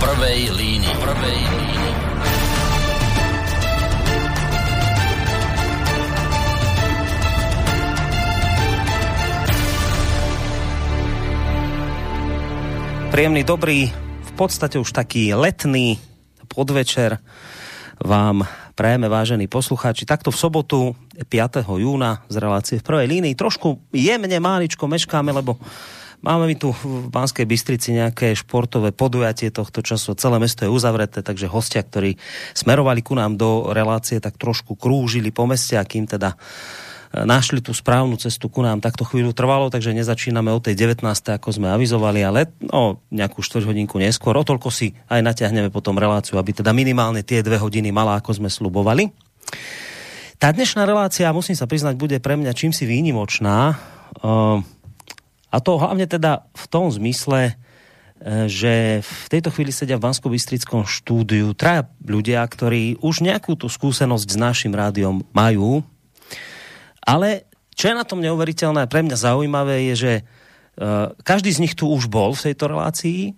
prvej línii. Prvej línii. Príjemný, dobrý, v podstate už taký letný podvečer vám prajeme, vážení poslucháči. Takto v sobotu 5. júna z relácie v prvej línii. Trošku jemne, máličko meškáme, lebo máme mi tu v Banskej Bystrici nejaké športové podujatie tohto času. Celé mesto je uzavreté, takže hostia, ktorí smerovali ku nám do relácie, tak trošku krúžili po meste a kým teda našli tú správnu cestu ku nám. Takto chvíľu trvalo, takže nezačíname o tej 19. ako sme avizovali, ale no, nejakú štvrť hodinku neskôr. O toľko si aj natiahneme potom reláciu, aby teda minimálne tie dve hodiny mala, ako sme slubovali. Tá dnešná relácia, musím sa priznať, bude pre mňa čím si výnimočná. A to hlavne teda v tom zmysle, e, že v tejto chvíli sedia v bansko štúdiu traja ľudia, ktorí už nejakú tú skúsenosť s našim rádiom majú, ale čo je na tom neuveriteľné, pre mňa zaujímavé je, že uh, každý z nich tu už bol v tejto relácii,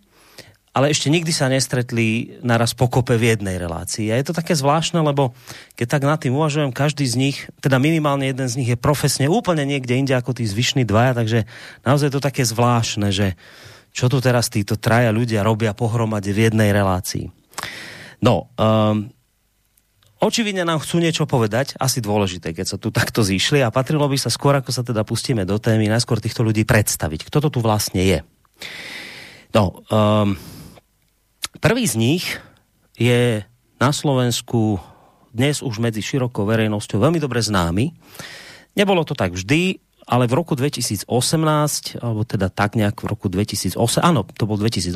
ale ešte nikdy sa nestretli naraz pokope v jednej relácii. A je to také zvláštne, lebo keď tak nad tým uvažujem, každý z nich, teda minimálne jeden z nich je profesne úplne niekde inde ako tí zvyšní dvaja, takže naozaj je to také zvláštne, že čo tu teraz títo traja ľudia robia pohromade v jednej relácii. No, um, očividne nám chcú niečo povedať, asi dôležité, keď sa tu takto zišli a patrilo by sa skôr, ako sa teda pustíme do témy, najskôr týchto ľudí predstaviť. Kto to tu vlastne je? No, um, prvý z nich je na Slovensku dnes už medzi širokou verejnosťou veľmi dobre známy. Nebolo to tak vždy, ale v roku 2018, alebo teda tak nejak v roku 2008, áno, to bol 2018,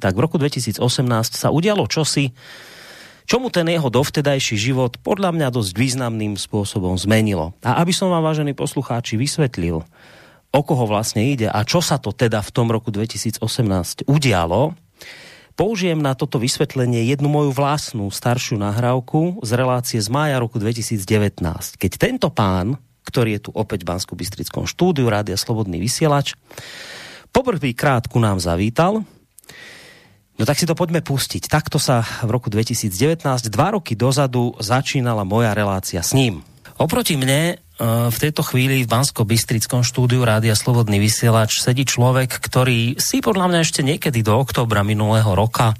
tak v roku 2018 sa udialo čosi, čo mu ten jeho dovtedajší život podľa mňa dosť významným spôsobom zmenilo. A aby som vám, vážení poslucháči, vysvetlil, o koho vlastne ide a čo sa to teda v tom roku 2018 udialo, použijem na toto vysvetlenie jednu moju vlastnú staršiu nahrávku z relácie z mája roku 2019. Keď tento pán, ktorý je tu opäť v bansko bystrickom štúdiu Rádia Slobodný vysielač, poprvýkrát ku nám zavítal, No tak si to poďme pustiť. Takto sa v roku 2019, dva roky dozadu, začínala moja relácia s ním. Oproti mne e, v tejto chvíli v Bansko-Bystrickom štúdiu Rádia Slobodný vysielač sedí človek, ktorý si podľa mňa ešte niekedy do októbra minulého roka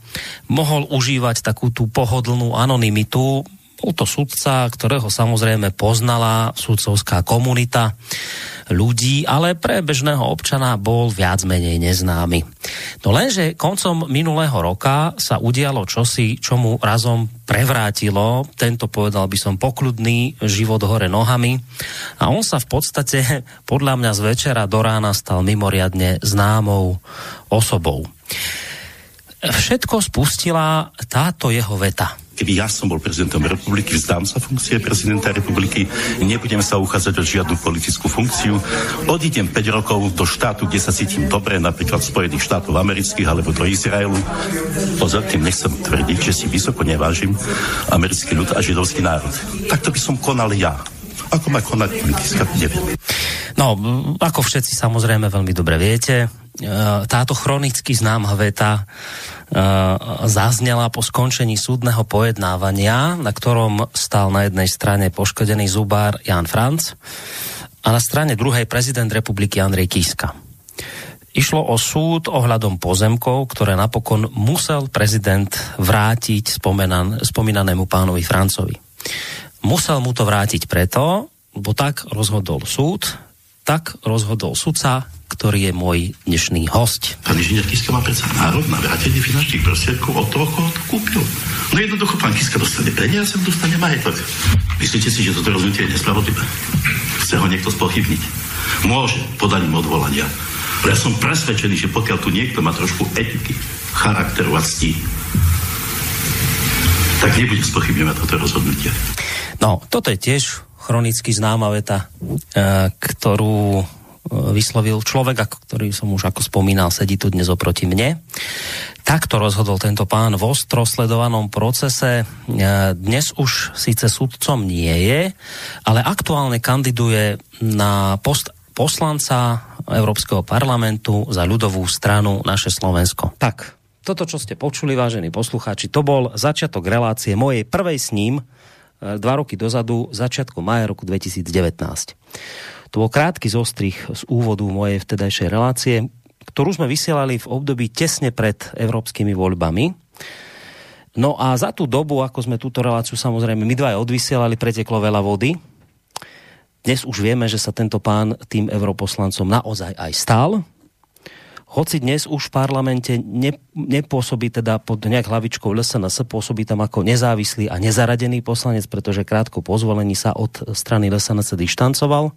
mohol užívať takú tú pohodlnú anonymitu. Bol to sudca, ktorého samozrejme poznala sudcovská komunita ľudí, ale pre bežného občana bol viac menej neznámy. No lenže koncom minulého roka sa udialo čosi, čo mu razom prevrátilo tento, povedal by som, pokludný život hore nohami a on sa v podstate podľa mňa z večera do rána stal mimoriadne známou osobou. Všetko spustila táto jeho veta – keby ja som bol prezidentom republiky, vzdám sa funkcie prezidenta republiky, nebudem sa uchádzať o žiadnu politickú funkciu, odídem 5 rokov do štátu, kde sa cítim dobre, napríklad Spojených štátov amerických alebo do Izraelu. Pozor, tým nechcem tvrdiť, že si vysoko nevážim americký ľud a židovský národ. Takto by som konal ja. Ako má konať politická, neviem. No, ako všetci samozrejme veľmi dobre viete, táto chronicky známa veta e, zaznela po skončení súdneho pojednávania, na ktorom stal na jednej strane poškodený zubár Jan Franc a na strane druhej prezident republiky Andrej Kiska. Išlo o súd ohľadom pozemkov, ktoré napokon musel prezident vrátiť spomenan, spomínanému pánovi Francovi. Musel mu to vrátiť preto, lebo tak rozhodol súd, tak rozhodol sudca, ktorý je môj dnešný host. Pán inžinier Kiska má predsa národ na vrátenie finančných prostriedkov od toho, koho to kúpil. No jednoducho pán Kiska dostane peniaze, dostane majetok. Myslíte si, že toto rozhodnutie je nespravodlivé? Chce ho niekto spochybniť? Môže podaním odvolania. Ale ja som presvedčený, že pokiaľ tu niekto má trošku etiky, charakteru a ctí, tak nebude spochybňovať toto rozhodnutie. No, toto je tiež chronicky známa veta, e, ktorú e, vyslovil človek, ktorý som už ako spomínal, sedí tu dnes oproti mne. Takto rozhodol tento pán v ostro sledovanom procese. E, dnes už síce súdcom nie je, ale aktuálne kandiduje na post poslanca Európskeho parlamentu za ľudovú stranu naše Slovensko. Tak, toto, čo ste počuli, vážení poslucháči, to bol začiatok relácie mojej prvej s ním, dva roky dozadu, začiatku maja roku 2019. To bol krátky zostrih z úvodu mojej vtedajšej relácie, ktorú sme vysielali v období tesne pred európskymi voľbami. No a za tú dobu, ako sme túto reláciu samozrejme my dva odvysielali, preteklo veľa vody. Dnes už vieme, že sa tento pán tým europoslancom naozaj aj stal hoci dnes už v parlamente ne, nepôsobí teda pod nejak hlavičkou LSNS, pôsobí tam ako nezávislý a nezaradený poslanec, pretože krátko po zvolení sa od strany LSNS dištancoval.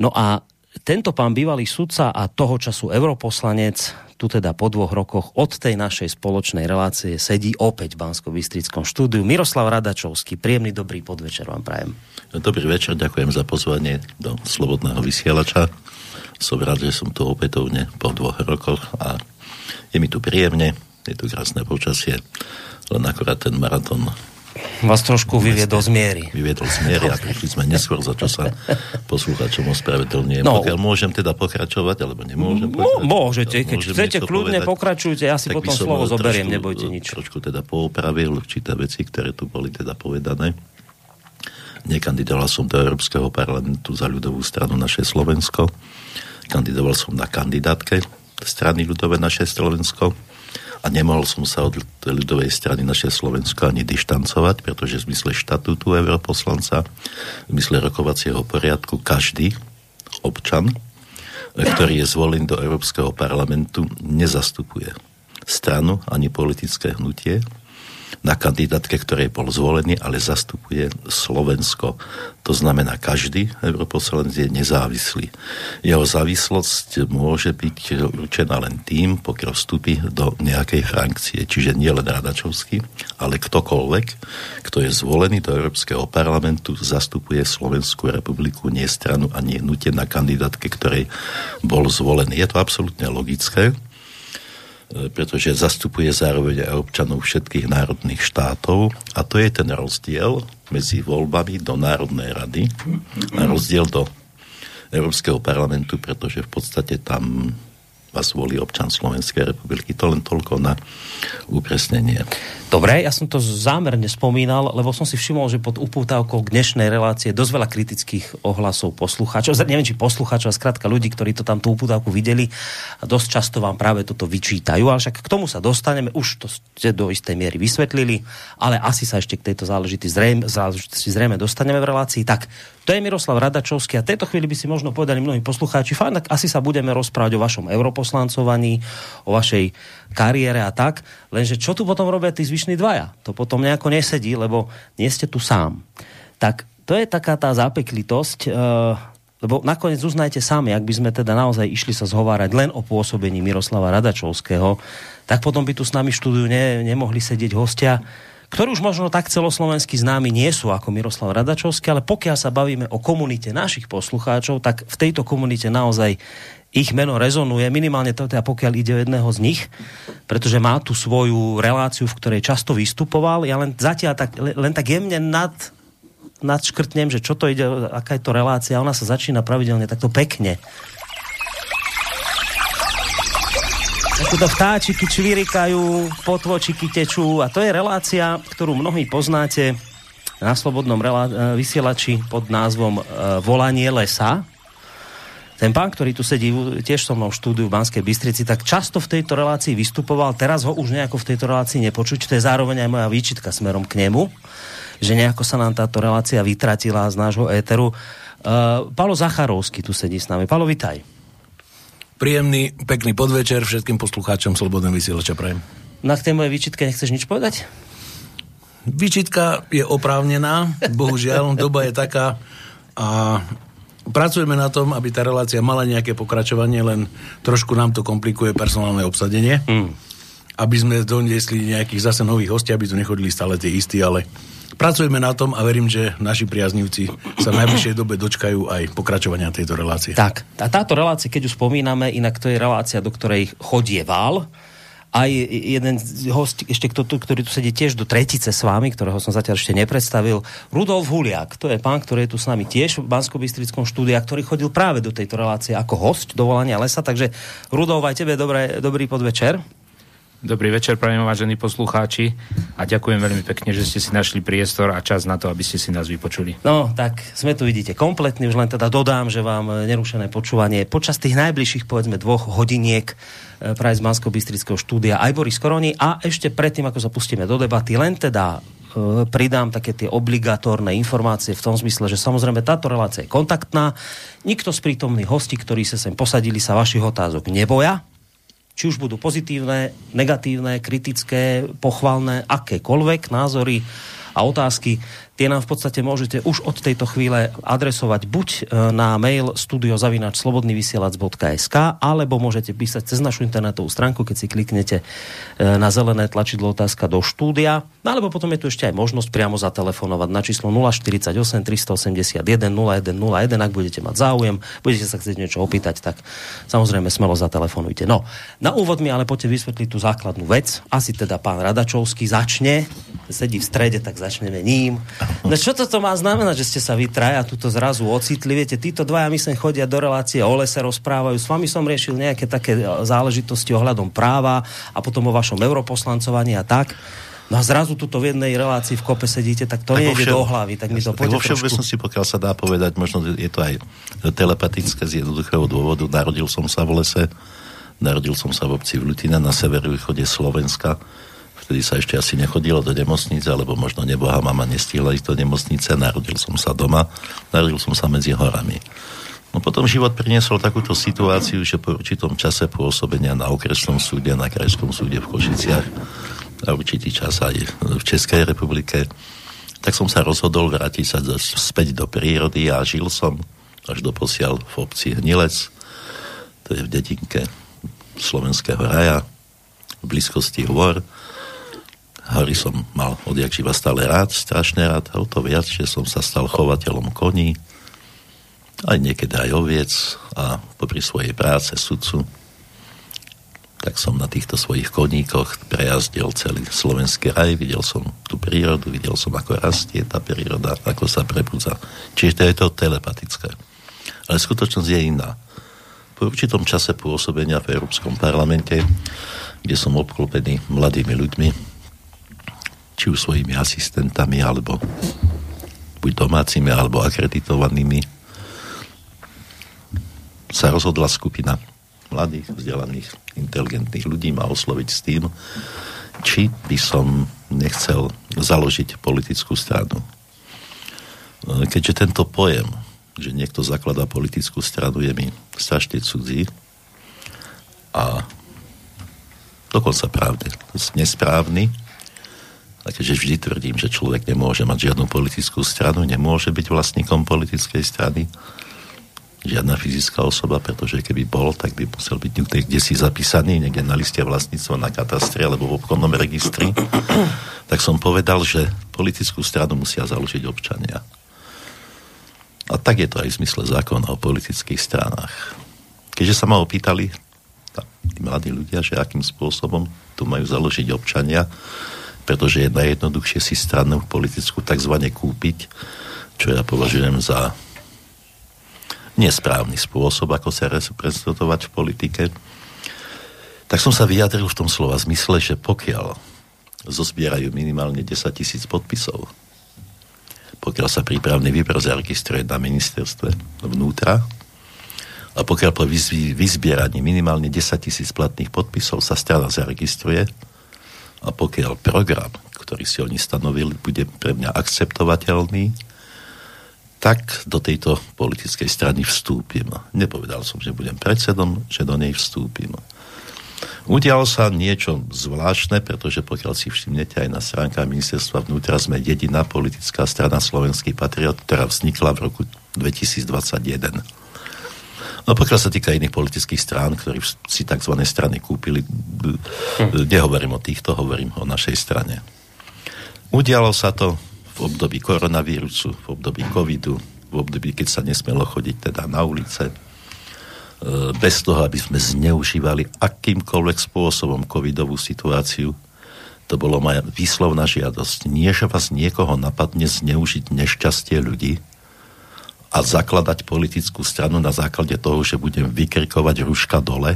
No a tento pán bývalý sudca a toho času europoslanec tu teda po dvoch rokoch od tej našej spoločnej relácie sedí opäť v bansko bystrickom štúdiu. Miroslav Radačovský, príjemný dobrý podvečer vám prajem. Dobrý večer, ďakujem za pozvanie do Slobodného vysielača som rád, že som tu opätovne po dvoch rokoch a je mi tu príjemne, je tu krásne počasie, len akorát ten maratón vás trošku vyviedol z miery. Vyviedol z miery a prišli sme neskôr, za čo sa poslúchačom ospravedlňujem. No. Pokiaľ môžem teda pokračovať, alebo nemôžem pokračovať. Môžete, keď chcete, kľudne povedať, pokračujte, ja si potom slovo zoberiem, nebojte nič. Trošku teda poopravil určité veci, ktoré tu boli teda povedané. Nekandidoval som do Európskeho parlamentu za ľudovú stranu naše Slovensko Kandidoval som na kandidátke strany ľudové naše Slovensko a nemohol som sa od ľudovej strany naše Slovensko ani dištancovať, pretože v zmysle štatútu europoslanca, v zmysle rokovacieho poriadku každý občan, ktorý je zvolený do Európskeho parlamentu, nezastupuje stranu ani politické hnutie, na kandidátke, ktorej bol zvolený, ale zastupuje Slovensko. To znamená, každý europoslanec je nezávislý. Jeho závislosť môže byť určená len tým, pokiaľ vstúpi do nejakej frakcie. Čiže nie len Radačovský, ale ktokoľvek, kto je zvolený do Európskeho parlamentu, zastupuje Slovenskú republiku, nie stranu a nie hnutie na kandidátke, ktorej bol zvolený. Je to absolútne logické pretože zastupuje zároveň aj občanov všetkých národných štátov. A to je ten rozdiel medzi voľbami do Národnej rady a rozdiel do Európskeho parlamentu, pretože v podstate tam vás volí občan Slovenskej republiky. To len toľko na upresnenie. Dobre, ja som to zámerne spomínal, lebo som si všimol, že pod upútavkou dnešnej relácie dosť veľa kritických ohlasov poslucháčov, neviem či poslucháčov, a skrátka ľudí, ktorí to tam tú upútavku videli a dosť často vám práve toto vyčítajú, ale však k tomu sa dostaneme, už to ste do istej miery vysvetlili, ale asi sa ešte k tejto záležitosti zrejme, záležitosti zrejme dostaneme v relácii. Tak, to je Miroslav Radačovský a tejto chvíli by si možno povedali mnohí poslucháči, fajn, tak asi sa budeme rozprávať o vašom europoslancovaní, o vašej kariére a tak, lenže čo tu potom robia tí zvyšní dvaja? To potom nejako nesedí, lebo nie ste tu sám. Tak to je taká tá zápeklitosť, uh, lebo nakoniec uznajte sami, ak by sme teda naozaj išli sa zhovárať len o pôsobení Miroslava Radačovského, tak potom by tu s nami štúdiu ne, nemohli sedieť hostia, ktorí už možno tak celoslovensky známi nie sú ako Miroslav Radačovský, ale pokiaľ sa bavíme o komunite našich poslucháčov, tak v tejto komunite naozaj ich meno rezonuje, minimálne to teda pokiaľ ide o jedného z nich, pretože má tu svoju reláciu, v ktorej často vystupoval. Ja len zatiaľ tak, len tak jemne nad, nadškrtnem, že čo to ide, aká je to relácia. Ona sa začína pravidelne takto pekne Takúto vtáčiky čvirikajú, potvočiky tečú a to je relácia, ktorú mnohí poznáte na slobodnom e, vysielači pod názvom e, Volanie lesa. Ten pán, ktorý tu sedí tiež so mnou v štúdiu v Banskej Bystrici, tak často v tejto relácii vystupoval, teraz ho už nejako v tejto relácii nepočuť, to je zároveň aj moja výčitka smerom k nemu, že nejako sa nám táto relácia vytratila z nášho éteru. Uh, Palo Zacharovský tu sedí s nami. Palo, vitaj. Príjemný, pekný podvečer všetkým poslucháčom Slobodného vysielača prajem. Na k tej mojej výčitke nechceš nič povedať? Výčitka je oprávnená, bohužiaľ, doba je taká a pracujeme na tom, aby tá relácia mala nejaké pokračovanie, len trošku nám to komplikuje personálne obsadenie. Mm. Aby sme doniesli nejakých zase nových hostí, aby tu nechodili stále tie istí, ale Pracujeme na tom a verím, že naši priaznivci sa v najbližšej dobe dočkajú aj pokračovania tejto relácie. Tak, a táto relácia, keď už spomíname, inak to je relácia, do ktorej chodie vál, aj jeden host, ešte kto, ktorý tu sedí tiež do tretice s vami, ktorého som zatiaľ ešte nepredstavil, Rudolf Huliak. To je pán, ktorý je tu s nami tiež v bansko štúdiu, ktorý chodil práve do tejto relácie ako host do volania lesa. Takže Rudolf, aj tebe dobré, dobrý podvečer. Dobrý večer, prajem vážení poslucháči a ďakujem veľmi pekne, že ste si našli priestor a čas na to, aby ste si nás vypočuli. No, tak sme tu vidíte kompletní, už len teda dodám, že vám nerušené počúvanie počas tých najbližších, povedzme, dvoch hodiniek e, práve z mansko bystrického štúdia aj Boris Koroni a ešte predtým, ako sa pustíme do debaty, len teda e, pridám také tie obligatórne informácie v tom zmysle, že samozrejme táto relácia je kontaktná. Nikto z prítomných hostí, ktorí sa sem posadili, sa vašich otázok neboja či už budú pozitívne, negatívne, kritické, pochvalné, akékoľvek názory a otázky tie nám v podstate môžete už od tejto chvíle adresovať buď e, na mail studiozavinač slobodnyvysielac.sk alebo môžete písať cez našu internetovú stránku, keď si kliknete e, na zelené tlačidlo otázka do štúdia. No alebo potom je tu ešte aj možnosť priamo zatelefonovať na číslo 048 381 0101. Ak budete mať záujem, budete sa chcieť niečo opýtať, tak samozrejme smelo zatelefonujte. No, na úvod mi ale poďte vysvetliť tú základnú vec. Asi teda pán Radačovský začne, sedí v strede, tak začneme ním. No čo toto má znamenať, že ste sa vy traja tuto zrazu ocitli? Viete, títo dvaja my sem chodia do relácie, o lese rozprávajú. S vami som riešil nejaké také e, záležitosti ohľadom práva a potom o vašom europoslancovaní a tak. No a zrazu tuto v jednej relácii v kope sedíte, tak to tak nejde všem, do hlavy, tak mi to poďte Vo všeobecnosti, pokiaľ sa dá povedať, možno je to aj telepatické z jednoduchého dôvodu. Narodil som sa v lese, narodil som sa v obci Vlutina na severovýchode Slovenska vtedy sa ešte asi nechodilo do nemocnice, alebo možno neboha mama nestihla ísť do nemocnice, narodil som sa doma, narodil som sa medzi horami. No potom život priniesol takúto situáciu, že po určitom čase pôsobenia na okresnom súde, na krajskom súde v Košiciach a určitý čas aj v Českej republike, tak som sa rozhodol vrátiť sa späť do prírody a žil som až do posiaľ v obci Hnilec, to je v dedinke Slovenského raja, v blízkosti hôr, Hory som mal odjak živa stále rád, strašne rád, o to viac, že som sa stal chovateľom koní, aj niekedy aj oviec a popri svojej práce sudcu tak som na týchto svojich koníkoch prejazdil celý slovenský raj, videl som tú prírodu, videl som, ako rastie tá príroda, ako sa prebudza. Čiže to je to telepatické. Ale skutočnosť je iná. Po určitom čase pôsobenia v Európskom parlamente, kde som obklopený mladými ľuďmi, či už svojimi asistentami, alebo buď domácimi, alebo akreditovanými, sa rozhodla skupina mladých, vzdelaných, inteligentných ľudí ma osloviť s tým, či by som nechcel založiť politickú stranu. Keďže tento pojem, že niekto zakladá politickú stranu, je mi strašne cudzí a dokonca právne nesprávny, a keďže vždy tvrdím, že človek nemôže mať žiadnu politickú stranu, nemôže byť vlastníkom politickej strany, žiadna fyzická osoba, pretože keby bol, tak by musel byť niekde kde si zapísaný, niekde na liste vlastníctva, na katastre alebo v obchodnom registri. tak som povedal, že politickú stranu musia založiť občania. A tak je to aj v zmysle zákona o politických stranách. Keďže sa ma opýtali tí mladí ľudia, že akým spôsobom tu majú založiť občania, pretože je najjednoduchšie si stranu politickú tzv. kúpiť, čo ja považujem za nesprávny spôsob, ako sa reprezentovať v politike. Tak som sa vyjadril v tom slova zmysle, že pokiaľ zozbierajú minimálne 10 tisíc podpisov, pokiaľ sa prípravný výber zaregistruje na ministerstve vnútra a pokiaľ po vyzbieraní minimálne 10 tisíc platných podpisov sa strana zaregistruje, a pokiaľ program, ktorý si oni stanovili, bude pre mňa akceptovateľný, tak do tejto politickej strany vstúpim. Nepovedal som, že budem predsedom, že do nej vstúpim. Udialo sa niečo zvláštne, pretože pokiaľ si všimnete aj na stránkach ministerstva vnútra, sme jediná politická strana Slovenský patriot, ktorá vznikla v roku 2021 No pokiaľ sa týka iných politických strán, ktorí si tzv. strany kúpili, hm. nehovorím o týchto, hovorím o našej strane. Udialo sa to v období koronavírusu, v období covidu, v období, keď sa nesmelo chodiť teda na ulice, e, bez toho, aby sme zneužívali akýmkoľvek spôsobom covidovú situáciu. To bolo moja výslovná žiadosť. Nie, že vás niekoho napadne zneužiť nešťastie ľudí, a zakladať politickú stranu na základe toho, že budem vykrikovať ruška dole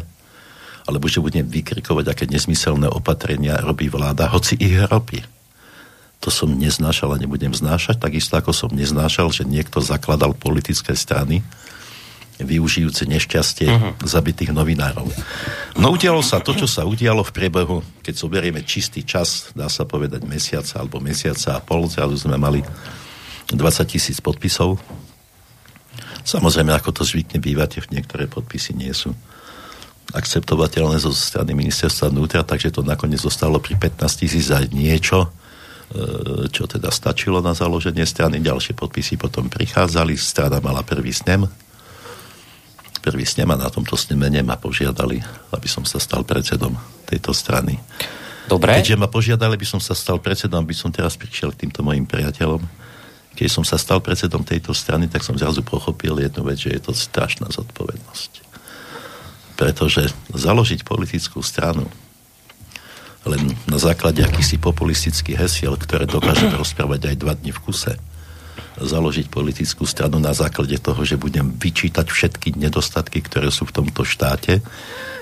alebo že budem vykrikovať, aké nesmyselné opatrenia robí vláda, hoci ich robí. To som neznášal a nebudem znášať, takisto ako som neznášal, že niekto zakladal politické strany, využijúce nešťastie uh-huh. zabitých novinárov. No udialo sa to, čo sa udialo v priebehu, keď zoberieme čistý čas, dá sa povedať mesiaca alebo mesiaca a pol, zrazu sme mali 20 tisíc podpisov. Samozrejme, ako to zvykne bývate, niektoré podpisy nie sú akceptovateľné zo strany ministerstva vnútra, takže to nakoniec zostalo pri 15 tisíc aj niečo, e, čo teda stačilo na založenie strany. Ďalšie podpisy potom prichádzali, strana mala prvý snem, prvý snem a na tomto snemene ma požiadali, aby som sa stal predsedom tejto strany. Dobre. Keďže ma požiadali, aby som sa stal predsedom, aby som teraz prišiel k týmto mojim priateľom. Keď som sa stal predsedom tejto strany, tak som zrazu pochopil jednu vec, že je to strašná zodpovednosť. Pretože založiť politickú stranu len na základe akýsi populistických hesiel, ktoré dokážeme rozprávať aj dva dni v kuse, založiť politickú stranu na základe toho, že budem vyčítať všetky nedostatky, ktoré sú v tomto štáte.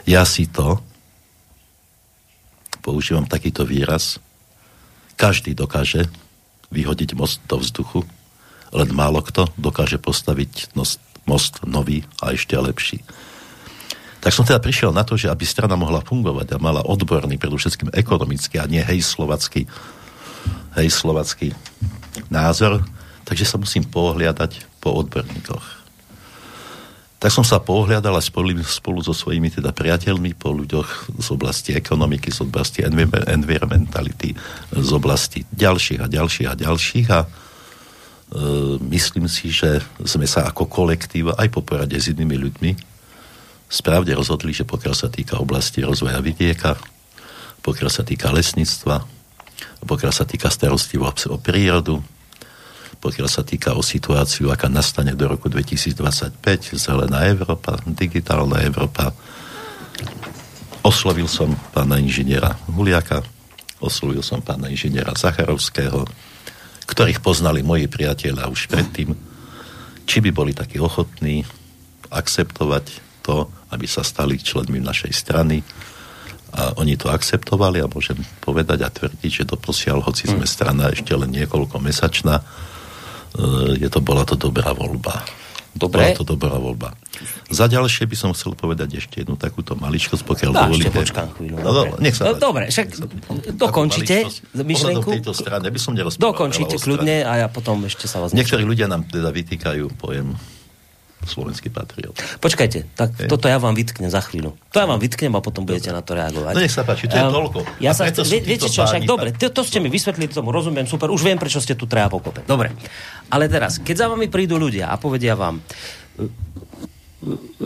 Ja si to, používam takýto výraz, každý dokáže vyhodiť most do vzduchu, len málo kto dokáže postaviť most, most nový a ešte lepší. Tak som teda prišiel na to, že aby strana mohla fungovať a mala odborný, predovšetkým ekonomický a nie hej slovacký, hej slovacký názor, takže sa musím pohľadať po odborníkoch. Tak som sa pohľadal spolu, spolu so svojimi teda priateľmi po ľuďoch z oblasti ekonomiky, z oblasti environmentality, z oblasti ďalších a ďalších a ďalších a e, myslím si, že sme sa ako kolektív aj po porade s inými ľuďmi správne rozhodli, že pokiaľ sa týka oblasti rozvoja vidieka, pokiaľ sa týka lesníctva, pokiaľ sa týka starostlivosti o prírodu, pokiaľ sa týka o situáciu, aká nastane do roku 2025, zelená Európa, digitálna Európa. Oslovil som pána inžiniera Huliaka, oslovil som pána inžiniera Zacharovského, ktorých poznali moji priatelia už predtým, či by boli takí ochotní akceptovať to, aby sa stali členmi našej strany. A oni to akceptovali a môžem povedať a tvrdiť, že doposiaľ, hoci sme strana ešte len niekoľko mesačná, je to, bola to dobrá voľba. Dobre. Bola to dobrá voľba. Za ďalšie by som chcel povedať ešte jednu takúto maličkosť, pokiaľ Dá, dovolíte. ešte počkám chvíľu. No, no, nech sa no, dobre, však dokončite myšlenku. tejto strany, by som Dokončite kľudne a ja potom ešte sa vás... Niektorí ľudia nám teda vytýkajú pojem slovenský patriot. Počkajte, tak okay. toto ja vám vytknem za chvíľu. To ja vám vytknem a potom budete na to reagovať. No nech sa páči, to je um, toľko. Ja sa chce, vie, viete čo, však dobre, to, to ste mi vysvetlili, tomu rozumiem, super, už viem, prečo ste tu traja pokope. Dobre, ale teraz, keď za vami prídu ľudia a povedia vám,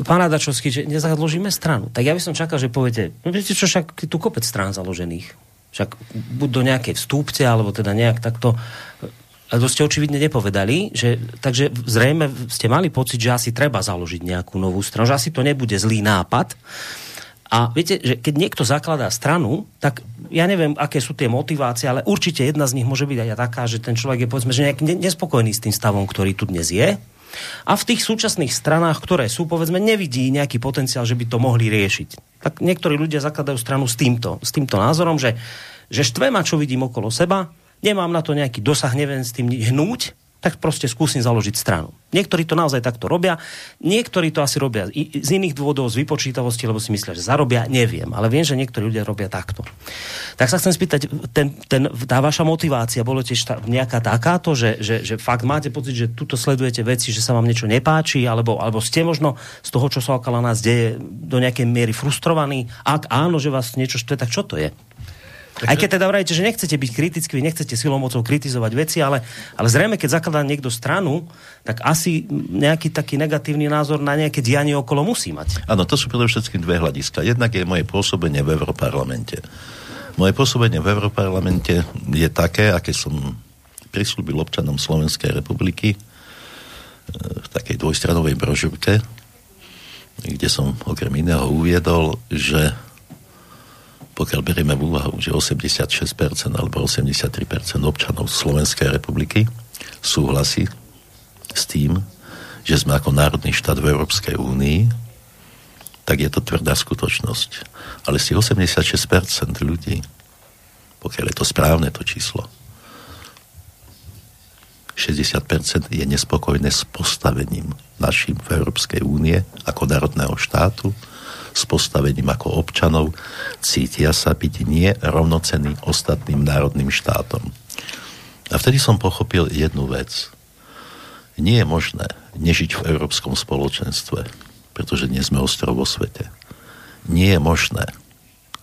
pán Adačovský, že nezaložíme stranu, tak ja by som čakal, že poviete, no viete čo, však tu kopec strán založených. Však buď do nejakej vstúpce, alebo teda nejak takto a to ste očividne nepovedali, že, takže zrejme ste mali pocit, že asi treba založiť nejakú novú stranu, že asi to nebude zlý nápad. A viete, že keď niekto zakladá stranu, tak ja neviem, aké sú tie motivácie, ale určite jedna z nich môže byť aj taká, že ten človek je povedzme, že nejak nespokojný s tým stavom, ktorý tu dnes je. A v tých súčasných stranách, ktoré sú, povedzme, nevidí nejaký potenciál, že by to mohli riešiť. Tak niektorí ľudia zakladajú stranu s týmto, s týmto názorom, že, že štve ma, čo vidím okolo seba, nemám na to nejaký dosah, neviem s tým hnúť, tak proste skúsim založiť stranu. Niektorí to naozaj takto robia, niektorí to asi robia z iných dôvodov, z vypočítavosti, lebo si myslia, že zarobia, neviem, ale viem, že niektorí ľudia robia takto. Tak sa chcem spýtať, ten, ten, tá vaša motivácia, bolo tiež tá, nejaká takáto, že, že, že fakt máte pocit, že tuto sledujete veci, že sa vám niečo nepáči, alebo, alebo ste možno z toho, čo sa okolo nás deje, do nejakej miery frustrovaní? Ak áno, že vás niečo štve, tak čo to je? Aj keď teda vrajete, že nechcete byť kritický, vy nechcete silou mocou kritizovať veci, ale, ale zrejme, keď zakladá niekto stranu, tak asi nejaký taký negatívny názor na nejaké dianie okolo musí mať. Áno, to sú predovšetkým dve hľadiska. Jednak je moje pôsobenie v Európarlamente. Moje pôsobenie v Európarlamente je také, aké som prislúbil občanom Slovenskej republiky e, v takej dvojstranovej brožúrke, kde som okrem iného uviedol, že pokiaľ berieme v úvahu, že 86% alebo 83% občanov Slovenskej republiky súhlasí s tým, že sme ako národný štát v Európskej únii, tak je to tvrdá skutočnosť. Ale tých 86% ľudí, pokiaľ je to správne to číslo, 60% je nespokojné s postavením našim v Európskej únie ako národného štátu, s postavením ako občanov, cítia sa byť nie rovnocený ostatným národným štátom. A vtedy som pochopil jednu vec. Nie je možné nežiť v európskom spoločenstve, pretože nie sme ostrov vo svete. Nie je možné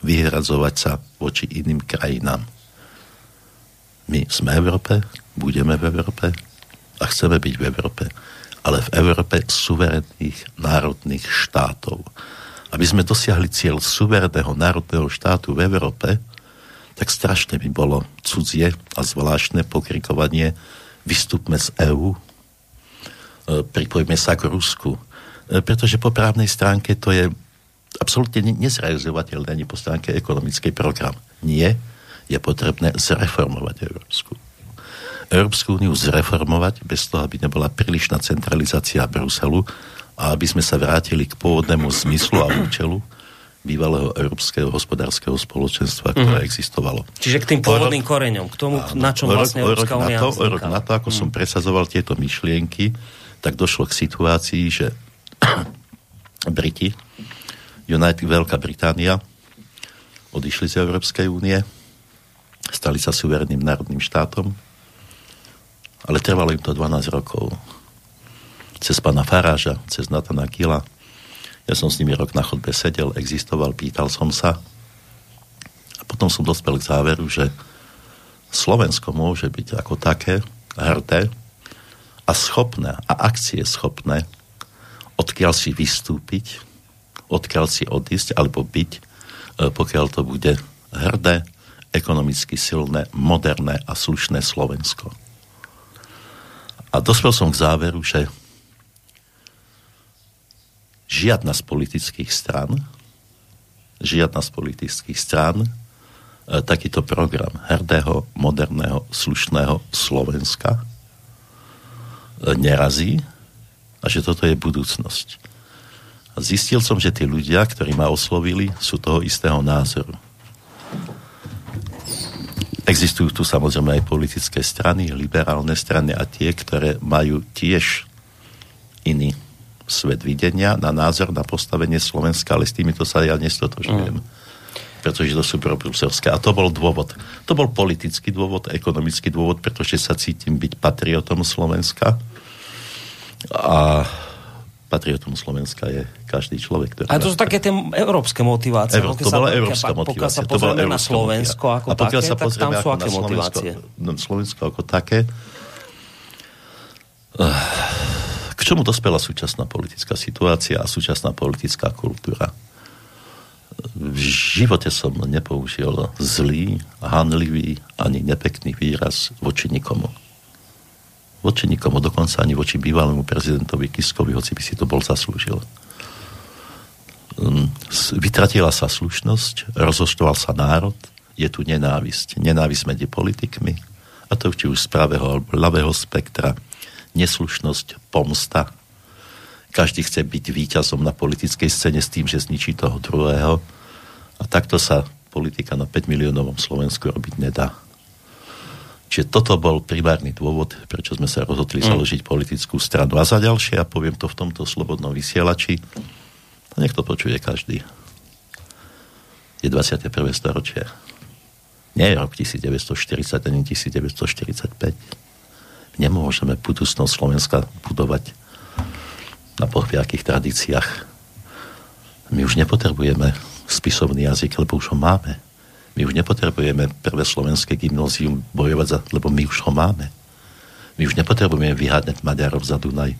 vyhradzovať sa voči iným krajinám. My sme v Európe, budeme v Európe a chceme byť v Európe, ale v Európe suverénnych národných štátov. Aby sme dosiahli cieľ suverénneho národného štátu v Európe, tak strašne by bolo cudzie a zvláštne pokrikovanie vystupme z EÚ, e, pripojme sa k Rusku. E, pretože po právnej stránke to je absolútne nezrealizovateľné ani po stránke ekonomickej program. Nie, je potrebné zreformovať Európsku Európsku úniu zreformovať bez toho, aby nebola prílišná centralizácia Bruselu a aby sme sa vrátili k pôvodnému zmyslu a účelu bývalého Európskeho hospodárskeho spoločenstva, ktoré mm. existovalo. Čiže k tým pôvodným rok, koreňom, k tomu, áno, na čom vlastne Európska únia na to, rok na to, ako mm. som presadzoval tieto myšlienky, tak došlo k situácii, že Briti, United Veľká Británia, odišli z Európskej únie, stali sa suverenným národným štátom, ale trvalo im to 12 rokov. Cez pana Faráža, cez Natana Kila. Ja som s nimi rok na chodbe sedel, existoval, pýtal som sa. A potom som dospel k záveru, že Slovensko môže byť ako také hrdé a schopné, a akcie schopné, odkiaľ si vystúpiť, odkiaľ si odísť, alebo byť, e, pokiaľ to bude hrdé, ekonomicky silné, moderné a slušné Slovensko. A dospel som k záveru, že žiadna z politických stran, žiadna z politických stran e, takýto program hrdého, moderného, slušného Slovenska e, nerazí a že toto je budúcnosť. A zistil som, že tí ľudia, ktorí ma oslovili, sú toho istého názoru. Existujú tu samozrejme aj politické strany, liberálne strany a tie, ktoré majú tiež iný svet videnia na názor na postavenie Slovenska, ale s týmito sa ja nestotožňujem. Mm. Pretože to sú probruselské. A to bol dôvod. To bol politický dôvod, ekonomický dôvod, pretože sa cítim byť patriotom Slovenska. A patriotom Slovenska je každý človek. Ktorý a to sú také tie európske motivácie. Euró, to bola európska motivácia. Pokiaľ sa pozrieme na Slovensko ako a také, sa tak tam sú aké motivácie? Na Slovensko ako také. Čomu dospela súčasná politická situácia a súčasná politická kultúra? V živote som nepoužil zlý, hanlivý ani nepekný výraz voči nikomu voči nikomu, dokonca ani voči bývalému prezidentovi Kiskovi, hoci by si to bol zaslúžil. Hm, vytratila sa slušnosť, rozoštoval sa národ, je tu nenávisť. Nenávisť medzi politikmi, a to či už z pravého alebo ľavého spektra, neslušnosť, pomsta. Každý chce byť víťazom na politickej scéne s tým, že zničí toho druhého. A takto sa politika na 5 miliónovom Slovensku robiť nedá. Čiže toto bol primárny dôvod, prečo sme sa rozhodli mm. založiť politickú stranu. A za ďalšie, a poviem to v tomto slobodnom vysielači, a nech to počuje každý. Je 21. storočie. Nie je rok 1940 ani 1945. Nemôžeme budúcnosť Slovenska budovať na pohviakých tradíciách. My už nepotrebujeme spisovný jazyk, lebo už ho máme. My už nepotrebujeme prvé slovenské gymnózium bojovať za, lebo my už ho máme. My už nepotrebujeme vyhádať Maďarov za Dunaj,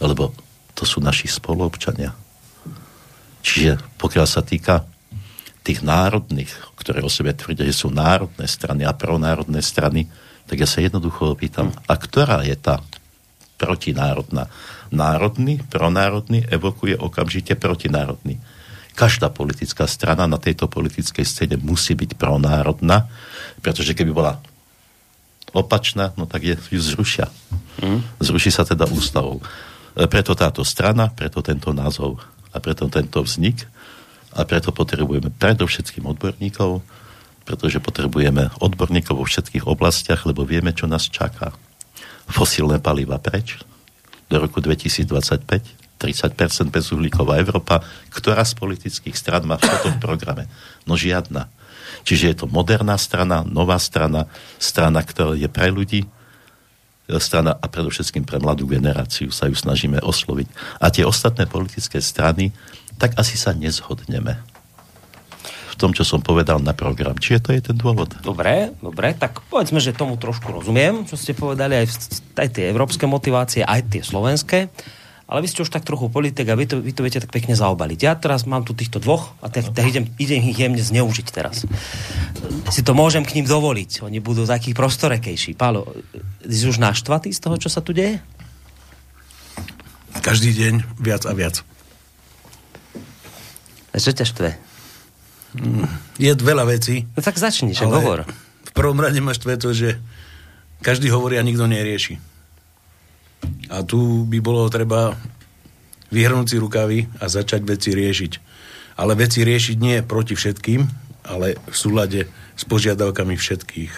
lebo to sú naši spoluobčania. Čiže pokiaľ sa týka tých národných, ktoré o sebe tvrdia, že sú národné strany a pronárodné strany, tak ja sa jednoducho opýtam, a ktorá je tá protinárodná? Národný, pronárodný evokuje okamžite protinárodný každá politická strana na tejto politickej scéne musí byť pronárodná, pretože keby bola opačná, no tak je, ju zrušia. Mm. Zruší sa teda ústavou. E, preto táto strana, preto tento názov a preto tento vznik a preto potrebujeme predovšetkým odborníkov, pretože potrebujeme odborníkov vo všetkých oblastiach, lebo vieme, čo nás čaká. Fosílne paliva preč do roku 2025, 30% bezuhlíková Európa, ktorá z politických stran má v tomto programe? No žiadna. Čiže je to moderná strana, nová strana, strana, ktorá je pre ľudí, strana a predovšetkým pre mladú generáciu sa ju snažíme osloviť. A tie ostatné politické strany, tak asi sa nezhodneme tom, čo som povedal na program. Čiže to je ten dôvod. Dobre, dobre, tak povedzme, že tomu trošku rozumiem, čo ste povedali, aj, aj tie európske motivácie, aj tie slovenské ale vy ste už tak trochu politik a vy to, vy to viete tak pekne zaobaliť. Ja teraz mám tu týchto dvoch a tak, tak idem, idem ich jemne zneužiť teraz. Si to môžem k ním dovoliť. Oni budú takí prostorekejší. Pálo, si už naštvatý z toho, čo sa tu deje? Každý deň viac a viac. A čo ťa štve? Mm, je veľa vecí. No tak začni, že hovor. V prvom rade máš to, že každý hovorí a nikto nerieši. A tu by bolo treba vyhrnúť si rukavy a začať veci riešiť. Ale veci riešiť nie proti všetkým, ale v súlade s požiadavkami všetkých.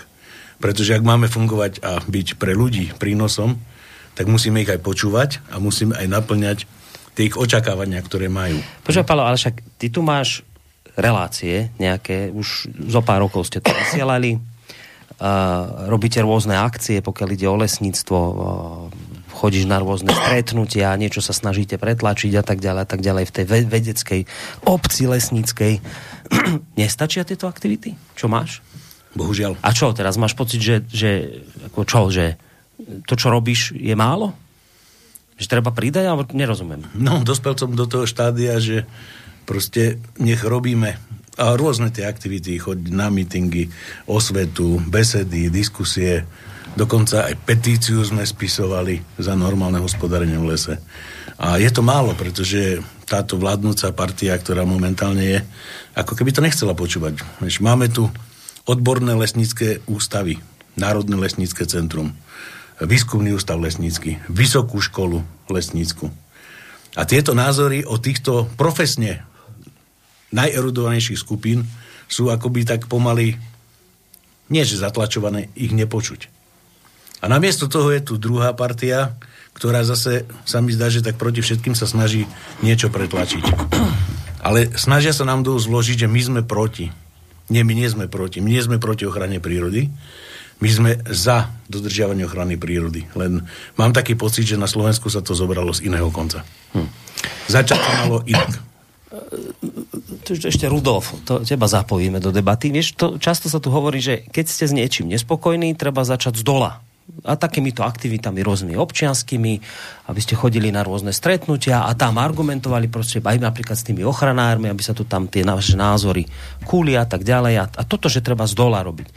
Pretože ak máme fungovať a byť pre ľudí prínosom, tak musíme ich aj počúvať a musíme aj naplňať tie ich očakávania, ktoré majú. Počúvaj, Palo, ale však ty tu máš relácie nejaké, už zo pár rokov ste to vysielali, uh, robíte rôzne akcie, pokiaľ ide o lesníctvo, uh, chodíš na rôzne stretnutia, niečo sa snažíte pretlačiť a tak ďalej a tak ďalej v tej vedeckej obci lesníckej. Nestačia tieto aktivity? Čo máš? Bohužiaľ. A čo, teraz máš pocit, že, že ako čo, že to, čo robíš, je málo? Že treba pridať, alebo nerozumiem? No, dospel som do toho štádia, že proste nech robíme a rôzne tie aktivity, chodiť na mítingy, osvetu, besedy, diskusie, Dokonca aj petíciu sme spisovali za normálne hospodárenie v lese. A je to málo, pretože táto vládnúca partia, ktorá momentálne je, ako keby to nechcela počúvať. Máme tu odborné lesnícke ústavy, Národné lesnícke centrum, výskumný ústav lesnícky, vysokú školu lesnícku. A tieto názory o týchto profesne najerudovanejších skupín sú akoby tak pomaly, nie že zatlačované, ich nepočuť. A namiesto toho je tu druhá partia, ktorá zase sa mi zdá, že tak proti všetkým sa snaží niečo pretlačiť. Ale snažia sa nám dosť zložiť, že my sme proti. Nie, my nie sme proti. My nie sme proti ochrane prírody. My sme za dodržiavanie ochrany prírody. Len mám taký pocit, že na Slovensku sa to zobralo z iného konca. Hm. Začať to malo inak. Ešte Rudolf, to teba zapojíme do debaty. Vieš, to, často sa tu hovorí, že keď ste s niečím nespokojní, treba začať z dola a takýmito aktivitami rôznymi občianskými, aby ste chodili na rôzne stretnutia a tam argumentovali proste aj napríklad s tými ochranármi, aby sa tu tam tie naše názory kúli a tak ďalej. A, a toto, že treba z dola robiť.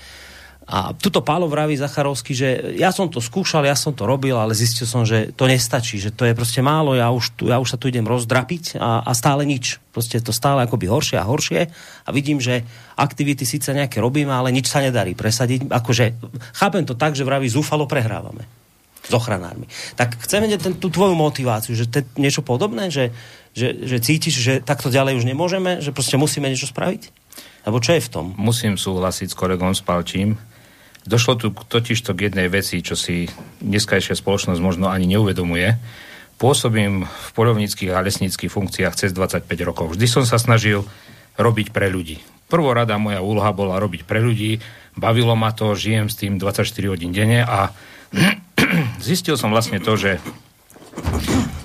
A tuto Pálo vraví Zacharovský, že ja som to skúšal, ja som to robil, ale zistil som, že to nestačí, že to je proste málo, ja už, tu, ja už sa tu idem rozdrapiť a, a stále nič. Proste to stále akoby horšie a horšie a vidím, že aktivity síce nejaké robíme, ale nič sa nedarí presadiť. Akože chápem to tak, že vraví zúfalo prehrávame s ochranármi. Tak chceme ten, tú tvoju motiváciu, že to je niečo podobné, že, že, že cítiš, že takto ďalej už nemôžeme, že proste musíme niečo spraviť? Alebo čo je v tom? Musím súhlasiť s kolegom Spalčím. Došlo tu totiž to k jednej veci, čo si dneskajšia spoločnosť možno ani neuvedomuje. Pôsobím v polovníckých a lesníckých funkciách cez 25 rokov. Vždy som sa snažil robiť pre ľudí. Prvorada moja úloha bola robiť pre ľudí, bavilo ma to, žijem s tým 24 hodín denne a zistil som vlastne to, že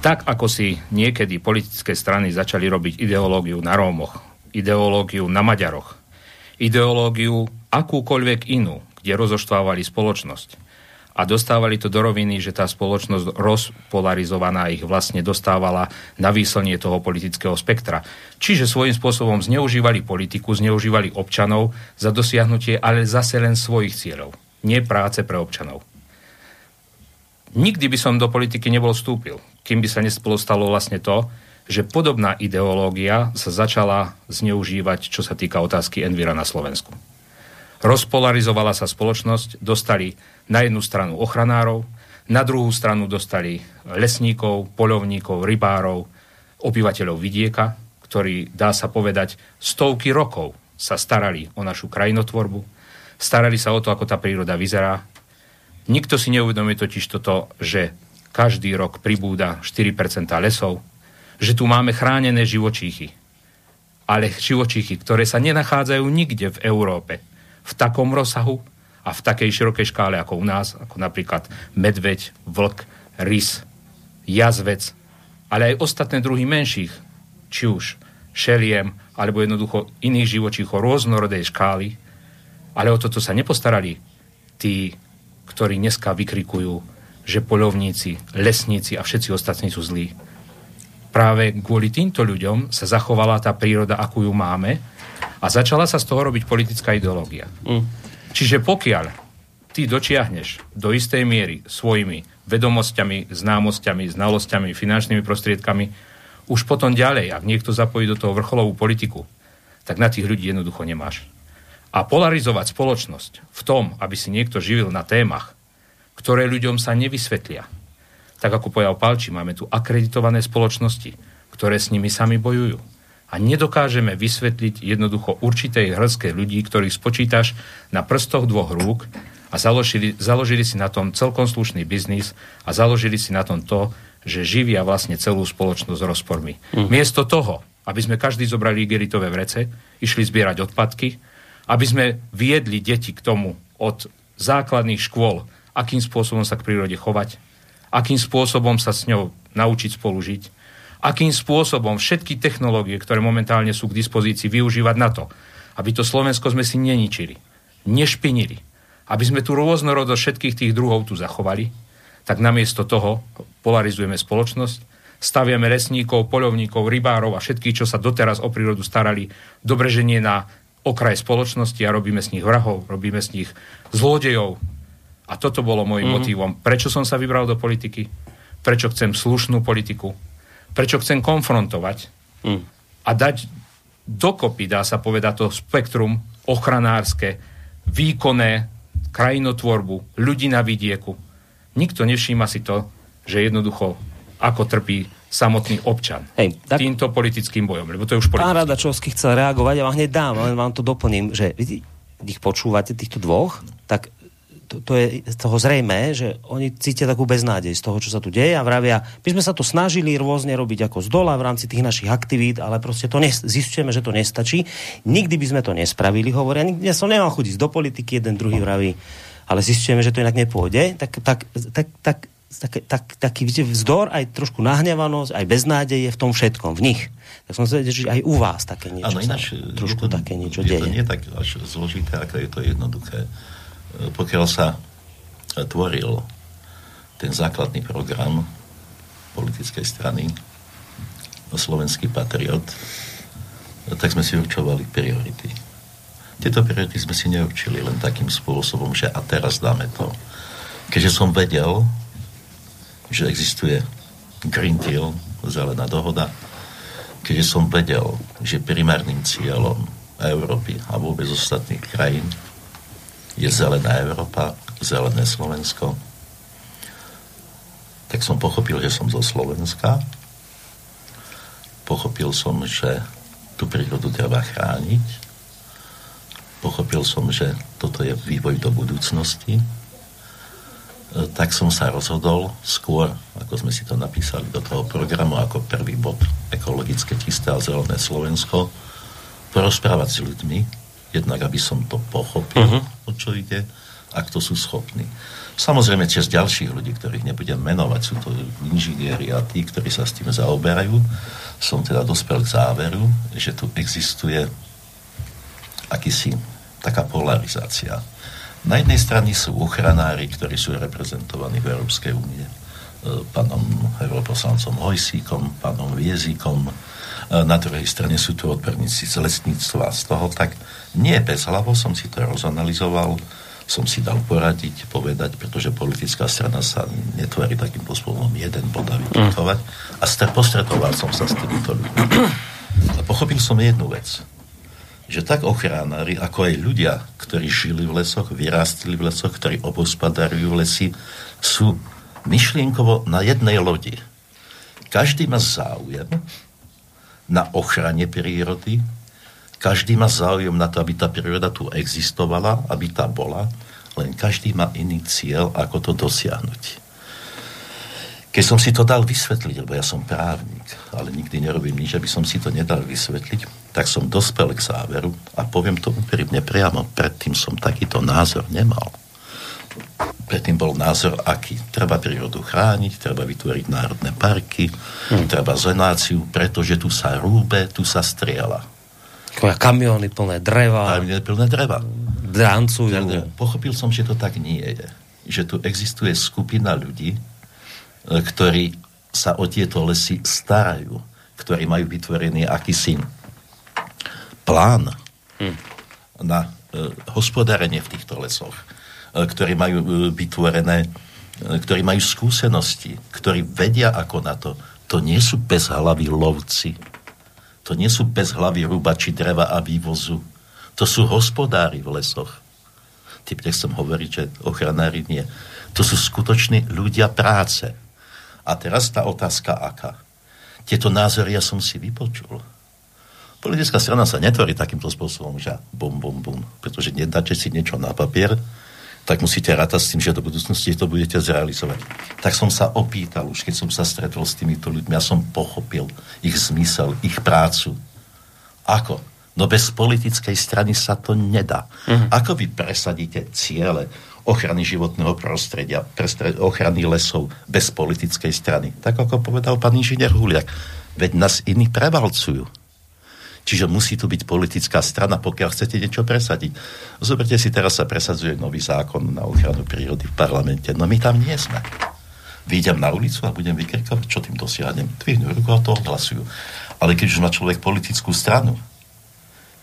tak ako si niekedy politické strany začali robiť ideológiu na Rómoch, ideológiu na Maďaroch, ideológiu akúkoľvek inú, kde rozoštvávali spoločnosť. A dostávali to do roviny, že tá spoločnosť rozpolarizovaná ich vlastne dostávala na výslnie toho politického spektra. Čiže svojím spôsobom zneužívali politiku, zneužívali občanov za dosiahnutie, ale zase len svojich cieľov. Nie práce pre občanov. Nikdy by som do politiky nebol vstúpil, kým by sa nestalo vlastne to, že podobná ideológia sa začala zneužívať, čo sa týka otázky Envira na Slovensku rozpolarizovala sa spoločnosť, dostali na jednu stranu ochranárov, na druhú stranu dostali lesníkov, polovníkov, rybárov, obyvateľov vidieka, ktorí, dá sa povedať, stovky rokov sa starali o našu krajinotvorbu, starali sa o to, ako tá príroda vyzerá. Nikto si neuvedomuje totiž toto, že každý rok pribúda 4% lesov, že tu máme chránené živočíchy. Ale živočíchy, ktoré sa nenachádzajú nikde v Európe v takom rozsahu a v takej širokej škále ako u nás, ako napríklad medveď, vlk, rys, jazvec, ale aj ostatné druhy menších, či už šeliem, alebo jednoducho iných živočíchov rôznorodej škály, ale o toto sa nepostarali tí, ktorí dneska vykrikujú, že polovníci, lesníci a všetci ostatní sú zlí. Práve kvôli týmto ľuďom sa zachovala tá príroda, akú ju máme a začala sa z toho robiť politická ideológia. Mm. Čiže pokiaľ ty dočiahneš do istej miery svojimi vedomosťami, známosťami, znalosťami, finančnými prostriedkami, už potom ďalej, ak niekto zapojí do toho vrcholovú politiku, tak na tých ľudí jednoducho nemáš. A polarizovať spoločnosť v tom, aby si niekto živil na témach, ktoré ľuďom sa nevysvetlia, tak ako povedal Palči, máme tu akreditované spoločnosti, ktoré s nimi sami bojujú. A nedokážeme vysvetliť jednoducho určitej hrstke ľudí, ktorých spočítaš na prstoch dvoch rúk a založili, založili si na tom celkom slušný biznis a založili si na tom to, že živia vlastne celú spoločnosť rozpormi. Mm. Miesto toho, aby sme každý zobrali igeritové vrece, išli zbierať odpadky, aby sme viedli deti k tomu od základných škôl, akým spôsobom sa k prírode chovať, akým spôsobom sa s ňou naučiť spolužiť, akým spôsobom všetky technológie, ktoré momentálne sú k dispozícii, využívať na to, aby to Slovensko sme si neničili, nešpinili, aby sme tu rôznorodosť všetkých tých druhov tu zachovali, tak namiesto toho polarizujeme spoločnosť, staviame lesníkov, poľovníkov, rybárov a všetkých, čo sa doteraz o prírodu starali, dobreženie na okraj spoločnosti a robíme z nich vrahov, robíme z nich zlodejov, a toto bolo môjim mm. motivom. Prečo som sa vybral do politiky? Prečo chcem slušnú politiku? Prečo chcem konfrontovať mm. a dať dokopy, dá sa povedať, to spektrum ochranárske, výkonné, krajinotvorbu, ľudí na vidieku. Nikto nevšíma si to, že jednoducho ako trpí samotný občan Hej, tak... týmto politickým bojom, lebo to je už politický. Pán Radačovský chcel reagovať, ja vám hneď dám, len vám to doplním, že ich počúvate, týchto dvoch, tak to, to je z toho zrejme, že oni cítia takú beznádej z toho, čo sa tu deje a vravia, my sme sa to snažili rôzne robiť ako z dola v rámci tých našich aktivít, ale proste to nes- zistujeme, že to nestačí. Nikdy by sme to nespravili, hovoria. Ja som nemal chudiť do politiky, jeden druhý vraví, ale zistujeme, že to inak nepôjde. Tak, tak, tak, tak tak, tak, taký viete, vzdor, aj trošku nahnevanosť, aj beznádej je v tom všetkom, v nich. Tak som sa že aj u vás také niečo ano, ináč, trošku to, také niečo je deje. to nie tak až zložité, ako je to jednoduché pokiaľ sa tvoril ten základný program politickej strany Slovenský patriot, tak sme si určovali priority. Tieto priority sme si neurčili len takým spôsobom, že a teraz dáme to. Keďže som vedel, že existuje Green Deal, zelená dohoda, keďže som vedel, že primárnym cieľom Európy a vôbec ostatných krajín je zelená Európa, zelené Slovensko, tak som pochopil, že som zo Slovenska. Pochopil som, že tú prírodu treba chrániť. Pochopil som, že toto je vývoj do budúcnosti. E, tak som sa rozhodol skôr, ako sme si to napísali do toho programu, ako prvý bod ekologické čisté a zelené Slovensko, porozprávať s ľuďmi, jednak aby som to pochopil, uh-huh. o čo ide, ak to sú schopní. Samozrejme, cez ďalších ľudí, ktorých nebudem menovať, sú to inžinieri a tí, ktorí sa s tým zaoberajú, som teda dospel k záveru, že tu existuje akýsi taká polarizácia. Na jednej strane sú ochranári, ktorí sú reprezentovaní v Európskej únie e, pánom europoslancom Hojsíkom, pánom Viezíkom, na druhej strane sú tu odborníci z lesníctva z toho, tak nie bez hlavo som si to rozanalizoval, som si dal poradiť, povedať, pretože politická strana sa netvorí takým spôsobom jeden bod a vyputovať. A postretoval som sa s týmito ľuďmi. A pochopil som jednu vec, že tak ochránári, ako aj ľudia, ktorí žili v lesoch, vyrástli v lesoch, ktorí obospodarujú lesy, sú myšlienkovo na jednej lodi. Každý má záujem, na ochrane prírody. Každý má záujem na to, aby tá príroda tu existovala, aby tá bola, len každý má iný cieľ, ako to dosiahnuť. Keď som si to dal vysvetliť, lebo ja som právnik, ale nikdy nerobím nič, aby som si to nedal vysvetliť, tak som dospel k záveru a poviem to úprimne priamo, predtým som takýto názor nemal. Predtým bol názor, aký. Treba prírodu chrániť, treba vytvoriť národné parky, hmm. treba zonáciu, pretože tu sa rúbe, tu sa strieľa. Kamiony plné dreva. Kamiony plné dreva. Drancujú. Pochopil som, že to tak nie je. Že tu existuje skupina ľudí, ktorí sa o tieto lesy starajú, ktorí majú vytvorený akýsi plán hmm. na e, hospodárenie v týchto lesoch, e, ktorí majú e, vytvorené, e, ktorí majú skúsenosti, ktorí vedia ako na to. To nie sú bezhlaví lovci, to nie sú bezhlaví rúbači dreva a vývozu, to sú hospodári v lesoch. Typ nechcem hovoriť, že ochranári nie. To sú skutoční ľudia práce a teraz tá otázka aká. Tieto názory ja som si vypočul. Politická strana sa netvorí takýmto spôsobom, že bum, bum, bum. Pretože nedáte si niečo na papier, tak musíte rátať s tým, že do budúcnosti to budete zrealizovať. Tak som sa opýtal, už keď som sa stretol s týmito ľuďmi, ja som pochopil ich zmysel, ich prácu. Ako? No bez politickej strany sa to nedá. Uh-huh. Ako vy presadíte ciele ochrany životného prostredia, ochrany lesov bez politickej strany? Tak ako povedal pán inžinier Huliak. Veď nás iní prevalcujú. Čiže musí tu byť politická strana, pokiaľ chcete niečo presadiť. Zoberte si, teraz sa presadzuje nový zákon na ochranu prírody v parlamente. No my tam nie sme. Výjdem na ulicu a budem vykrikovať, čo tým dosiahnem. Dvihnú ruku a to odhlasujú. Ale keď už má človek politickú stranu,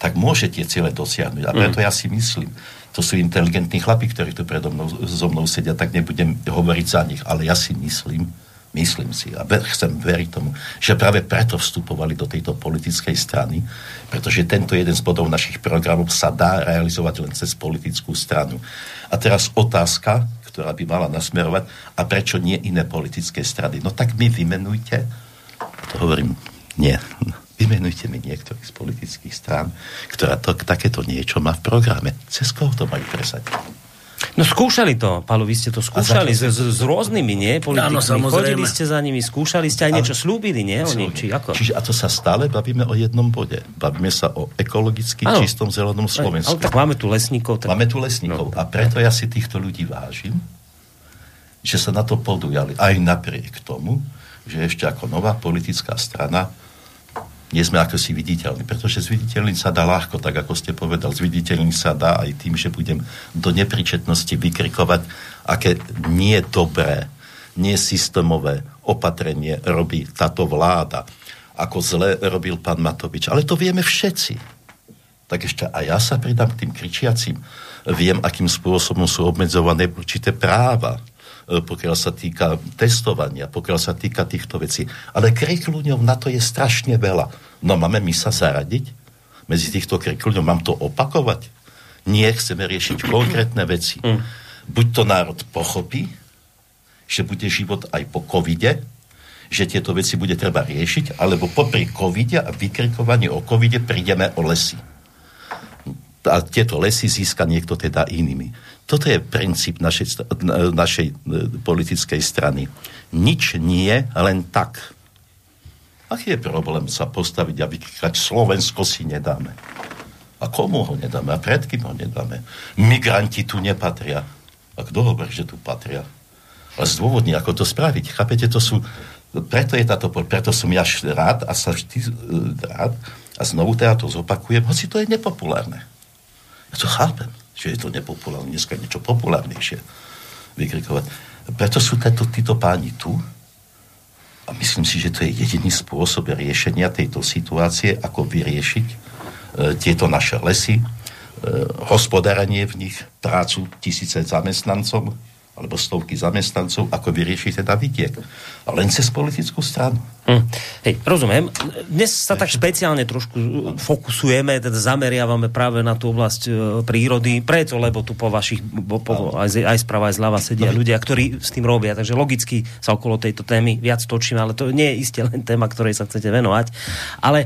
tak môže tie ciele dosiahnuť. A preto mm. ja si myslím, to sú inteligentní chlapi, ktorí tu predo mnou, so mnou sedia, tak nebudem hovoriť za nich, ale ja si myslím, myslím si a chcem veriť tomu, že práve preto vstupovali do tejto politickej strany, pretože tento jeden z bodov našich programov sa dá realizovať len cez politickú stranu. A teraz otázka, ktorá by mala nasmerovať, a prečo nie iné politické strany? No tak mi vymenujte, to hovorím, nie, Vymenujte mi niektorých z politických strán, ktorá to, takéto niečo má v programe. Cez koho to majú presadiť? No skúšali to, Paolo, vy ste to skúšali s, s, s rôznymi, nie? Politikmi. Áno, Chodili ste za nimi, skúšali ste aj niečo slúbili, nie? Oni, či ako? Čiže a to sa stále bavíme o jednom bode. Bavíme sa o ekologicky ano. čistom zelenom Slovensku. Ale tak máme tu lesníkov. Tak... Máme tu lesníkov. No. A preto ja si týchto ľudí vážim, že sa na to podujali. Aj napriek tomu, že ešte ako nová politická strana nie sme ako si viditeľní, pretože zviditeľniť sa dá ľahko, tak ako ste povedal, zviditeľniť sa dá aj tým, že budem do nepričetnosti vykrikovať, aké nie dobré, nie systémové opatrenie robí táto vláda, ako zle robil pán Matovič. Ale to vieme všetci. Tak ešte aj ja sa pridám k tým kričiacim. Viem, akým spôsobom sú obmedzované určité práva pokiaľ sa týka testovania, pokiaľ sa týka týchto vecí. Ale krikľúňov na to je strašne veľa. No máme my sa zaradiť medzi týchto krikľúňov? Mám to opakovať? Nie, chceme riešiť konkrétne veci. Mm. Buď to národ pochopí, že bude život aj po covide, že tieto veci bude treba riešiť, alebo popri covide a vykrikovaní o covide prídeme o lesy. A tieto lesy získa niekto teda inými. Toto je princíp našej, našej e, politickej strany. Nič nie, len tak. Aký je problém sa postaviť a vykýkať Slovensko si nedáme? A komu ho nedáme? A pred kým ho nedáme? Migranti tu nepatria. A kto hovorí, že tu patria? A zdôvodní, ako to spraviť. Chápete, to sú... Preto, je táto, preto som ja rád a sa vždy e, rád a znovu teda to zopakujem, hoci to je nepopulárne. Ja to chápem že je to nepopulárne, dneska niečo populárnejšie vykrikovať. Preto sú títo, títo páni tu a myslím si, že to je jediný spôsob riešenia tejto situácie, ako vyriešiť e, tieto naše lesy, e, hospodárenie v nich, prácu tisíce zamestnancom, alebo stovky zamestnancov, ako vyrieši teda vidiek. A len cez politickú stranu. Hm. Hej, rozumiem. Dnes sa tak špeciálne trošku fokusujeme, teda zameriavame práve na tú oblasť e, prírody, preto, lebo tu po vašich, po, po, aj, aj sprava, aj zľava sedia ľudia, ktorí s tým robia, takže logicky sa okolo tejto témy viac točíme, ale to nie je isté len téma, ktorej sa chcete venovať. Ale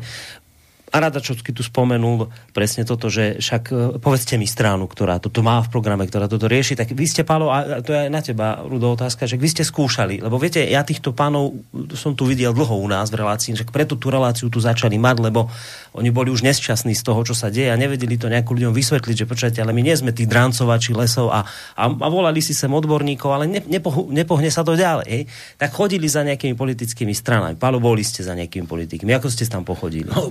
a Radačovský tu spomenul presne toto, že však e, povedzte mi stranu, ktorá toto má v programe, ktorá toto rieši, tak vy ste, Pálo, a to je aj na teba, Rudo, otázka, že vy ste skúšali, lebo viete, ja týchto pánov som tu videl dlho u nás v relácii, že preto tú reláciu tu začali mať, lebo oni boli už nesčasní z toho, čo sa deje a nevedeli to nejakú ľuďom vysvetliť, že počujete, ale my nie sme tí drancovači lesov a, a, a volali si sem odborníkov, ale ne, nepoh, nepohne sa to ďalej. Hej? Tak chodili za nejakými politickými stranami. Pálo, boli ste za nejakými politikmi. Ako ste tam pochodili? No,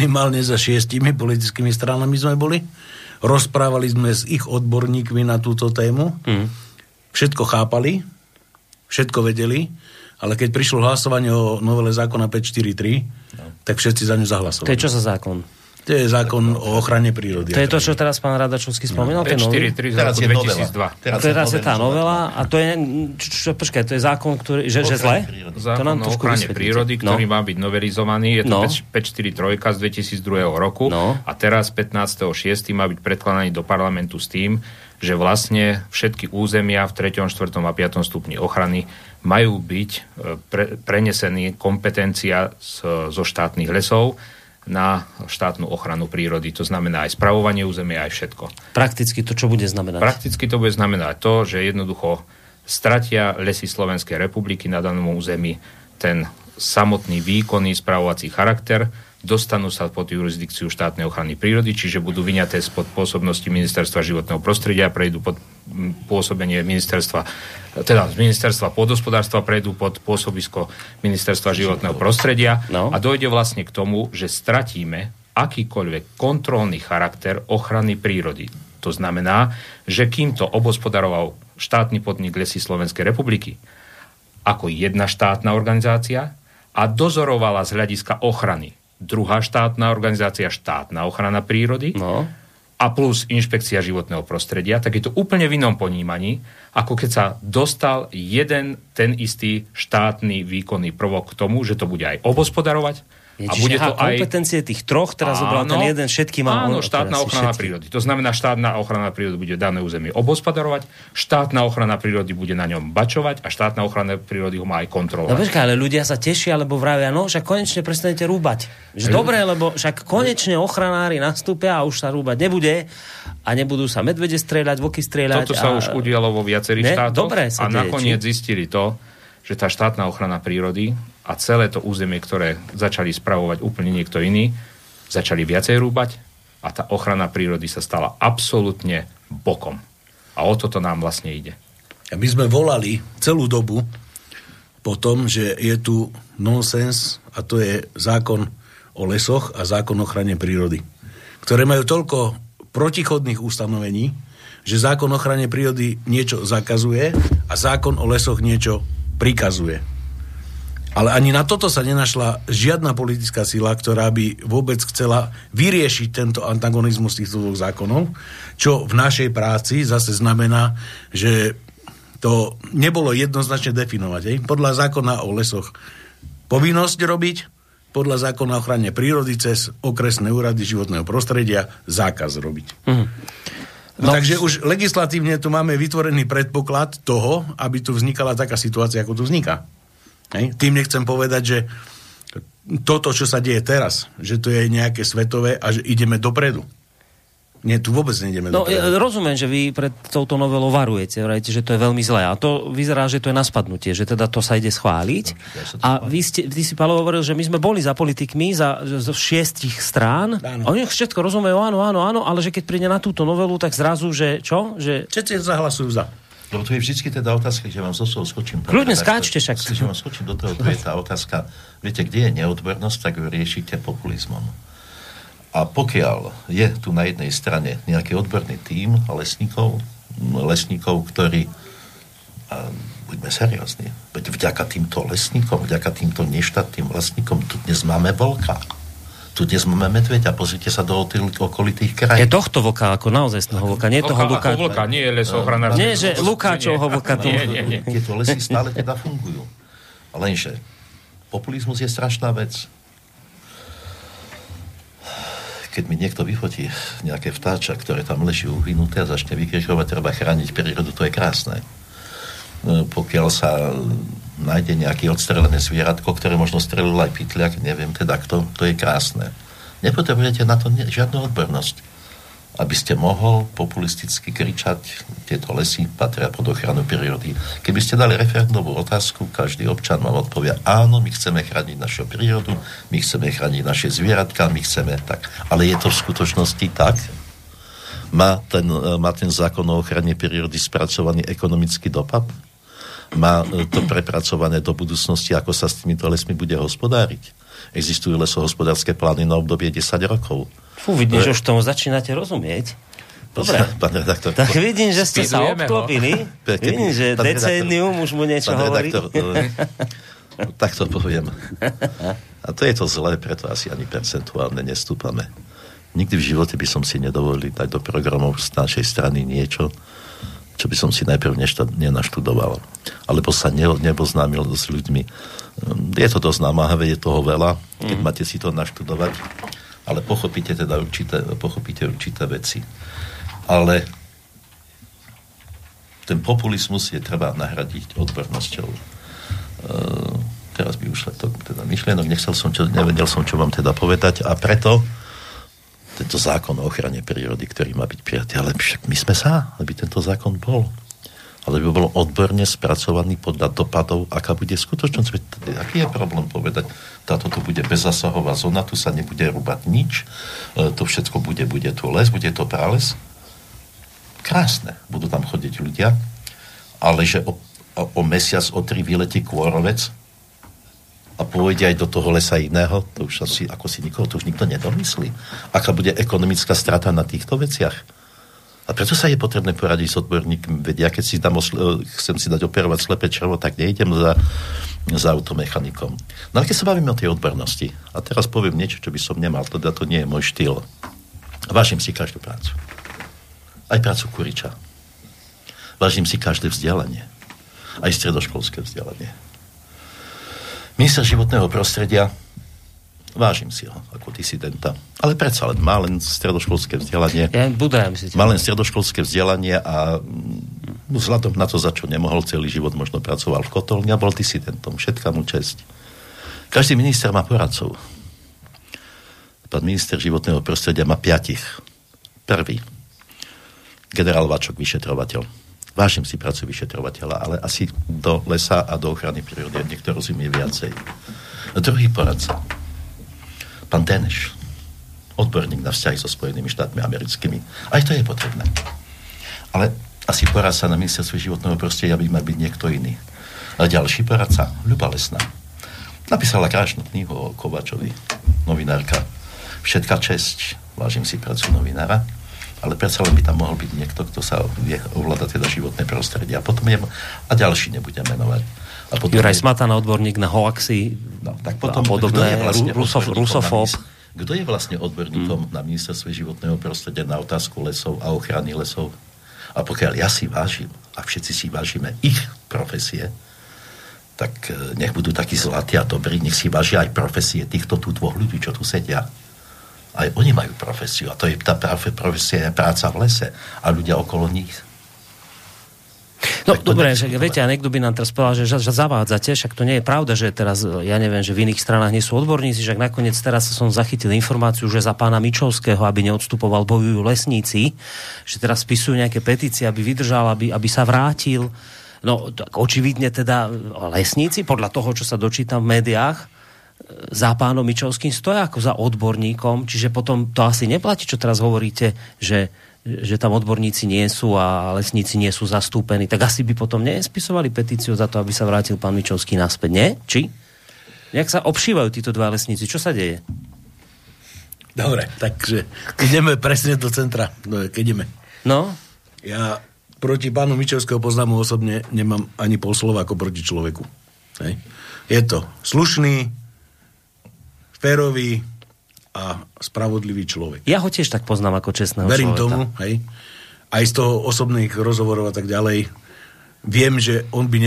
minimálne za šiestimi politickými stranami sme boli. Rozprávali sme s ich odborníkmi na túto tému. Mm. Všetko chápali, všetko vedeli, ale keď prišlo hlasovanie o novele zákona 543, tak všetci za ňu zahlasovali. To je čo za zákon? To je zákon o ochrane prírody. To je to, čo teraz pán Radačovský spomínal? No. 543 z roku 2002. Teraz, teraz je tá novela a to je, čo, čo, počkaj, to je zákon, ktorý, že, že zle? Zákon to nám o ochrane prírody, ktorý no. má byť novelizovaný, je to no. 543 z 2002 roku no. a teraz 15.6. má byť predkladaný do parlamentu s tým, že vlastne všetky územia v 3., 4. a 5. stupni ochrany majú byť e, pre, prenesený kompetencia z, zo štátnych lesov na štátnu ochranu prírody. To znamená aj spravovanie územia, aj všetko. Prakticky to čo bude znamenať? Prakticky to bude znamenať to, že jednoducho stratia lesy Slovenskej republiky na danom území ten samotný výkonný spravovací charakter, dostanú sa pod jurisdikciu štátnej ochrany prírody, čiže budú vyňaté spod pôsobnosti ministerstva životného prostredia, prejdú pod pôsobenie ministerstva, teda z ministerstva podhospodárstva prejdú pod pôsobisko ministerstva životného prostredia no. a dojde vlastne k tomu, že stratíme akýkoľvek kontrolný charakter ochrany prírody. To znamená, že kým to obospodaroval štátny podnik Lesy Slovenskej republiky ako jedna štátna organizácia a dozorovala z hľadiska ochrany druhá štátna organizácia, štátna ochrana prírody no. a plus inšpekcia životného prostredia, tak je to úplne v inom ponímaní, ako keď sa dostal jeden ten istý štátny výkonný prvok k tomu, že to bude aj obospodarovať, je, a bude to aj... kompetencie tých troch, teraz zobral ten jeden, všetky má... Áno, štátna ochrana všetky. prírody. To znamená, štátna ochrana prírody bude dané územie obospodarovať, štátna ochrana prírody bude na ňom bačovať a štátna ochrana prírody ho má aj kontrolovať. No počkaj, ale ľudia sa tešia, lebo vravia, no však konečne prestanete rúbať. Že Ľud... dobre, lebo však konečne ochranári nastúpia a už sa rúbať nebude a nebudú sa medvede strieľať, voky strieľať. Toto sa a... už udialo vo viacerých ne? štátoch dobre a nakoniec či? zistili to, že tá štátna ochrana prírody a celé to územie, ktoré začali spravovať úplne niekto iný, začali viacej rúbať a tá ochrana prírody sa stala absolútne bokom. A o toto nám vlastne ide. A my sme volali celú dobu po tom, že je tu nonsens a to je zákon o lesoch a zákon o ochrane prírody, ktoré majú toľko protichodných ustanovení, že zákon o ochrane prírody niečo zakazuje a zákon o lesoch niečo prikazuje. Ale ani na toto sa nenašla žiadna politická sila, ktorá by vôbec chcela vyriešiť tento antagonizmus týchto dvoch zákonov, čo v našej práci zase znamená, že to nebolo jednoznačne definovať. Hej? Podľa zákona o lesoch povinnosť robiť, podľa zákona o ochrane prírody cez okresné úrady životného prostredia zákaz robiť. Mm. No, takže už legislatívne tu máme vytvorený predpoklad toho, aby tu vznikala taká situácia, ako tu vzniká. Hej? Tým nechcem povedať, že toto, čo sa deje teraz, že to je nejaké svetové a že ideme dopredu. Nie, tu vôbec nejdeme no, dopredu. Ja rozumiem, že vy pred touto novelou varujete, vrajte, že to je veľmi zlé. A to vyzerá, že to je naspadnutie, že teda to sa ide schváliť. No, a vy, ste, vy si, Paolo, hovoril, že my sme boli za politikmi za, zo šiestich strán. Áno. Oni všetko rozumejú, áno, áno, áno, ale že keď príde na túto novelu, tak zrazu, že čo? Že... Všetci zahlasujú za. Lebo to je vždy teda otázka, že vám zo toho skočím. Kľudne skáčte však. Že vám skočím do toho, to je tá otázka. Viete, kde je neodbornosť, tak ju riešite populizmom. A pokiaľ je tu na jednej strane nejaký odborný tím lesníkov, lesníkov, ktorí a buďme seriózni, veď vďaka týmto lesníkom, vďaka týmto neštátnym lesníkom tu dnes máme vlka. Tu dnes máme medveďa, pozrite sa do tých okolitých Je krajín. tohto vlka, ako naozaj toho vlka, nie toho Vlka Luka. vlka, nie lesochranár. Nie, že Lukáčovho vlka tu. Nie, nie, nie. Tieto lesy stále teda fungujú. Lenže populizmus je strašná vec. Keď mi niekto vyfotí nejaké vtáča, ktoré tam leží uhynuté a začne vykrižovať, treba chrániť prírodu, to je krásne. No, Pokiaľ sa nájde nejaké odstrelené zvieratko, ktoré možno strelil aj pytliak, neviem teda kto, to je krásne. Nepotrebujete na to žiadnu odbornosť aby ste mohol populisticky kričať, tieto lesy patria pod ochranu prírody. Keby ste dali referendovú otázku, každý občan vám odpovie, áno, my chceme chrániť našu prírodu, my chceme chrániť naše zvieratka, my chceme tak. Ale je to v skutočnosti tak? Má ten, má ten zákon o ochrane prírody spracovaný ekonomický dopad? Má e, to prepracované do budúcnosti, ako sa s týmito lesmi bude hospodáriť? Existujú lesohospodárske plány na obdobie 10 rokov. Fú, vidím, že už tomu začínate rozumieť. Dobre. Pán redaktor, Tak vidím, že ste sa obklopili. Vidím, že decénium už mu niečo Pán hovorí. redaktor, e, tak to poviem. A to je to zlé, preto asi ani percentuálne nestúpame. Nikdy v živote by som si nedovolil dať do programov z našej strany niečo, čo by som si najprv nešta, nenaštudoval. Alebo sa ne, neboznámil s ľuďmi. Hm, Je to dosť namáhavé, je toho veľa, keď Mm. máte si to naštudovať, ale pochopíte teda určité, pochopíte určité veci. Ale ten populizmus je treba nahradiť odbornosťou. Uh, teraz by ušla to teda myšlienok, nechcel som, čo, nevedel som, čo vám teda povedať a preto tento zákon o ochrane prírody, ktorý má byť prijatý, ale však my sme sa, aby tento zákon bol. Ale by bol odborne spracovaný podľa dopadov, aká bude skutočnosť. Aký je problém povedať, táto tu bude bezasahová zóna, tu sa nebude rúbať nič, e, to všetko bude, bude tu les, bude to prales. Krásne, budú tam chodiť ľudia, ale že o, o, o mesiac, o tri vyletí kôrovec a pôjde aj do toho lesa iného, to už asi, ako si nikoho, to už nikto nedomyslí. Aká bude ekonomická strata na týchto veciach? A preto sa je potrebné poradiť s odborníkmi. Veď ja keď si dám osle, chcem si dať operovať slepé červo, tak nejdem za, za automechanikom. No ale keď sa bavíme o tej odbornosti, a teraz poviem niečo, čo by som nemal, teda to nie je môj štýl. Vážim si každú prácu. Aj prácu kuriča. Vážim si každé vzdelanie. Aj stredoškolské vzdelanie. Minister životného prostredia vážim si ho ako disidenta. Ale predsa len má len stredoškolské vzdelanie. Ja Budaj, myslíte? Mal len stredoškolské vzdelanie a mm, vzhľadom na to, za čo nemohol celý život, možno pracoval v kotolni a bol disidentom. Všetka mu česť. Každý minister má poradcov. Pán minister životného prostredia má piatich. Prvý. Generál Vačok, vyšetrovateľ. Vážim si prácu vyšetrovateľa, ale asi do lesa a do ochrany prírody niekto rozumie viacej. Druhý poradca. Pán Deneš, odborník na vzťahy so Spojenými štátmi americkými. Aj to je potrebné. Ale asi poradca na ministerstve životného prostredia by mal byť niekto iný. A ďalší poradca, Ľuba Lesná. Napísala krásnu knihu o Kovačovi, novinárka. Všetka česť, vážim si prácu novinára, ale predsa len by tam mohol byť niekto, kto sa vie ovládať teda životné prostredie. A potom je, a ďalší nebudem menovať. A potom Juraj je- Smatana, odborník na hoaxy No, tak a potom, podobné, kto je vlastne ru- rusof, rusofób. Kto je vlastne odborníkom hmm. na ministerstve životného prostredia na otázku lesov a ochrany lesov? A pokiaľ ja si vážim, a všetci si vážime ich profesie, tak e, nech budú takí zlatí a dobrí, nech si vážia aj profesie týchto tu dvoch ľudí, čo tu sedia. Aj oni majú profesiu a to je tá profe- profesia je práca v lese a ľudia okolo nich. No Tak dobre, že viete, a niekto by nám teraz povedal, že, že zavádzate, však to nie je pravda, že teraz, ja neviem, že v iných stranách nie sú odborníci, že nakoniec teraz som zachytil informáciu, že za pána Mičovského, aby neodstupoval, bojujú lesníci, že teraz spisujú nejaké petície, aby vydržal, aby, aby sa vrátil. No, tak očividne teda lesníci, podľa toho, čo sa dočítam v médiách, za pánom Mičovským stoja ako za odborníkom, čiže potom to asi neplatí, čo teraz hovoríte, že, že tam odborníci nie sú a lesníci nie sú zastúpení, tak asi by potom nespisovali petíciu za to, aby sa vrátil pán Mičovský naspäť, nie? Či? Jak sa obšívajú títo dva lesníci? Čo sa deje? Dobre, takže ideme presne do centra. No, keď ideme. No, Ja proti pánu Mičovského poznámu osobne nemám ani pol slova ako proti človeku. Hej. Je to slušný, férový, a spravodlivý človek. Ja ho tiež tak poznám ako čestného Verím človeka. tomu, hej. Aj z toho osobných rozhovorov a tak ďalej. Viem, že on by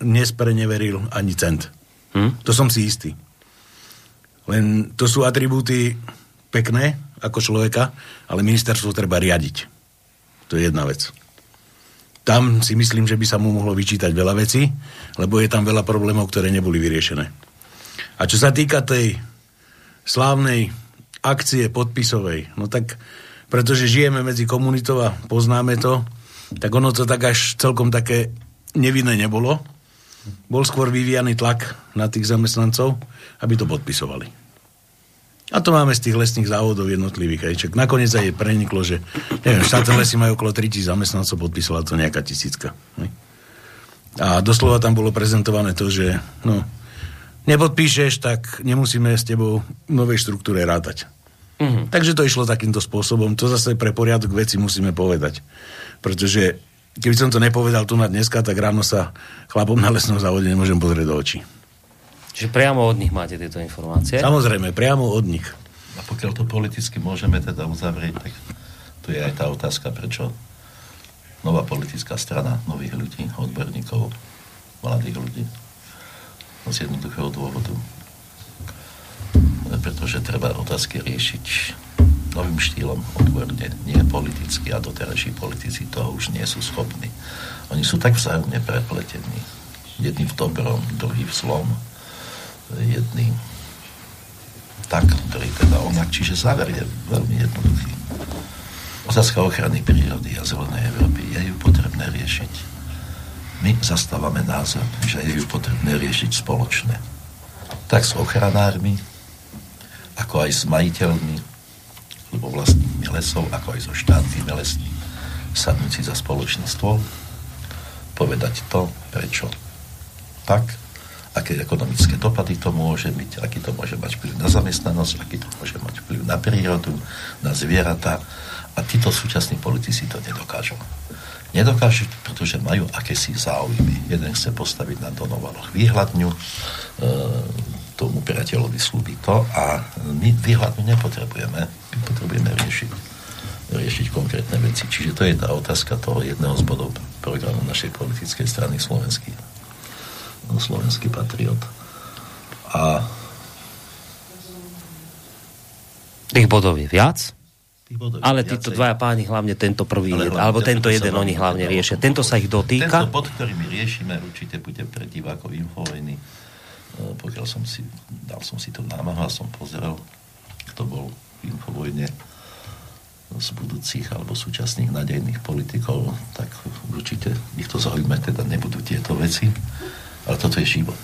nespreneveril, ani cent. Hm? To som si istý. Len to sú atribúty pekné ako človeka, ale ministerstvo treba riadiť. To je jedna vec. Tam si myslím, že by sa mu mohlo vyčítať veľa vecí, lebo je tam veľa problémov, ktoré neboli vyriešené. A čo sa týka tej slávnej akcie podpisovej, no tak pretože žijeme medzi komunitou a poznáme to, tak ono to tak až celkom také nevinné nebolo. Bol skôr vyvíjaný tlak na tých zamestnancov, aby to podpisovali. A to máme z tých lesných závodov jednotlivých. Aj. Čak nakoniec aj preniklo, že neviem, štátne lesy majú okolo 3000 zamestnancov, podpísala to nejaká tisícka. A doslova tam bolo prezentované to, že no, nepodpíšeš, tak nemusíme s tebou v novej štruktúre rátať. Mm-hmm. Takže to išlo takýmto spôsobom. To zase pre poriadok veci musíme povedať. Pretože keby som to nepovedal tu na dneska, tak ráno sa chlapom na lesnom závode nemôžem pozrieť do očí. Čiže priamo od nich máte tieto informácie? Samozrejme, priamo od nich. A pokiaľ to politicky môžeme teda uzavrieť, tak tu je aj tá otázka, prečo nová politická strana nových ľudí, odborníkov, mladých ľudí. Z jednoduchého dôvodu. Pretože treba otázky riešiť novým štýlom, odborne, nie politicky a doterajší politici toho už nie sú schopní. Oni sú tak vzájomne prepletení. Jedný v dobrom, druhý v zlom. Jedný tak, ktorý teda onak. Čiže záver je veľmi jednoduchý. Otázka ochrany prírody a zelenej Európy je ju potrebné riešiť. My zastávame názor, že je ju potrebné riešiť spoločne. Tak s ochranármi, ako aj s majiteľmi, alebo vlastnými lesov, ako aj so štátnymi lesmi, sadnúť si za spoločný stôl, povedať to, prečo tak, aké ekonomické dopady to môže byť, aký to môže mať vplyv na zamestnanosť, aký to môže mať vplyv na prírodu, na zvieratá. A títo súčasní politici to nedokážu. Nedokážu, pretože majú akési záujmy. Jeden chce postaviť na Donovaloch výhľadňu, e, tomu priateľovi slúbi to a my výhľadňu nepotrebujeme. My potrebujeme riešiť, riešiť konkrétne veci. Čiže to je tá otázka toho jedného z bodov programu našej politickej strany slovenský, slovenský patriot. A Tých bodov je viac, tých bodov je ale títo dvaja páni, hlavne tento prvý, Ale ale hlavne alebo tento tento jeden, oni hlavne riešia. Tento sa ich Tento dotýka. bod, ktorý my riešime, určite bude pre divákov Infovojny. E, Pokiaľ som si, dal som si to námahu a som pozrel, kto bol v Infovojne z budúcich alebo súčasných nadejných politikov, tak určite ich to zaujíma, teda nebudú tieto veci. Ale toto je život.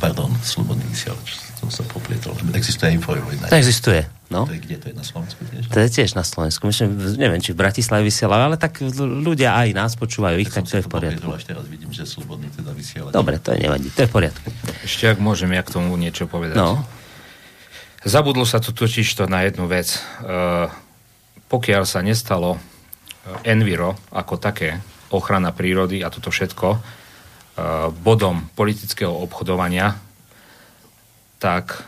Pardon, slobodný vysielač, som sa poplietol. Existuje Infovojna. To existuje, no. To je kde? To je na Slovensku tiež? To je tiež na Slovensku. Myslím, neviem, či v Bratislave vysielajú, ale tak ľudia aj nás počúvajú, ich, tak som to je v poriadku. Až teraz vidím, že slobodný teda vysielač. Dobre, to je nevadí, to je v poriadku. Ešte ak môžem ja k tomu niečo povedať. No, Zabudlo sa tu totiž to na jednu vec. E, pokiaľ sa nestalo e, Enviro ako také, ochrana prírody a toto všetko, e, bodom politického obchodovania, tak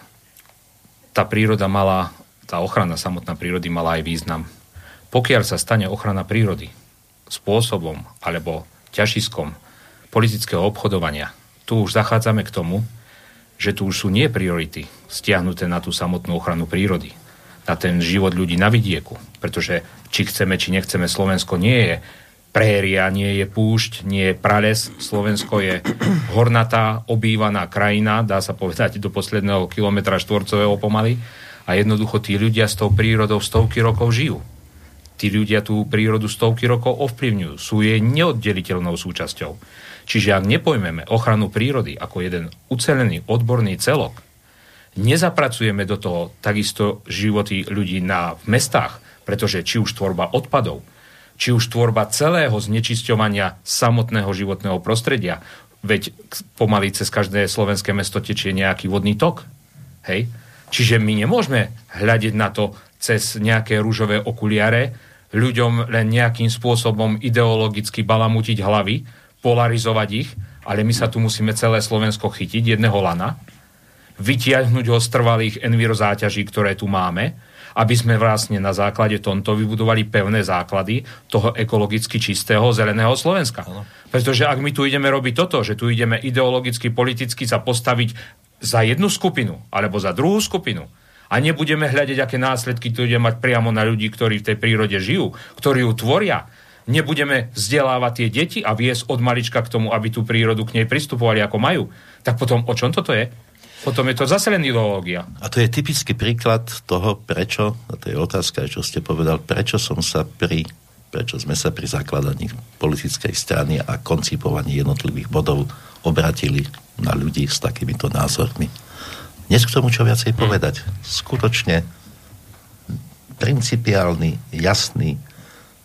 tá príroda mala, tá ochrana samotná prírody mala aj význam. Pokiaľ sa stane ochrana prírody spôsobom alebo ťažiskom politického obchodovania, tu už zachádzame k tomu, že tu už sú nie priority stiahnuté na tú samotnú ochranu prírody, na ten život ľudí na vidieku. Pretože či chceme, či nechceme, Slovensko nie je préria, nie je púšť, nie je prales. Slovensko je hornatá, obývaná krajina, dá sa povedať do posledného kilometra štvorcového pomaly. A jednoducho tí ľudia s tou prírodou stovky rokov žijú. Tí ľudia tú prírodu stovky rokov ovplyvňujú, sú jej neoddeliteľnou súčasťou. Čiže ak nepojmeme ochranu prírody ako jeden ucelený odborný celok, nezapracujeme do toho takisto životy ľudí na, v mestách, pretože či už tvorba odpadov, či už tvorba celého znečisťovania samotného životného prostredia, veď pomaly cez každé slovenské mesto tečie nejaký vodný tok. Hej? Čiže my nemôžeme hľadiť na to cez nejaké rúžové okuliare, ľuďom len nejakým spôsobom ideologicky balamutiť hlavy, polarizovať ich, ale my sa tu musíme celé Slovensko chytiť, jedného lana vytiahnuť ho z trvalých envirozáťaží, ktoré tu máme, aby sme vlastne na základe tomto vybudovali pevné základy toho ekologicky čistého zeleného Slovenska. Ano. Pretože ak my tu ideme robiť toto, že tu ideme ideologicky, politicky sa postaviť za jednu skupinu alebo za druhú skupinu a nebudeme hľadať, aké následky to ide mať priamo na ľudí, ktorí v tej prírode žijú, ktorí ju tvoria, nebudeme vzdelávať tie deti a viesť od malička k tomu, aby tú prírodu k nej pristupovali ako majú, tak potom o čom toto je? Potom je to zase len ideológia. A to je typický príklad toho, prečo, a to je otázka, čo ste povedal, prečo som sa pri prečo sme sa pri zakladaní politickej strany a koncipovaní jednotlivých bodov obratili na ľudí s takýmito názormi. Dnes k tomu čo viacej povedať. Skutočne principiálny, jasný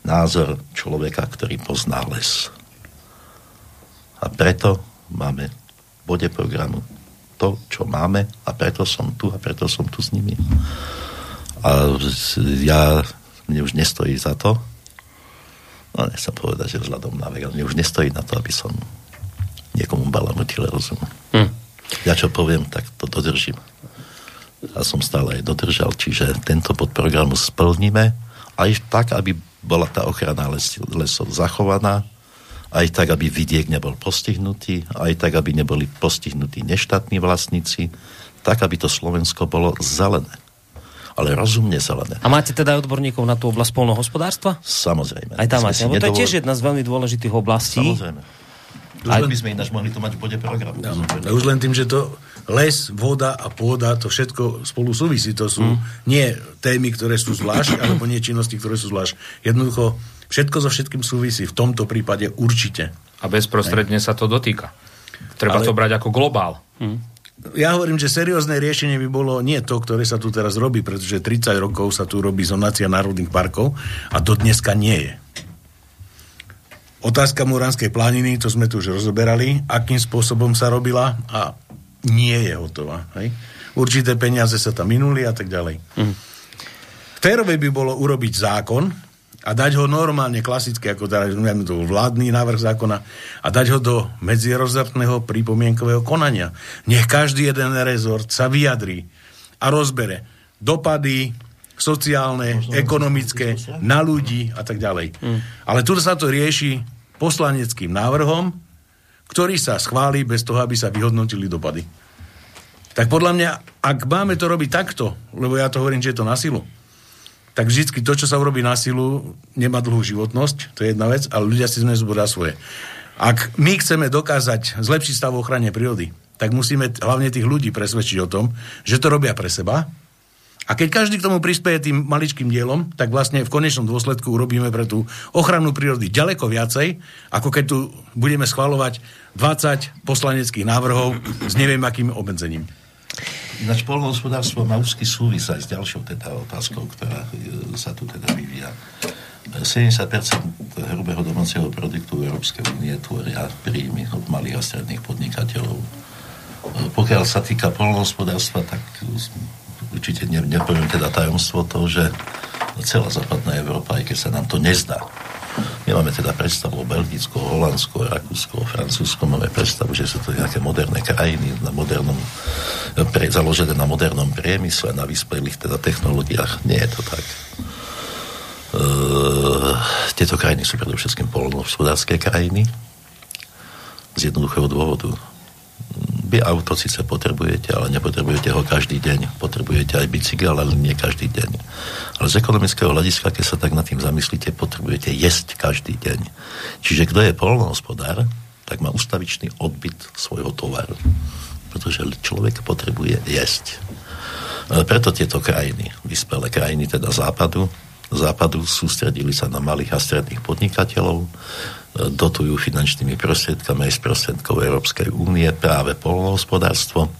názor človeka, ktorý pozná les. A preto máme v bode programu to, čo máme a preto som tu a preto som tu s nimi. A ja, mne už nestojí za to, no nechcem povedať, že vzhľadom na vek, ale mne už nestojí na to, aby som niekomu balamutil rozum. Hm. Ja čo poviem, tak to dodržím. A som stále aj dodržal, čiže tento podprogram splníme aj tak, aby bola tá ochrana les, lesov zachovaná, aj tak, aby vidiek nebol postihnutý, aj tak, aby neboli postihnutí neštátni vlastníci, tak, aby to Slovensko bolo zelené. Ale rozumne zelené. A máte teda aj odborníkov na tú oblasť polnohospodárstva? Samozrejme. Aj tam máte, nedovol... to je tiež jedna z veľmi dôležitých oblastí. Samozrejme. Už len by sme ináč mohli to mať v bode programu. Ja, už len tým, že to les, voda a pôda, to všetko spolu súvisí. To sú mm. nie témy, ktoré sú zvlášť, alebo nie činnosti, ktoré sú zvlášť. Jednoducho Všetko so všetkým súvisí. V tomto prípade určite. A bezprostredne sa to dotýka. Treba Ale... to brať ako globál. Hm. Ja hovorím, že seriózne riešenie by bolo nie to, ktoré sa tu teraz robí, pretože 30 rokov sa tu robí zonácia národných parkov a to dneska nie je. Otázka Muránskej planiny, to sme tu už rozoberali, akým spôsobom sa robila a nie je hotová. Hej? Určité peniaze sa tam minuli a tak ďalej. Mm. Férové by bolo urobiť zákon, a dať ho normálne klasicky, ako teda to vládny návrh zákona a dať ho do medzirozortného pripomienkového konania. Nech každý jeden rezort sa vyjadrí a rozbere dopady sociálne, Možno ekonomické, na ľudí a tak ďalej. Hmm. Ale tu sa to rieši poslaneckým návrhom, ktorý sa schváli bez toho, aby sa vyhodnotili dopady. Tak podľa mňa, ak máme to robiť takto, lebo ja to hovorím, že je to na silu, tak vždy to, čo sa urobí na silu, nemá dlhú životnosť, to je jedna vec, ale ľudia si zboria svoje. Ak my chceme dokázať zlepšiť stav ochrane prírody, tak musíme hlavne tých ľudí presvedčiť o tom, že to robia pre seba. A keď každý k tomu prispieje tým maličkým dielom, tak vlastne v konečnom dôsledku urobíme pre tú ochranu prírody ďaleko viacej, ako keď tu budeme schvalovať 20 poslaneckých návrhov s neviem akým obmedzením. Ináč polnohospodárstvo má úzky súvis aj s ďalšou teda otázkou, ktorá e, sa tu teda vyvíja. 70% hrubého domáceho produktu Európskej únie tvoria príjmy od malých a stredných podnikateľov. E, pokiaľ sa týka polnohospodárstva, tak určite ne, nepoviem teda tajomstvo toho, že celá západná Európa, aj keď sa nám to nezdá, Nemáme teda predstavu o Belgicku, o Holandsku, o Rakúsku, o Francúzsku, máme predstavu, že sú to nejaké moderné krajiny na modernom, pre, založené na modernom priemysle, na vyspelých teda technológiách. Nie je to tak. Uh, tieto krajiny sú predovšetkým polnohospodárske krajiny z jednoduchého dôvodu vy auto síce potrebujete, ale nepotrebujete ho každý deň. Potrebujete aj bicykel, ale nie každý deň. Ale z ekonomického hľadiska, keď sa tak nad tým zamyslíte, potrebujete jesť každý deň. Čiže kto je polnohospodár, tak má ustavičný odbyt svojho tovaru. Pretože človek potrebuje jesť. E, preto tieto krajiny, vyspelé krajiny teda západu, západu sústredili sa na malých a stredných podnikateľov, dotujú finančnými prostriedkami aj z prostriedkov Európskej únie práve polnohospodárstvo,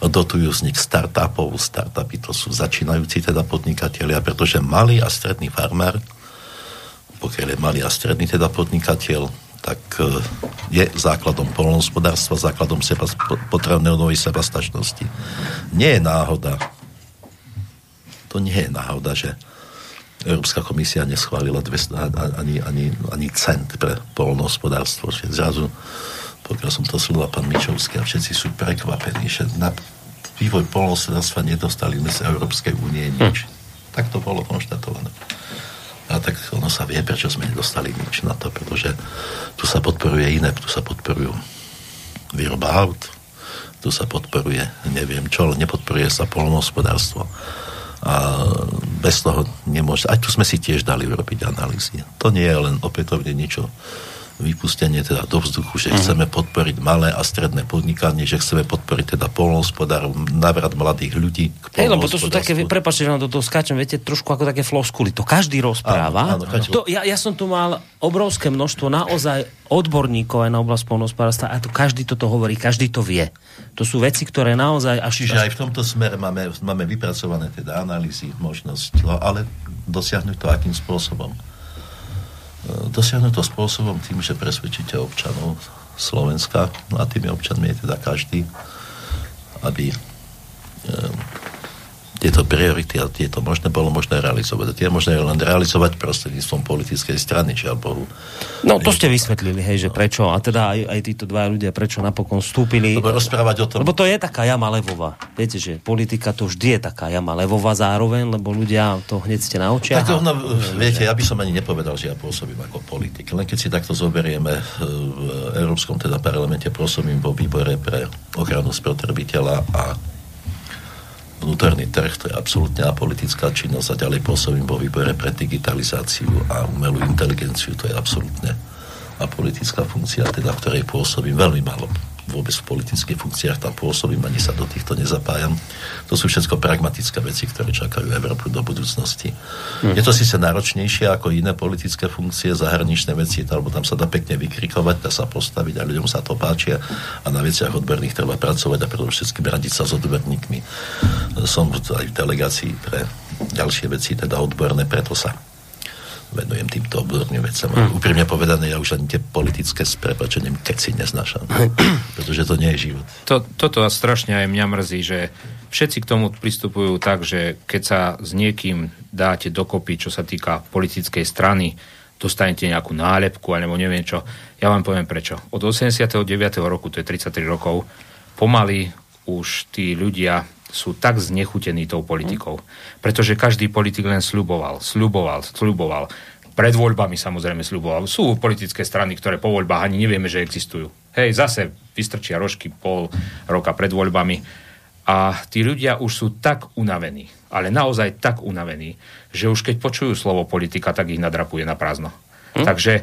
dotujú vznik startupov, startupy to sú začínajúci teda podnikatelia, pretože malý a stredný farmár, pokiaľ je malý a stredný teda podnikateľ, tak e, je základom polnohospodárstva, základom seba, potrebného novej sebastačnosti. Nie je náhoda, to nie je náhoda, že Európska komisia neschválila 200, ani, ani, ani cent pre polnohospodárstvo. Zrazu, pokiaľ som to sledoval pán Mičovský a všetci sú prekvapení, že na vývoj polnohospodárstva nedostali sme z Európskej únie nič. Hm. Tak to bolo konštatované. A tak ono sa vie, prečo sme nedostali nič na to, pretože tu sa podporuje iné, tu sa podporujú výroba aut, tu sa podporuje neviem čo, ale nepodporuje sa polnohospodárstvo. A bez toho nemôže... Aj tu sme si tiež dali urobiť analýzy. To nie je len opätovne niečo vypustenie teda do vzduchu, že mm. chceme podporiť malé a stredné podnikanie, že chceme podporiť teda polnohospodárov, navrat mladých ľudí k Hej, lebo to sú také, prepáčte, že vám do toho skáčem, viete, trošku ako také floskuly. To každý rozpráva. Áno, áno, to, ja, ja som tu mal obrovské množstvo naozaj odborníkov aj na oblasť polnohospodárstva a to každý toto hovorí, každý to vie. To sú veci, ktoré naozaj... Až, Čiže aj v tomto smere máme, máme vypracované teda analýzy, možnosť, no, ale dosiahnuť to akým spôsobom dosiahnuť to spôsobom tým, že presvedčíte občanov Slovenska, a tými občanmi je teda každý, aby tieto priority a tieto možné bolo možné realizovať. A tie možné len realizovať prostredníctvom politickej strany, žiaľ Bohu. No to ste vysvetlili, hej, že prečo, a teda aj, aj títo dva ľudia, prečo napokon vstúpili. Lebo rozprávať o tom. Lebo to je taká jama levová. Viete, že politika to vždy je taká jama levová zároveň, lebo ľudia to hneď ste na očiach. Tak ono, viete, ja by som ani nepovedal, že ja pôsobím ako politik. Len keď si takto zoberieme v Európskom teda parlamente, pôsobím vo výbore pre ochranu spotrebiteľa a vnútorný trh, to je absolútne apolitická činnosť a ďalej pôsobím vo výbore pre digitalizáciu a umelú inteligenciu, to je absolútne apolitická funkcia, teda v ktorej pôsobím veľmi málo vôbec v politických funkciách tam pôsobím, ani sa do týchto nezapájam. To sú všetko pragmatické veci, ktoré čakajú Európu do budúcnosti. Mm. Je to síce náročnejšie ako iné politické funkcie, zahraničné veci, alebo tam sa dá pekne vykrikovať, dá sa postaviť a ľuďom sa to páčia a na veciach odberných treba pracovať a predovšetkým radiť sa s odberníkmi. Som aj v delegácii pre ďalšie veci, teda odborné, preto sa venujem týmto odborným vecem. Hmm. Úprimne povedané, ja už ani tie politické s prepačením keď si neznášam. pretože to nie je život. To, toto strašne aj mňa mrzí, že všetci k tomu pristupujú tak, že keď sa s niekým dáte dokopy, čo sa týka politickej strany, dostanete nejakú nálepku, alebo neviem čo. Ja vám poviem prečo. Od 89. roku, to je 33 rokov, pomaly už tí ľudia sú tak znechutení tou politikou. Pretože každý politik len sluboval, sluboval, sluboval. Pred voľbami samozrejme sluboval. Sú politické strany, ktoré po voľbách ani nevieme, že existujú. Hej, zase vystrčia rožky pol roka pred voľbami. A tí ľudia už sú tak unavení, ale naozaj tak unavení, že už keď počujú slovo politika, tak ich nadrapuje na prázdno. Hm? Takže e,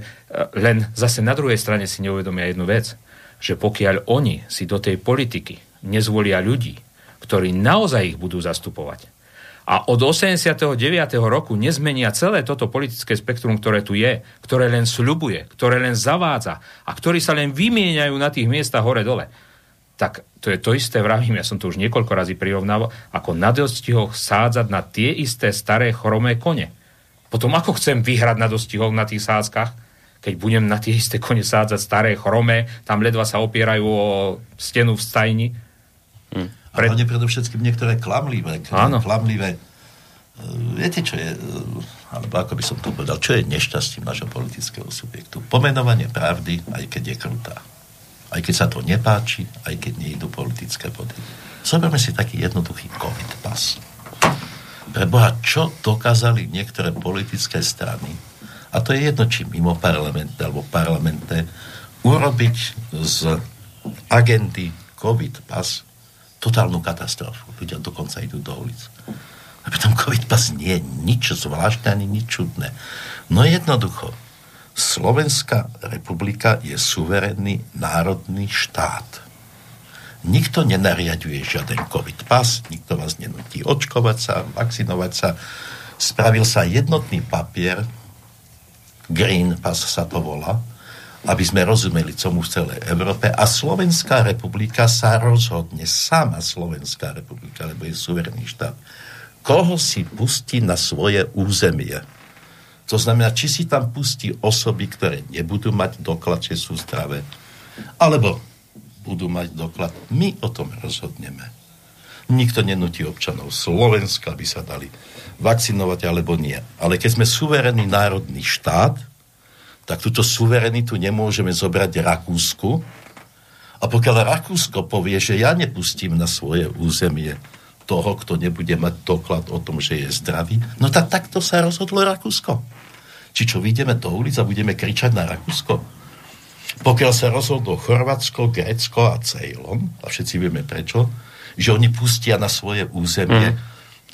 len zase na druhej strane si neuvedomia jednu vec, že pokiaľ oni si do tej politiky nezvolia ľudí, ktorí naozaj ich budú zastupovať. A od 89. roku nezmenia celé toto politické spektrum, ktoré tu je, ktoré len sľubuje, ktoré len zavádza a ktorí sa len vymieňajú na tých miestach hore-dole. Tak to je to isté, vravím, ja som to už niekoľko razy prirovnával, ako na dostihoch sádzať na tie isté staré chromé kone. Potom ako chcem vyhrať na dostihoch na tých sádzkach, keď budem na tie isté kone sádzať staré chromé, tam ledva sa opierajú o stenu v stajni. Hm. Pre... A hlavne predovšetkým niektoré klamlivé. Áno. Klamlivé. E, viete, čo je, e, alebo ako by som to povedal, čo je nešťastím našho politického subjektu? Pomenovanie pravdy, aj keď je krutá. Aj keď sa to nepáči, aj keď nejdu politické body. Zoberme si taký jednoduchý COVID pas. Pre Boha, čo dokázali niektoré politické strany, a to je jedno, či mimo parlamente alebo parlamente, urobiť z agendy COVID pas totálnu katastrofu. Ľudia dokonca idú do ulic. A pritom COVID pas nie je nič zvláštne ani nič čudné. No jednoducho, Slovenská republika je suverénny národný štát. Nikto nenariaduje žiaden COVID pas, nikto vás nenutí očkovať sa, vakcinovať sa. Spravil sa jednotný papier, Green Pass sa to volá, aby sme rozumeli tomu v celej Európe a Slovenská republika sa rozhodne, sama Slovenská republika, lebo je suverený štát, koho si pustí na svoje územie. To znamená, či si tam pustí osoby, ktoré nebudú mať doklad, že sú zdravé, alebo budú mať doklad. My o tom rozhodneme. Nikto nenutí občanov Slovenska, aby sa dali vakcinovať alebo nie. Ale keď sme suverénny národný štát, tak túto suverenitu nemôžeme zobrať Rakúsku A pokiaľ Rakúsko povie, že ja nepustím na svoje územie toho, kto nebude mať doklad o tom, že je zdravý, no tak takto sa rozhodlo Rakúsko. Či čo, vyjdeme do ulic a budeme kričať na Rakúsko? Pokiaľ sa rozhodlo Chorvátsko, Grécko a Ceylon, a všetci vieme prečo, že oni pustia na svoje územie mm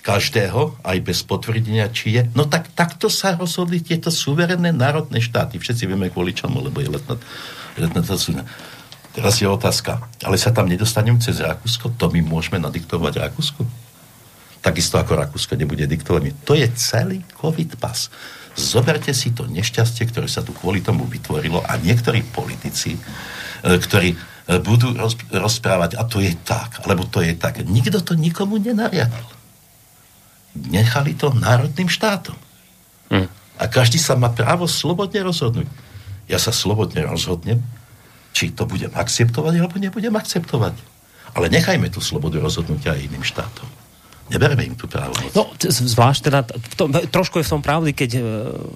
každého, aj bez potvrdenia, či je. No tak takto sa rozhodli tieto suverénne národné štáty. Všetci vieme kvôli čomu, lebo je letná, letná Teraz je otázka, ale sa tam nedostaneme cez Rakúsko? To my môžeme nadiktovať Rakúsku? Takisto ako Rakúsko nebude diktovaný. To je celý COVID pas. Zoberte si to nešťastie, ktoré sa tu kvôli tomu vytvorilo a niektorí politici, e, ktorí e, budú rozprávať, a to je tak, alebo to je tak. Nikto to nikomu nenariadil nechali to národným štátom. Hm. A každý sa má právo slobodne rozhodnúť. Ja sa slobodne rozhodnem, či to budem akceptovať, alebo nebudem akceptovať. Ale nechajme tú slobodu rozhodnutia aj iným štátom. Nebereme im tú právo. No, zvlášť teda, to, trošku je v tom pravdy, keď e,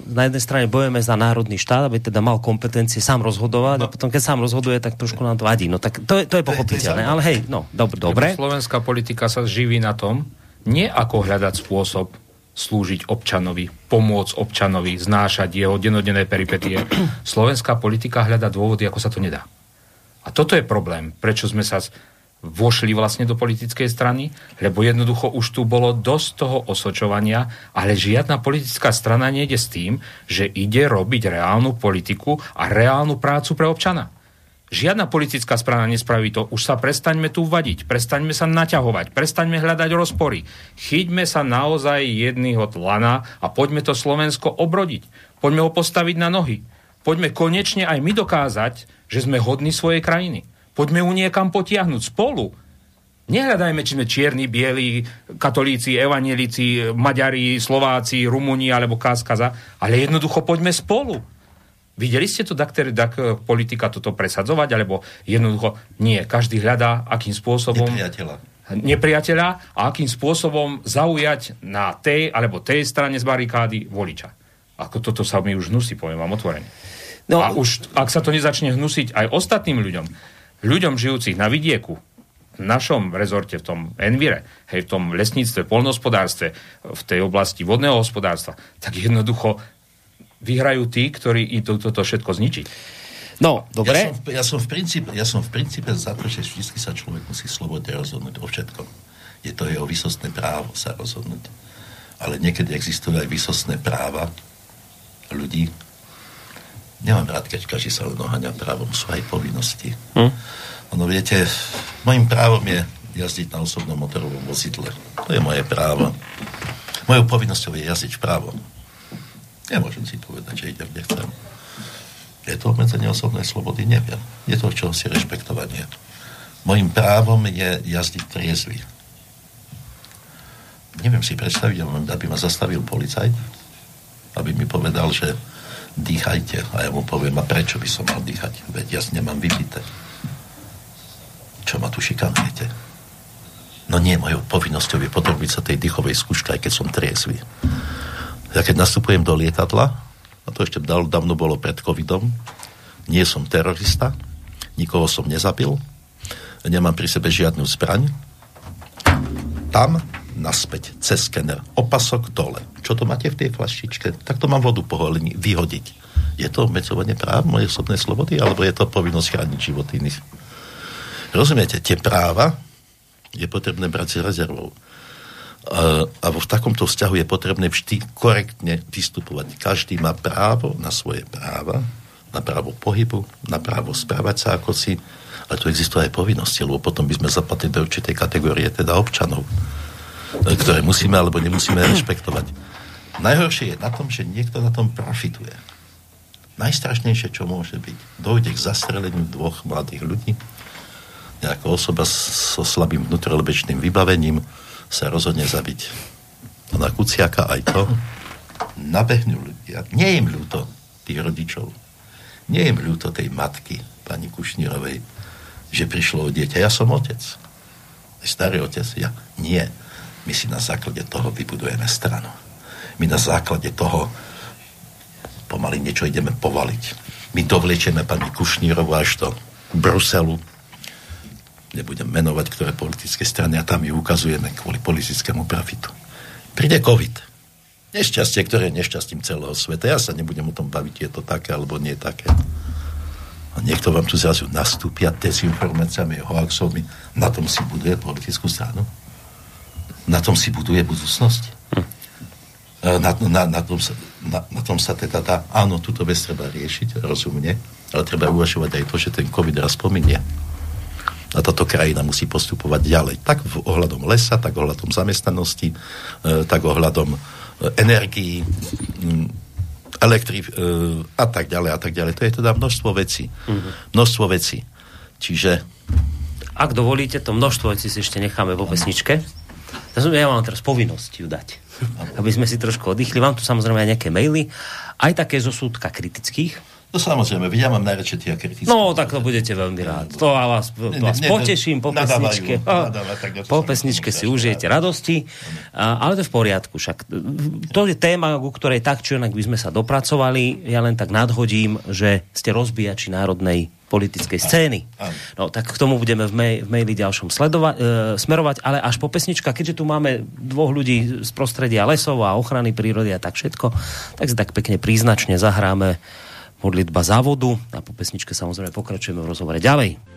na jednej strane bojujeme za národný štát, aby teda mal kompetencie sám rozhodovať, no. a potom keď sám rozhoduje, tak trošku nám to vadí. No tak to je, to je pochopiteľné, ale hej, no, dob- dobre. Slovenská politika sa živí na tom, nie ako hľadať spôsob slúžiť občanovi, pomôcť občanovi, znášať jeho denodenné peripetie. Slovenská politika hľada dôvody, ako sa to nedá. A toto je problém, prečo sme sa vošli vlastne do politickej strany, lebo jednoducho už tu bolo dosť toho osočovania, ale žiadna politická strana nejde s tým, že ide robiť reálnu politiku a reálnu prácu pre občana. Žiadna politická strana nespraví to. Už sa prestaňme tu vadiť, prestaňme sa naťahovať, prestaňme hľadať rozpory. Chyťme sa naozaj jedného tlana a poďme to Slovensko obrodiť. Poďme ho postaviť na nohy. Poďme konečne aj my dokázať, že sme hodní svojej krajiny. Poďme ju niekam potiahnuť spolu. Nehľadajme, či sme čierni, bieli, katolíci, evanielici, Maďari, Slováci, Rumúni alebo Káskaza, ale jednoducho poďme spolu. Videli ste to, dak, dak politika toto presadzovať, alebo jednoducho nie. Každý hľadá, akým spôsobom... Nepriateľa. Nepriateľa a akým spôsobom zaujať na tej alebo tej strane z barikády voliča. Ako toto sa mi už hnusí, poviem vám otvorene. No, a už, ak sa to nezačne hnusiť aj ostatným ľuďom, ľuďom žijúcich na vidieku, v našom rezorte, v tom envire, hej, v tom lesníctve, polnohospodárstve, v tej oblasti vodného hospodárstva, tak jednoducho vyhrajú tí, ktorí idú toto všetko zničiť. No, dobre. Ja som, ja som, v princípe, ja som v princípe za to, že vždy sa človek musí slobodne rozhodnúť o všetkom. Je to jeho vysostné právo sa rozhodnúť. Ale niekedy existujú aj vysostné práva ľudí. Nemám rád, keď každý sa len oháňa právom, sú aj povinnosti. Hm? Ono viete, môjim právom je jazdiť na osobnom motorovom vozidle. To je moje právo. Mojou povinnosťou je jazdiť vpravo. Nemôžem si povedať, že idem, nechcem. Je to obmedzenie osobnej slobody? Neviem. Je to si rešpektovanie. Mojím právom je jazdiť triezvy. Neviem si predstaviť, aby ma zastavil policajt, aby mi povedal, že dýchajte. A ja mu poviem, a prečo by som mal dýchať? Veď ja nemám vypité. Čo ma tu šikanujete? No nie, mojou povinnosťou je podrobiť sa tej dýchovej skúške, aj keď som triezvy. Ja keď nastupujem do lietadla, a to ešte dávno bolo pred covidom, nie som terorista, nikoho som nezabil, nemám pri sebe žiadnu zbraň, tam naspäť, cez skener, opasok dole. Čo to máte v tej flaštičke? Tak to mám vodu poholení, vyhodiť. Je to obmedzovanie práv mojej osobnej slobody, alebo je to povinnosť chrániť život iných? Rozumiete, tie práva je potrebné brať s rezervou a v takomto vzťahu je potrebné vždy korektne vystupovať. Každý má právo na svoje práva, na právo pohybu, na právo správať sa ako si, ale tu existujú aj povinnosti, lebo potom by sme zapadli do určitej kategórie teda občanov, ktoré musíme alebo nemusíme rešpektovať. Najhoršie je na tom, že niekto na tom profituje. Najstrašnejšie, čo môže byť, dojde k zastreleniu dvoch mladých ľudí, nejaká osoba so slabým vnútrolebečným vybavením, sa rozhodne zabiť. Na Kuciaka aj to. Nabehnú ľudia. Nie im ľúto tých rodičov. Nie im ľúto tej matky, pani Kušnírovej, že prišlo o dieťa. Ja som otec. Starý otec. Ja nie. My si na základe toho vybudujeme stranu. My na základe toho pomaly niečo ideme povaliť. My dovliečeme pani Kušnírovu až do Bruselu nebudem menovať, ktoré politické strany a tam ju ukazujeme kvôli politickému profitu. Príde COVID. Nešťastie, ktoré je nešťastím celého sveta. Ja sa nebudem o tom baviť, je to také alebo nie také. A niekto vám tu zrazu nastúpia dezinformáciami, hoaxovmi. Na tom si buduje politickú stranu. Na tom si buduje budúcnosť. Hm. Na, na, na, tom sa, na, na tom sa teda dá, áno, túto vec treba riešiť rozumne, ale treba uvažovať aj to, že ten COVID raz pominie. A táto krajina musí postupovať ďalej. Tak v ohľadom lesa, tak ohľadom zamestnanosti, e, tak ohľadom e, energií, elektri e, a tak ďalej a tak ďalej. To je teda množstvo vecí. Mm-hmm. Množstvo vecí. Čiže... Ak dovolíte, to množstvo vecí si ešte necháme vo pesničke. Ja mám teraz povinnosť ju dať. Aby sme si trošku oddychli. Mám tu samozrejme aj nejaké maily, aj také zo súdka kritických, No samozrejme, ja mám najradšej tie kritické. No, tak to budete veľmi rád. To a vás, to vás poteším po pesničke. po pesničke si užijete radosti, a, ale to je v poriadku. Však to je téma, ku ktorej tak či onak by sme sa dopracovali. Ja len tak nadhodím, že ste rozbíjači národnej politickej scény. No, tak k tomu budeme v, mail, v maili ďalšom sledova- e, smerovať, ale až po pesnička, keďže tu máme dvoch ľudí z prostredia lesov a ochrany prírody a tak všetko, tak si tak pekne príznačne zahráme modlitba závodu a po pesničke samozrejme pokračujeme v rozhovore ďalej.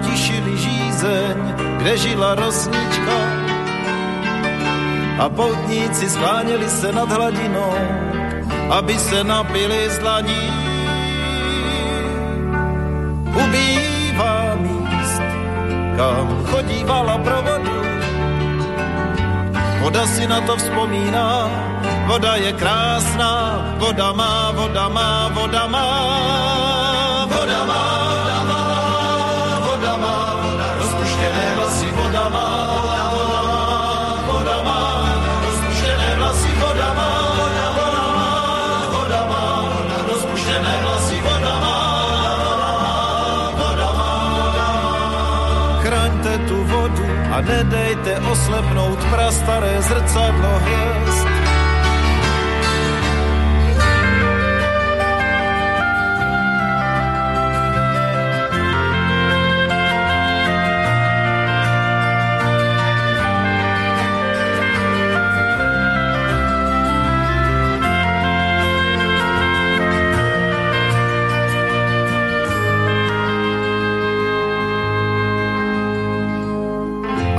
Kde laně tišili žízeň, kde žila rosnička. A poutníci skláněli se nad hladinou, aby se napili z dlaní. Ubývá míst, kam chodívala pro vodu. Voda si na to vzpomíná, voda je krásná, voda má, voda má, voda má, nedejte oslepnout prastaré zrcadlo hvězd.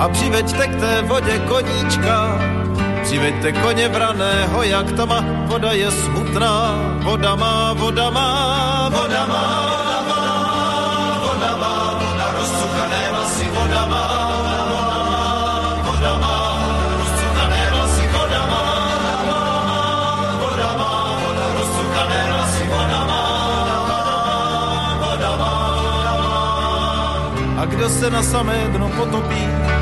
A přiveďte k té vodě koníčka, přiveďte koně vraného, jak to má, voda je smutná, voda má, voda má, voda má, voda má, voda má, voda rozcuchané vlasy, voda voda má, rozcuchané vlasy, voda má, voda rozcuchané vlasy, voda má, voda má, a kdo se na samé dno potopí,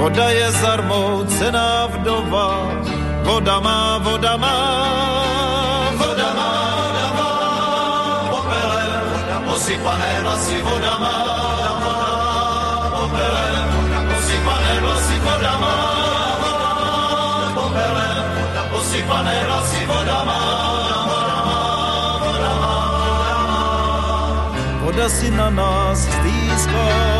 Voda je zarmoucená vdova, voda má, voda má, voda má, voda má, popele, voda posypané vlasy, voda má, popele, voda posypané vlasy, voda má, popele, voda posypané vlasy, voda má, voda si na nás stýská.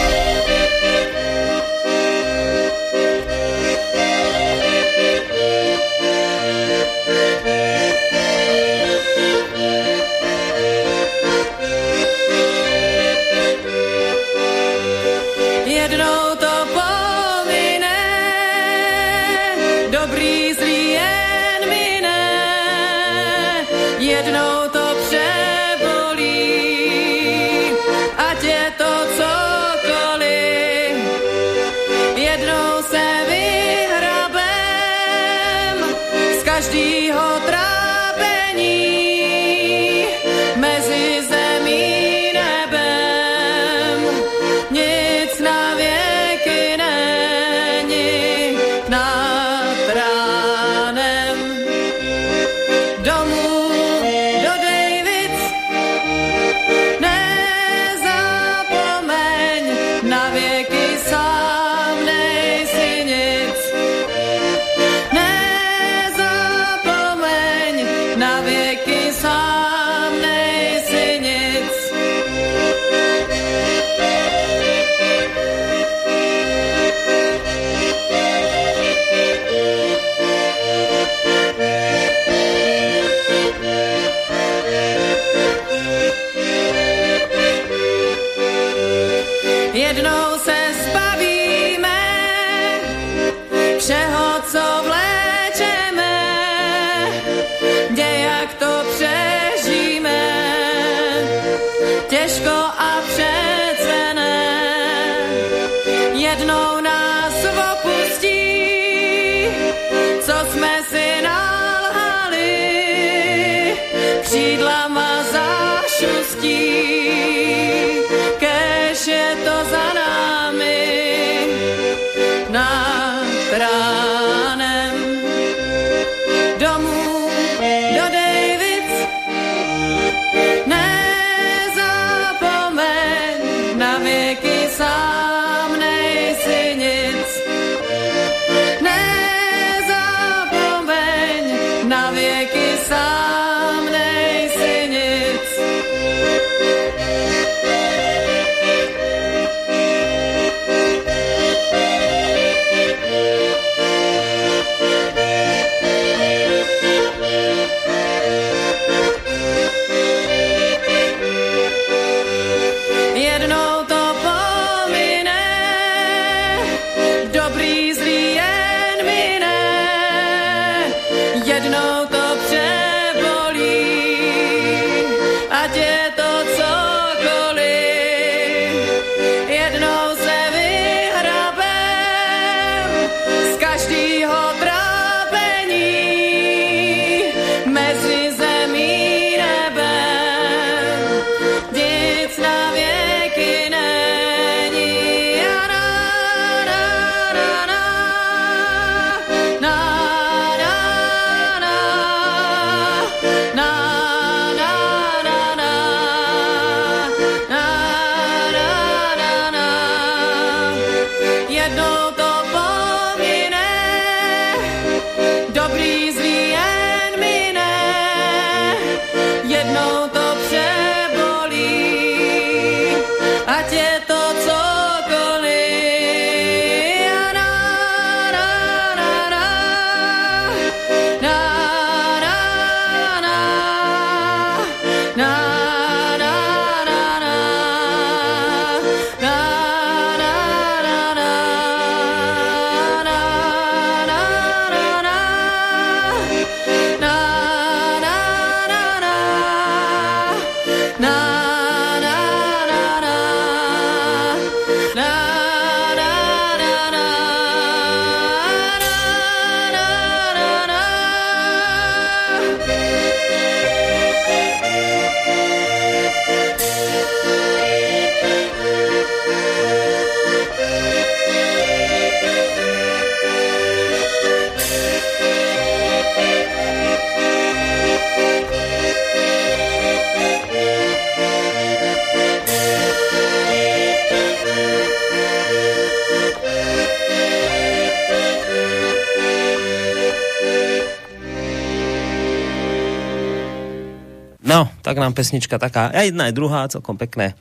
Tak nám pesnička taká, aj jedna, aj druhá, celkom pekné e,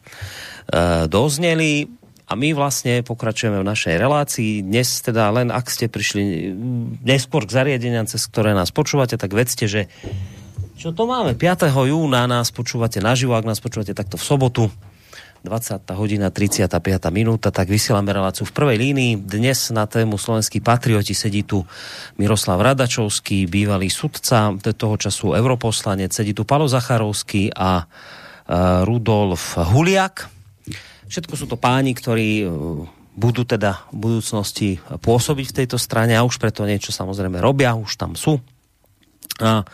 dozneli. A my vlastne pokračujeme v našej relácii. Dnes teda len ak ste prišli neskôr k zariadeniam, cez ktoré nás počúvate, tak vedzte, že čo to máme? 5. júna nás počúvate naživo, ak nás počúvate takto v sobotu. 20. hodina 35. minúta, tak vysielame reláciu v prvej línii. Dnes na tému Slovenskí patrioti sedí tu Miroslav Radačovský, bývalý sudca, toho času europoslanec, sedí tu Palo Zacharovský a Rudolf Huliak. Všetko sú to páni, ktorí e, budú teda v budúcnosti pôsobiť v tejto strane a už preto niečo samozrejme robia, už tam sú. A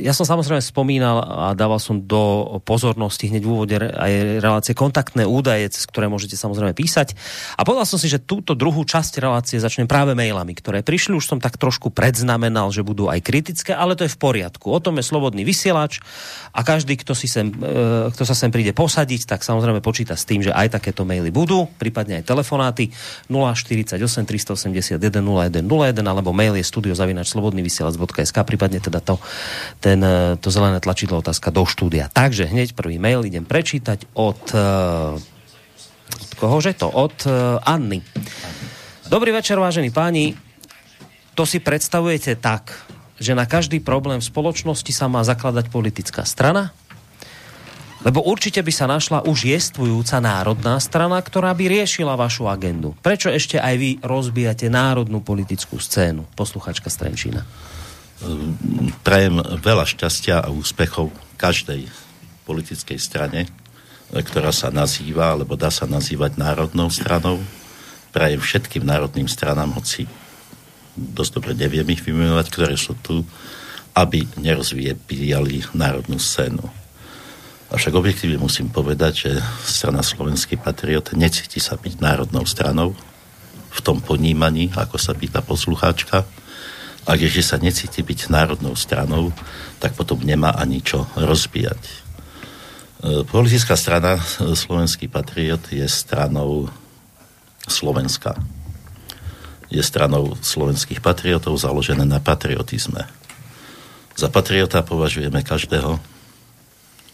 ja som samozrejme spomínal a dával som do pozornosti hneď v úvode aj relácie kontaktné údaje, cez ktoré môžete samozrejme písať. A povedal som si, že túto druhú časť relácie začnem práve mailami, ktoré prišli. Už som tak trošku predznamenal, že budú aj kritické, ale to je v poriadku. O tom je slobodný vysielač a každý, kto, si sem, eh, kto sa sem príde posadiť, tak samozrejme počíta s tým, že aj takéto maily budú, prípadne aj telefonáty 048 381 0101 alebo mail je studiozavinačslobodnyvysielac.sk prípadne teda to, ten, e, to zelené tlačidlo otázka do štúdia. Takže hneď prvý mail idem prečítať od, e, od kohože to? Od uh, Anny. Dobrý večer, vážení páni. To si predstavujete tak, že na každý problém v spoločnosti sa má zakladať politická strana? Lebo určite by sa našla už jestvujúca národná strana, ktorá by riešila vašu agendu. Prečo ešte aj vy rozbijate národnú politickú scénu? Posluchačka Strenčína prajem veľa šťastia a úspechov každej politickej strane, ktorá sa nazýva, alebo dá sa nazývať národnou stranou. Prajem všetkým národným stranám, hoci dosť dobre neviem ich vymenovať, ktoré sú tu, aby nerozvíjali národnú scénu. Avšak objektívne musím povedať, že strana Slovenský patriot necíti sa byť národnou stranou v tom ponímaní, ako sa pýta poslucháčka, a že sa necíti byť národnou stranou, tak potom nemá ani čo rozbíjať. E, politická strana e, Slovenský patriot je stranou Slovenska. Je stranou slovenských patriotov založené na patriotizme. Za patriota považujeme každého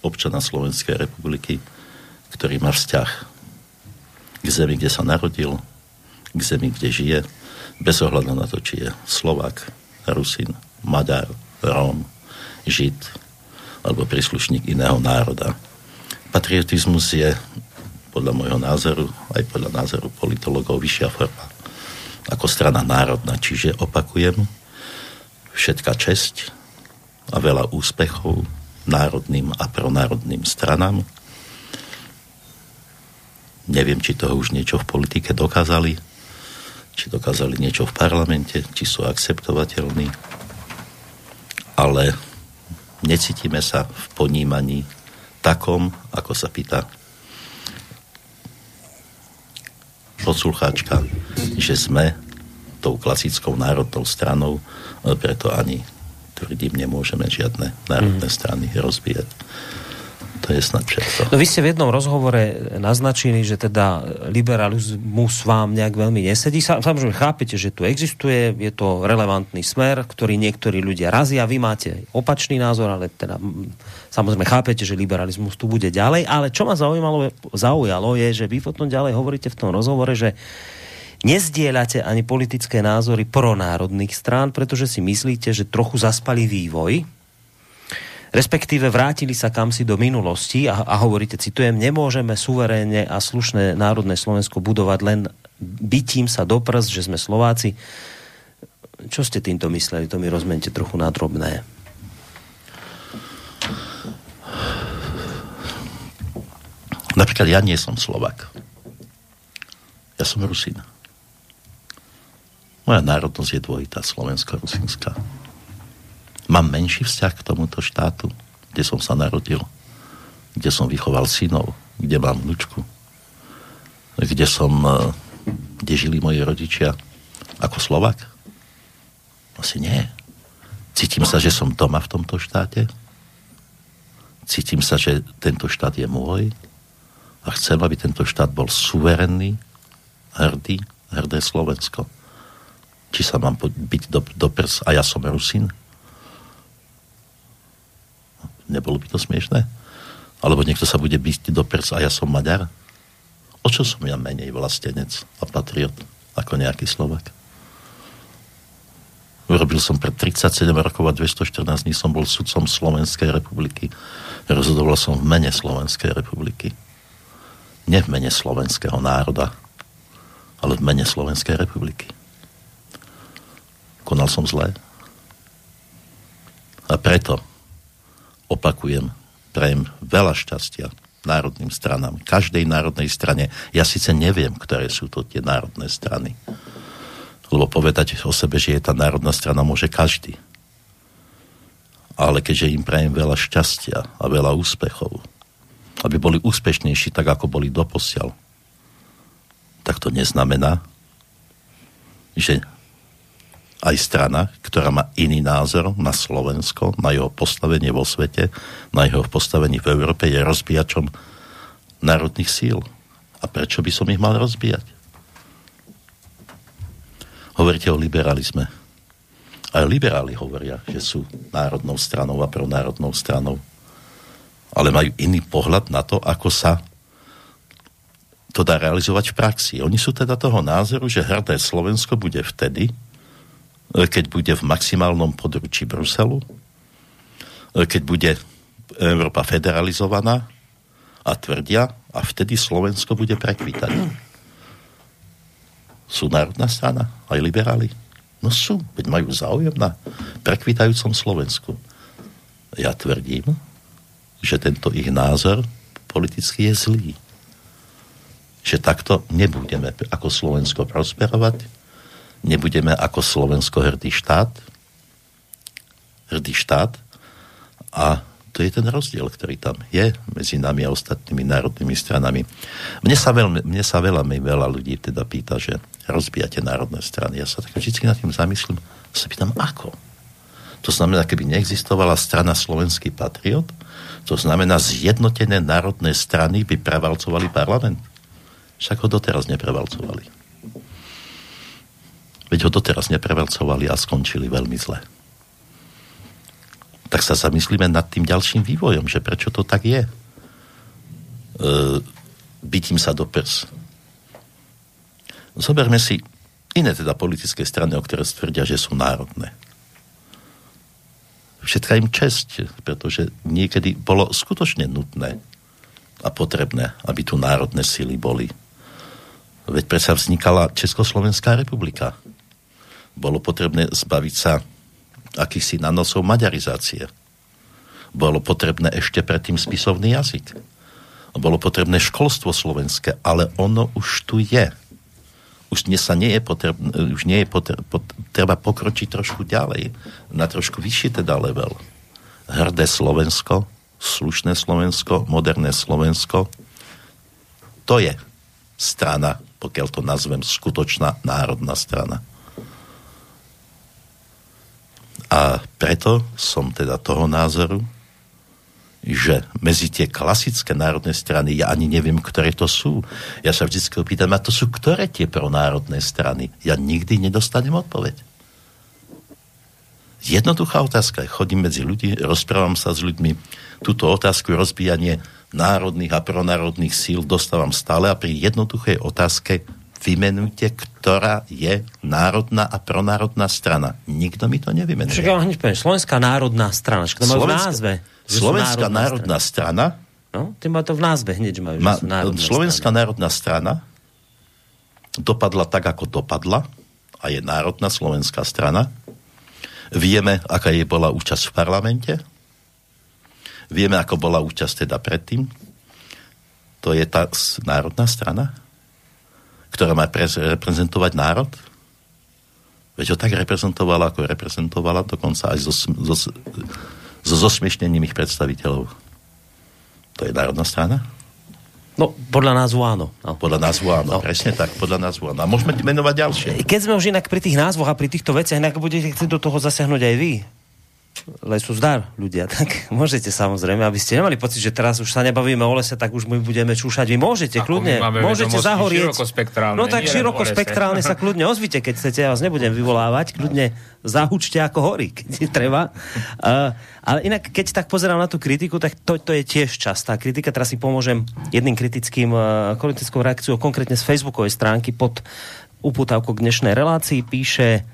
občana Slovenskej republiky, ktorý má vzťah k zemi, kde sa narodil, k zemi, kde žije, bez ohľadu na to, či je Slovak, Rusin, Maďar, Róm, Žid alebo príslušník iného národa. Patriotizmus je podľa môjho názoru, aj podľa názoru politologov, vyššia forma ako strana národná. Čiže opakujem, všetka česť a veľa úspechov národným a pronárodným stranám. Neviem, či toho už niečo v politike dokázali, či dokázali niečo v parlamente, či sú akceptovateľní, ale necítime sa v ponímaní takom, ako sa pýta poslucháčka, že sme tou klasickou národnou stranou, preto ani tvrdím, nemôžeme žiadne národné strany rozbíjať. To je snad všetko. No vy ste v jednom rozhovore naznačili, že teda liberalizmus vám nejak veľmi nesedí. Samozrejme chápete, že tu existuje, je to relevantný smer, ktorý niektorí ľudia razia. Vy máte opačný názor, ale teda samozrejme chápete, že liberalizmus tu bude ďalej. Ale čo ma zaujímalo, zaujalo je, že vy potom ďalej hovoríte v tom rozhovore, že nezdieľate ani politické názory pronárodných strán, pretože si myslíte, že trochu zaspali vývoj respektíve vrátili sa kam si do minulosti a, a hovoríte, citujem, nemôžeme suverénne a slušné národné Slovensko budovať len bytím sa do prst, že sme Slováci. Čo ste týmto mysleli? To mi rozmente trochu nadrobné. Napríklad ja nie som Slovak. Ja som Rusín. Moja národnosť je dvojitá, slovensko-rusinská. Mám menší vzťah k tomuto štátu, kde som sa narodil, kde som vychoval synov, kde mám vnúčku, kde som, e, kde žili moji rodičia ako Slovak? Asi nie. Cítim sa, že som doma v tomto štáte. Cítim sa, že tento štát je môj a chcem, aby tento štát bol suverenný, hrdý, hrdé Slovensko. Či sa mám byť do, do prs a ja som Rusin? Nebolo by to smiešné? Alebo niekto sa bude byť do prc a ja som Maďar? O čo som ja menej vlastenec a patriot ako nejaký Slovak? Urobil som pred 37 rokov a 214 dní som bol sudcom Slovenskej republiky. Rozhodoval som v mene Slovenskej republiky. Nie v mene slovenského národa, ale v mene Slovenskej republiky. Konal som zlé. A preto opakujem, prajem veľa šťastia národným stranám, každej národnej strane. Ja síce neviem, ktoré sú to tie národné strany lebo povedať o sebe, že je tá národná strana, môže každý. Ale keďže im prajem veľa šťastia a veľa úspechov, aby boli úspešnejší tak, ako boli doposiaľ, tak to neznamená, že aj strana, ktorá má iný názor na Slovensko, na jeho postavenie vo svete, na jeho postavení v Európe, je rozbíjačom národných síl. A prečo by som ich mal rozbíjať? Hovoríte o liberalizme. Aj liberáli hovoria, že sú národnou stranou a pronárodnou stranou. Ale majú iný pohľad na to, ako sa to dá realizovať v praxi. Oni sú teda toho názoru, že hrdé Slovensko bude vtedy, keď bude v maximálnom područí Bruselu, keď bude Európa federalizovaná a tvrdia, a vtedy Slovensko bude prekvítať sú národná strana, aj liberáli. No sú, veď majú záujem na prekvitajúcom Slovensku. Ja tvrdím, že tento ich názor politicky je zlý. Že takto nebudeme ako Slovensko prosperovať, nebudeme ako Slovensko hrdý štát, hrdý štát a to je ten rozdiel, ktorý tam je medzi nami a ostatnými národnými stranami. Mne sa, veľmi, mne sa veľa, veľa ľudí teda pýta, že rozbijate národné strany. Ja sa tak vždy nad tým zamyslím, sa pýtam, ako? To znamená, keby neexistovala strana Slovenský patriot, to znamená, zjednotené národné strany by prevalcovali parlament. Však ho doteraz neprevalcovali. Veď ho doteraz neprevalcovali a skončili veľmi zle tak sa zamyslíme nad tým ďalším vývojom, že prečo to tak je. E, bytím sa do prs. Zoberme si iné teda politické strany, o ktoré stvrdia, že sú národné. Všetká im česť, pretože niekedy bolo skutočne nutné a potrebné, aby tu národné síly boli. Veď predsa vznikala Československá republika. Bolo potrebné zbaviť sa akýsi nanosov maďarizácie. Bolo potrebné ešte predtým spisovný jazyk. Bolo potrebné školstvo slovenské, ale ono už tu je. Už dnes sa nie je potrebné, už nie je potrebné, treba pokročiť trošku ďalej, na trošku vyšší teda level. Hrdé Slovensko, slušné Slovensko, moderné Slovensko, to je strana, pokiaľ to nazvem, skutočná národná strana. A preto som teda toho názoru, že medzi tie klasické národné strany, ja ani neviem, ktoré to sú. Ja sa vždy opýtam, a to sú ktoré tie pronárodné strany? Ja nikdy nedostanem odpoveď. Jednoduchá otázka. Chodím medzi ľudí, rozprávam sa s ľuďmi. Túto otázku rozbíjanie národných a pronárodných síl dostávam stále a pri jednoduchej otázke vymenujte, ktorá je národná a pronárodná strana. Nikto mi to nevymenuje. Však ja hneď poviem, Slovenská národná strana, však to majú v názve. Slovenská národná, národná strana, strana No, ty má to v názve hneď, majú, ma, Slovenská strana. národná strana dopadla tak, ako dopadla a je národná slovenská strana. Vieme, aká je bola účasť v parlamente. Vieme, ako bola účasť teda predtým. To je tá národná strana ktorá má reprezentovať národ? Veď ho tak reprezentovala, ako reprezentovala, dokonca aj so, so, so zosmiešnením ich predstaviteľov. To je národná strana? No, podľa názvu áno. No. Podľa názvu áno, no. presne tak, podľa názvu áno. A môžeme menovať ďalšie. Keď sme už inak pri tých názvoch a pri týchto veciach, inak budete chcieť do toho zasiahnuť aj vy. Lesu zdar ľudia, tak môžete samozrejme, aby ste nemali pocit, že teraz už sa nebavíme o lese, tak už my budeme čúšať. Vy môžete Ako kľudne, môžete zahorieť. No tak širokospektrálne sa kľudne ozvite, keď chcete, ja vás nebudem vyvolávať, kľudne zahučte ako horí, keď treba. Uh, ale inak, keď tak pozerám na tú kritiku, tak to, to je tiež častá kritika. Teraz si pomôžem jedným kritickým, uh, kritickou reakciou, konkrétne z facebookovej stránky pod uputávku k dnešnej relácii píše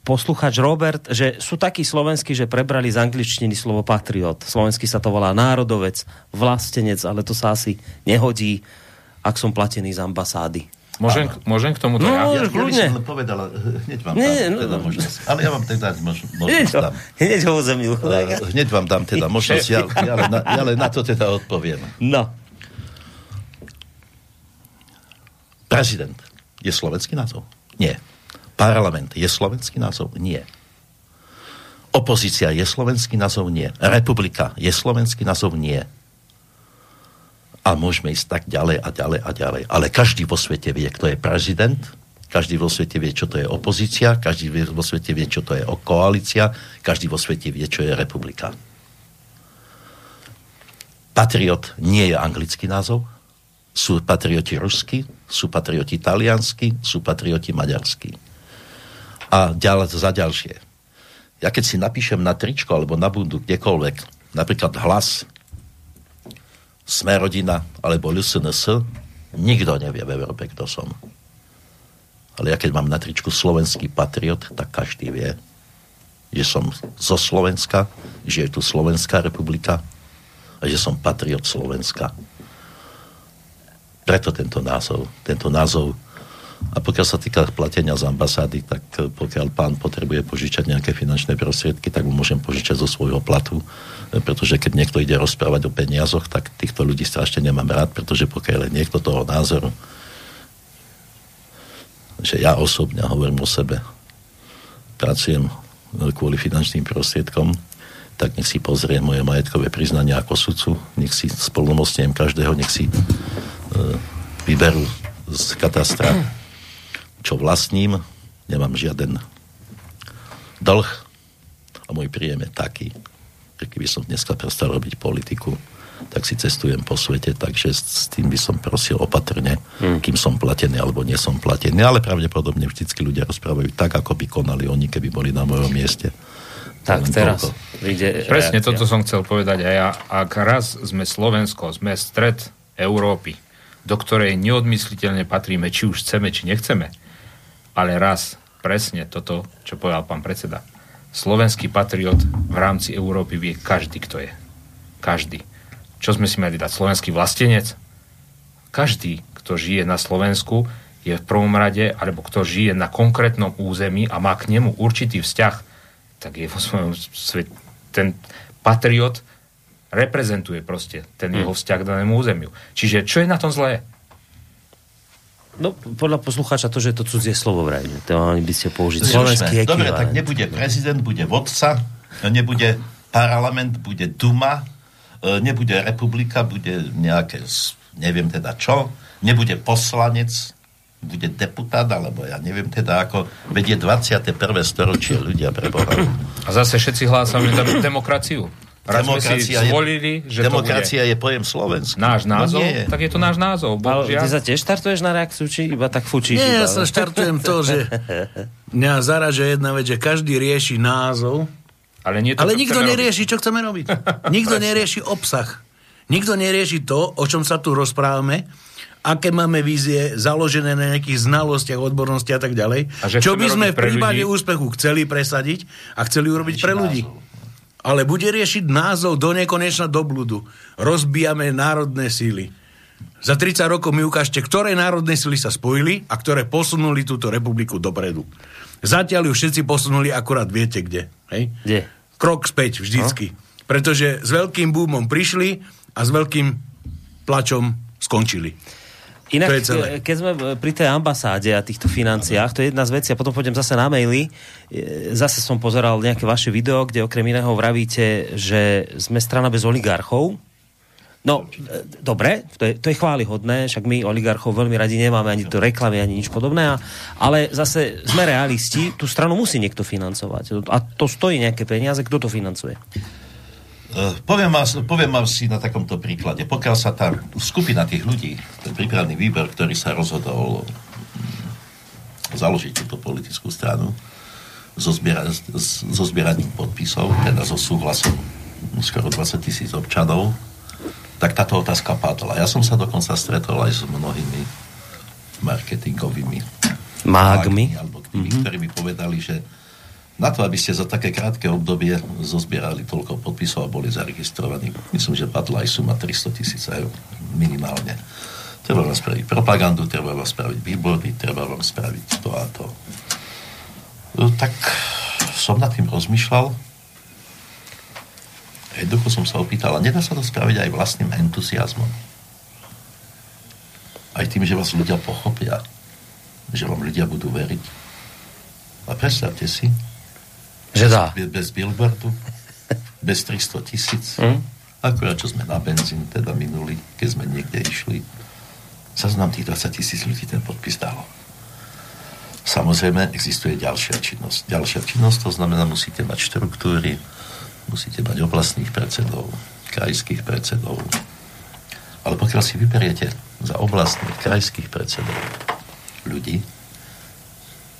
posluchač Robert, že sú takí slovenskí, že prebrali z angličtiny slovo patriot. Slovensky sa to volá národovec, vlastenec, ale to sa asi nehodí, ak som platený z ambasády. Môžem, môžem k tomu No, ja? Ja, ja by kľudne. som povedal, eh, hneď vám Nie, dám no, teda no. možnosť. Ale ja vám teda Hneď možnosť dám. hneď ho uzemnil. Eh, Hneď vám dám teda možnosť, ja, ja, len na, ja len na to teda odpoviem. No. Prezident je slovenský názov? Nie. Parlament je slovenský názov? Nie. Opozícia je slovenský názov? Nie. Republika je slovenský názov? Nie. A môžeme ísť tak ďalej a ďalej a ďalej. Ale každý vo svete vie, kto je prezident, každý vo svete vie, čo to je opozícia, každý vo svete vie, čo to je koalícia, každý vo svete vie, čo je republika. Patriot nie je anglický názov, sú patrioti rusky, sú patrioti taliansky, sú patrioti maďarskí. A ďalej za ďalšie. Ja keď si napíšem na tričko alebo na bundu kdekoľvek, napríklad hlas, sme rodina alebo LSNS, nikto nevie v Európe, kto som. Ale ja keď mám na tričku slovenský patriot, tak každý vie, že som zo Slovenska, že je tu Slovenská republika a že som patriot Slovenska preto tento názov. Tento názov. A pokiaľ sa týka platenia z ambasády, tak eh, pokiaľ pán potrebuje požičať nejaké finančné prostriedky, tak mu môžem požičať zo svojho platu, eh, pretože keď niekto ide rozprávať o peniazoch, tak týchto ľudí strašne nemám rád, pretože pokiaľ je niekto toho názoru, že ja osobne hovorím o sebe, pracujem eh, kvôli finančným prostriedkom, tak nech si pozrie moje majetkové priznanie ako sudcu, nech si splnomocniem každého, nech si e, vyberú z katastra, čo vlastním, nemám žiaden dlh a môj príjem je taký, že keby som dneska prestal robiť politiku, tak si cestujem po svete, takže s tým by som prosil opatrne, hmm. kým som platený alebo nie som platený, ale pravdepodobne vždycky ľudia rozprávajú tak, ako by konali oni, keby boli na mojom mieste. Tak Len teraz toľko. vyjde Presne reakcia. toto som chcel povedať aj ja. Ak raz sme Slovensko, sme stred Európy, do ktorej neodmysliteľne patríme, či už chceme, či nechceme, ale raz, presne toto, čo povedal pán predseda, slovenský patriot v rámci Európy vie každý, kto je. Každý. Čo sme si mali dať? Slovenský vlastenec? Každý, kto žije na Slovensku, je v prvom rade, alebo kto žije na konkrétnom území a má k nemu určitý vzťah, tak je vo svojom svete. Ten patriot reprezentuje proste ten jeho vzťah k danému územiu. Čiže čo je na tom zlé? No, podľa poslucháča to, že je to cudzie slovo vraj. To mali by ste použiť slovenský Dobre, ekvivalent. tak nebude prezident, bude vodca, nebude parlament, bude Duma, e, nebude republika, bude nejaké, neviem teda čo, nebude poslanec, bude deputát, alebo ja neviem teda ako, vedie 21. storočie ľudia pre Boha. A zase všetci hlásame dem- demokraciu. Raz sme si Demokracia je- zvolili, že Demokracia to je pojem slovenský. bude náš názov, No nie. tak je to náš názov. Ale ty Bohužiaľ. sa tiež štartuješ na reakciu, či iba tak fučíš? Nie, iba, ja sa štartujem to, že mňa zaraža jedna vec, že každý rieši názov, Ale, nie to, ale nikto chceme nerieši, čo chceme robiť. Nikto nerieši obsah. Nikto nerieši to, o čom sa tu rozprávame, aké máme vízie založené na nejakých znalostiach, odbornosti a tak ďalej. A čo by sme robiť v prípade ľudí. úspechu chceli presadiť a chceli urobiť pre ľudí. Ale bude riešiť názov do nekonečna do bludu. Rozbijame národné síly. Za 30 rokov mi ukážte, ktoré národné sily sa spojili a ktoré posunuli túto republiku dopredu. Zatiaľ ju všetci posunuli akurát viete kde. Hej? Kde? Krok späť vždycky. No? Pretože s veľkým búmom prišli a s veľkým plačom skončili. Inak, ke- keď sme pri tej ambasáde a týchto financiách, to je jedna z vecí, a potom pôjdem zase na maily. E, Zase som pozeral nejaké vaše video, kde okrem iného vravíte, že sme strana bez oligarchov. No, e, dobre, to je, to je chválihodné, však my oligarchov veľmi radi nemáme ani to reklamy, ani nič podobné, ale zase sme realisti, tú stranu musí niekto financovať. A to stojí nejaké peniaze, kto to financuje? Uh, poviem, vám, poviem vám si na takomto príklade. Pokiaľ sa tá skupina tých ľudí, ten prípravný výber, ktorý sa rozhodol mm, založiť túto politickú stranu so, zbiera, so zbieraním podpisov, teda so súhlasom skoro 20 tisíc občanov, tak táto otázka padla. Ja som sa dokonca stretol aj s mnohými marketingovými Mágmi? alebo tými, mm-hmm. ktorí mi povedali, že na to, aby ste za také krátke obdobie zozbierali toľko podpisov a boli zaregistrovaní, myslím, že padla aj suma 300 tisíc eur minimálne. Treba vám spraviť propagandu, treba vám spraviť výbory, treba vám spraviť to a to. No, tak som nad tým rozmýšľal. Jednoducho som sa opýtal, a nedá sa to spraviť aj vlastným entuziasmom? Aj tým, že vás ľudia pochopia, že vám ľudia budú veriť. A predstavte si, Že dá. bez, bez billboardu, bez 300 tisíc, Hm? akurát čo sme na benzín teda minuli, keď sme niekde išli, sa nám tých 20 tisíc ľudí ten podpis dalo. Samozrejme, existuje ďalšia činnosť. Ďalšia činnosť, to znamená, musíte mať štruktúry, musíte mať oblastných predsedov, krajských predsedov. Ale pokiaľ si vyberiete za oblastných krajských predsedov ľudí,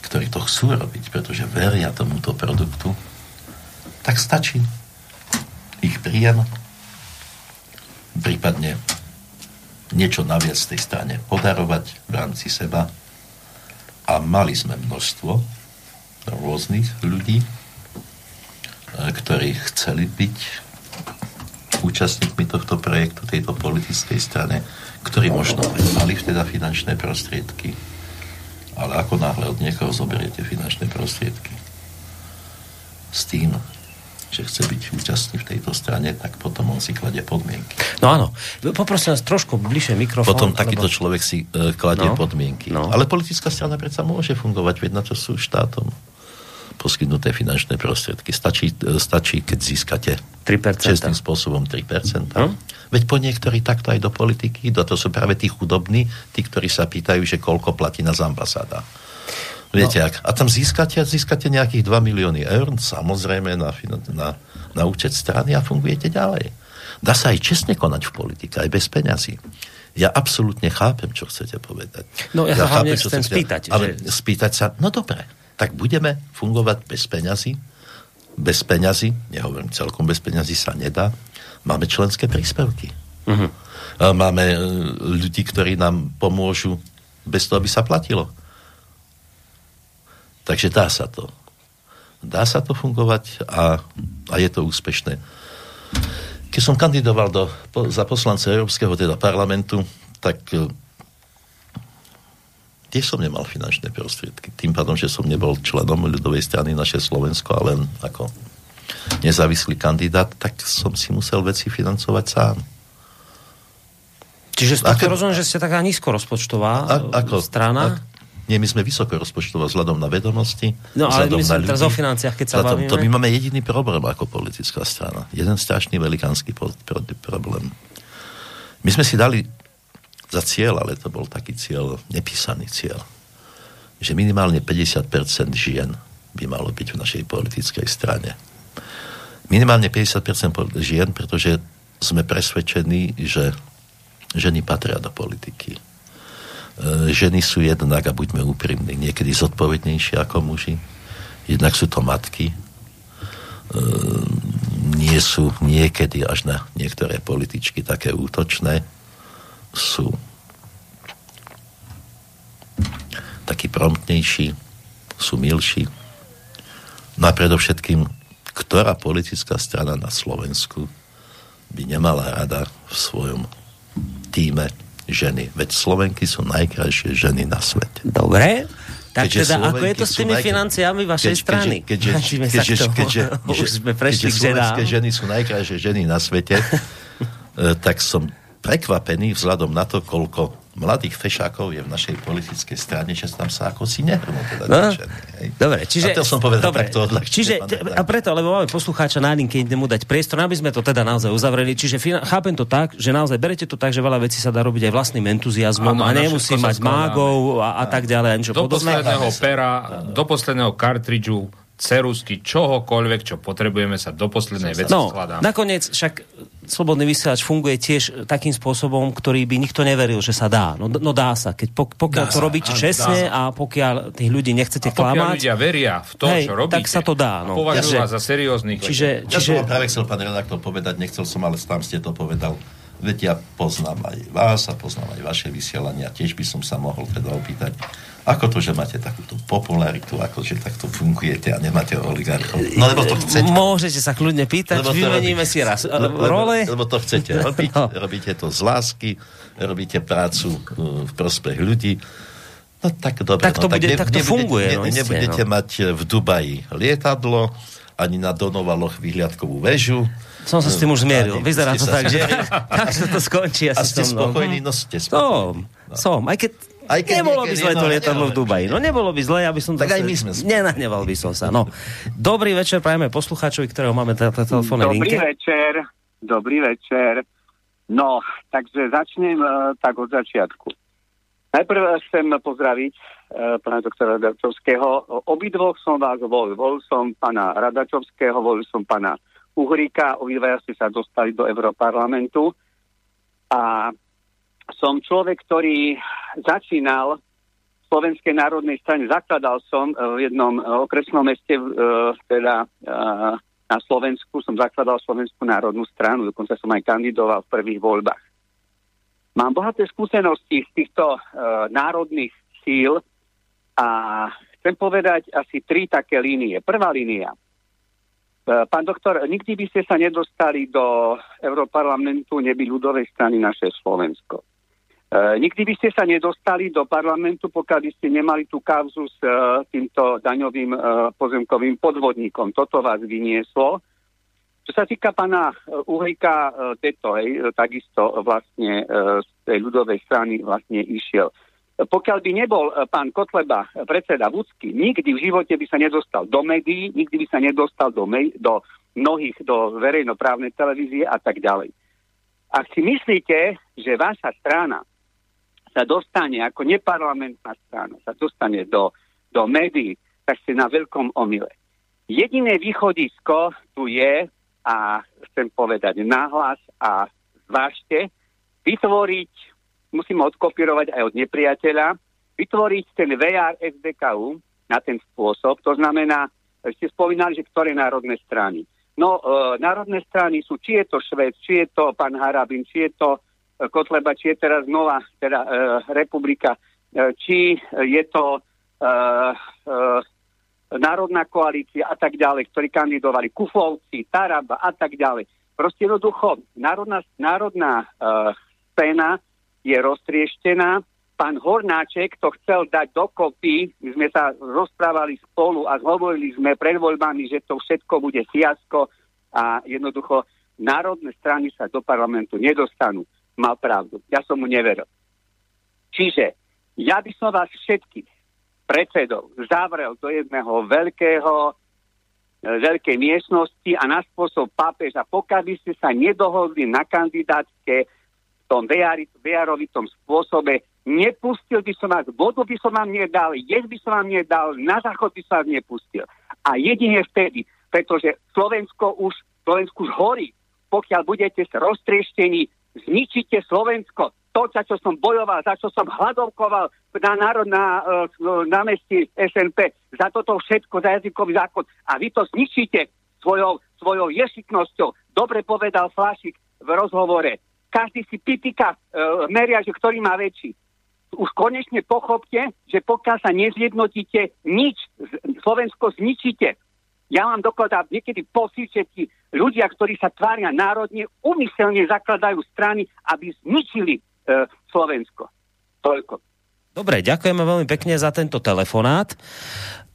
ktorí to chcú robiť, pretože veria tomuto produktu, tak stačí ich príjem, prípadne niečo naviac tej strane podarovať v rámci seba. A mali sme množstvo rôznych ľudí, e, ktorí chceli byť účastníkmi tohto projektu, tejto politickej strane, ktorí možno mali teda finančné prostriedky, ale ako náhle od niekoho zoberiete finančné prostriedky s tým, že chce byť účastný v tejto strane, tak potom on si kladie podmienky. No áno. Poprosím vás trošku bližšie mikrofón. Potom takýto lebo- človek si e, kladie No. podmienky. No. Ale politická strana predsa môže fungovať, veď na to sú štátom poskytnuté finančné prostriedky. Stačí, e, stačí keď získate 3%. čestným spôsobom 3%. No. Veď po niektorí takto aj do politiky, do to sú práve tí chudobní, tí, ktorí sa pýtajú, že koľko platí nás ambasáda. Viete, No. ak, a tam získate, získate nejakých 2 milióny eur, samozrejme na, na, na účet strany a fungujete ďalej. Dá sa aj čestne konať v politike, aj bez peňazí. Ja absolútne chápem, čo chcete povedať. No, ja sa hlavne čo chcem spýtať, Ale že- spýtať sa, no dobre, tak budeme fungovať bez peňazí. Bez peňazí, nehovorím celkom bez peňazí sa nedá. Máme členské príspevky. A Máme e, ľudí, ktorí nám pomôžu bez toho, aby sa platilo. Takže dá sa to. Dá sa to fungovať a, a je to úspešné. Keď som kandidoval do, po, za poslanca Európskeho teda parlamentu, tak tiež som nemal finančné prostriedky. Tým pádom, že som nebol členom ľudovej strany naše Slovensko, ale len ako nezávislý kandidát, tak som si musel veci financovať sám. Čiže Aké- rozumiem, že ste taká nízko rozpočtová A, ako, strana. A, nie, my sme vysoko rozpočtová vzhľadom na vedomosti. No, ale myslím na teraz o financiách, keď sa Vzhľadom- bavíme. To my máme jediný problém ako politická strana. Jeden strašný velikánsky pro, problém. My sme si dali za cieľ, ale to bol taký cieľ, nepísaný cieľ, že minimálne 50% žien by malo byť v našej politickej strane. Minimálne 50% pol- žien, pretože sme presvedčení, že ženy patria do politiky. E, ženy sú jednak, a buďme úprimní, niekedy zodpovednejšie ako muži. Jednak sú to matky. E, nie sú niekedy až na niektoré političky také útočné. Sú takí promptnejší, sú milší. No a predovšetkým, ktorá politická strana na Slovensku by nemala rada v svojom týme ženy. Veď Slovenky sú najkrajšie ženy na svete. Dobre. Tak Keďže teda, ako je Slovenky to s tými najkra- financiami vašej Keď- strany? Keďže, keďže, keďže, keďže, Už sme prešli keďže slovenské ženy sú najkrajšie ženy na svete, eh, tak som prekvapený vzhľadom na to, koľko mladých fešákov je v našej politickej strane, že tam sa ako si nehrnú teda No, hej. Dobre, čiže... A to som povedal dobre, takto odľahčene, Čiže, a preto, lebo máme poslucháča na linke, idem mu dať priestor, aby sme to teda naozaj uzavreli. Čiže fina- chápem to tak, že naozaj berete to tak, že veľa vecí sa dá robiť aj vlastným entuziasmom Áno, a nemusí mať mágov a, a tak ďalej, a Do podobné. posledného pera, do posledného kartridžu, cerusky, čohokoľvek, čo potrebujeme, sa do poslednej veci No, skladá. nakoniec však Slobodný vysielač funguje tiež takým spôsobom, ktorý by nikto neveril, že sa dá. No, no dá sa. Keď pok- pokiaľ Dá to sa, robíte áno, čestne sa. a pokiaľ tých ľudí nechcete A klamať, ľudia veria v to, Hej, čo robíte, tak sa to dá, no. považujú vás za serióznych. čiže, Ja som čiže vám práve chcel, pán redaktor, povedať, nechcel som, ale tam ste to povedal. Veď ja poznám aj vás a poznám aj vaše vysielania. Tiež by som sa mohol teda opýtať, ako to, že máte takúto popularitu, ako že takto fungujete a nemáte oligarchov. No lebo to chcete. môžete sa kľudne pýtať, Lebo vymeníme robíte- si raz e, lebo, role. Lebo to chcete robiť, No. robíte to z lásky, robíte prácu uh, v prospech ľudí. No tak dobre. Tak to no, bude- tak to funguje, Ne, no, nebudete no. mať v Dubaji lietadlo, ani na Donovaloch vyhliadkovú väžu. Som sa s tým už zmieril. Ani Vyzerá ste to tak, že tak sa to skončí A asi ste so mnou. spokojní? No ste spokojní. Som, som. Aj keď, Aj keď nebolo by zle no, to lietadlo v. Dubaji. No nebolo by zle, aby som Tak aj my sme. Nenahneval by som sa. No. Dobrý večer prajeme poslucháčovi, ktorého máme na na telefónnej Dobrý linke. večer, dobrý večer. No, takže začnem uh, tak od začiatku. Najprv chcem pozdraviť uh, pána doktora Radačovského. Obidvoch som vás volil. Volil som pána Radačovského, volil som pána Uhríka. Obidvaja ste sa dostali do Európarlamentu. A som človek, ktorý začínal v Slovenskej národnej strane. Zakladal som eh, v jednom eh, okresnom meste, eh, teda na Slovensku, som zakladal Slovenskú národnú stranu, dokonca som aj kandidoval v prvých voľbách. Mám bohaté skúsenosti z týchto národných síl a chcem povedať asi tri také línie. Prvá línia. Pán doktor, nikdy by ste sa nedostali do Európarlamentu neby ľudovej strany naše Slovensko. Uh, nikdy by ste sa nedostali do parlamentu, pokiaľ by ste nemali tú kauzu s uh, týmto daňovým uh, pozemkovým podvodníkom. Toto vás vynieslo. Čo sa týka pána e, Uhlíka, e, teto, hej, e, takisto vlastne e, z tej ľudovej strany vlastne išiel. E, Pokiaľ by nebol e, pán Kotleba, e, predseda Vúcky, nikdy v živote by sa nedostal do médií, nikdy by sa nedostal do, me- do mnohých, do verejnoprávnej televízie a tak ďalej. Ak si myslíte, že vaša strana sa dostane ako neparlamentná strana, sa dostane do, do médií, tak ste na veľkom omyle. Jediné východisko tu je, a chcem povedať nahlas a zvážte, vytvoriť, musím odkopírovať aj od nepriateľa, vytvoriť ten VR SDKU na ten spôsob, to znamená, ste spomínali, že ktoré národné strany. No, e, národné strany sú, či je to Švec, či je to pán Harabin, či je to Kotleba, či je teraz nová teda, e, republika, e, či je to e, e, Národná koalícia a tak ďalej, ktorí kandidovali, Kufovci, Taraba a tak ďalej. Proste jednoducho, národná, národná uh, scéna je roztrieštená. Pán Hornáček to chcel dať dokopy, my sme sa rozprávali spolu a hovorili sme pred voľbami, že to všetko bude fiasko a jednoducho národné strany sa do parlamentu nedostanú. Mal pravdu. Ja som mu neveril. Čiže ja by som vás všetkých predsedov zavrel do jedného veľkého, e, veľkej miestnosti a na spôsob pápeža, pokiaľ by ste sa nedohodli na kandidátke v tom VR-ovitom spôsobe, nepustil by som vás, vodu by som vám nedal, jesť by som vám nedal, na záchod by som vás nepustil. A jedine vtedy, pretože Slovensko už, Slovensku už horí, pokiaľ budete roztrieštení, zničíte Slovensko. To, za čo som bojoval, za čo som hľadovkoval na národ na uh, námestí SNP, za toto všetko, za jazykový zákon. A vy to zničíte svojou, svojou ješitnosťou. Dobre povedal Flašik v rozhovore. Každý si pipika uh, meria, že ktorý má väčší. Už konečne pochopte, že pokiaľ sa nezjednotíte, nič, Slovensko zničíte. Ja mám dokonca niekedy pocit, že tí ľudia, ktorí sa tvária národne, umyselne zakladajú strany, aby zničili e, Slovensko. Toľko. Dobre, ďakujeme veľmi pekne za tento telefonát.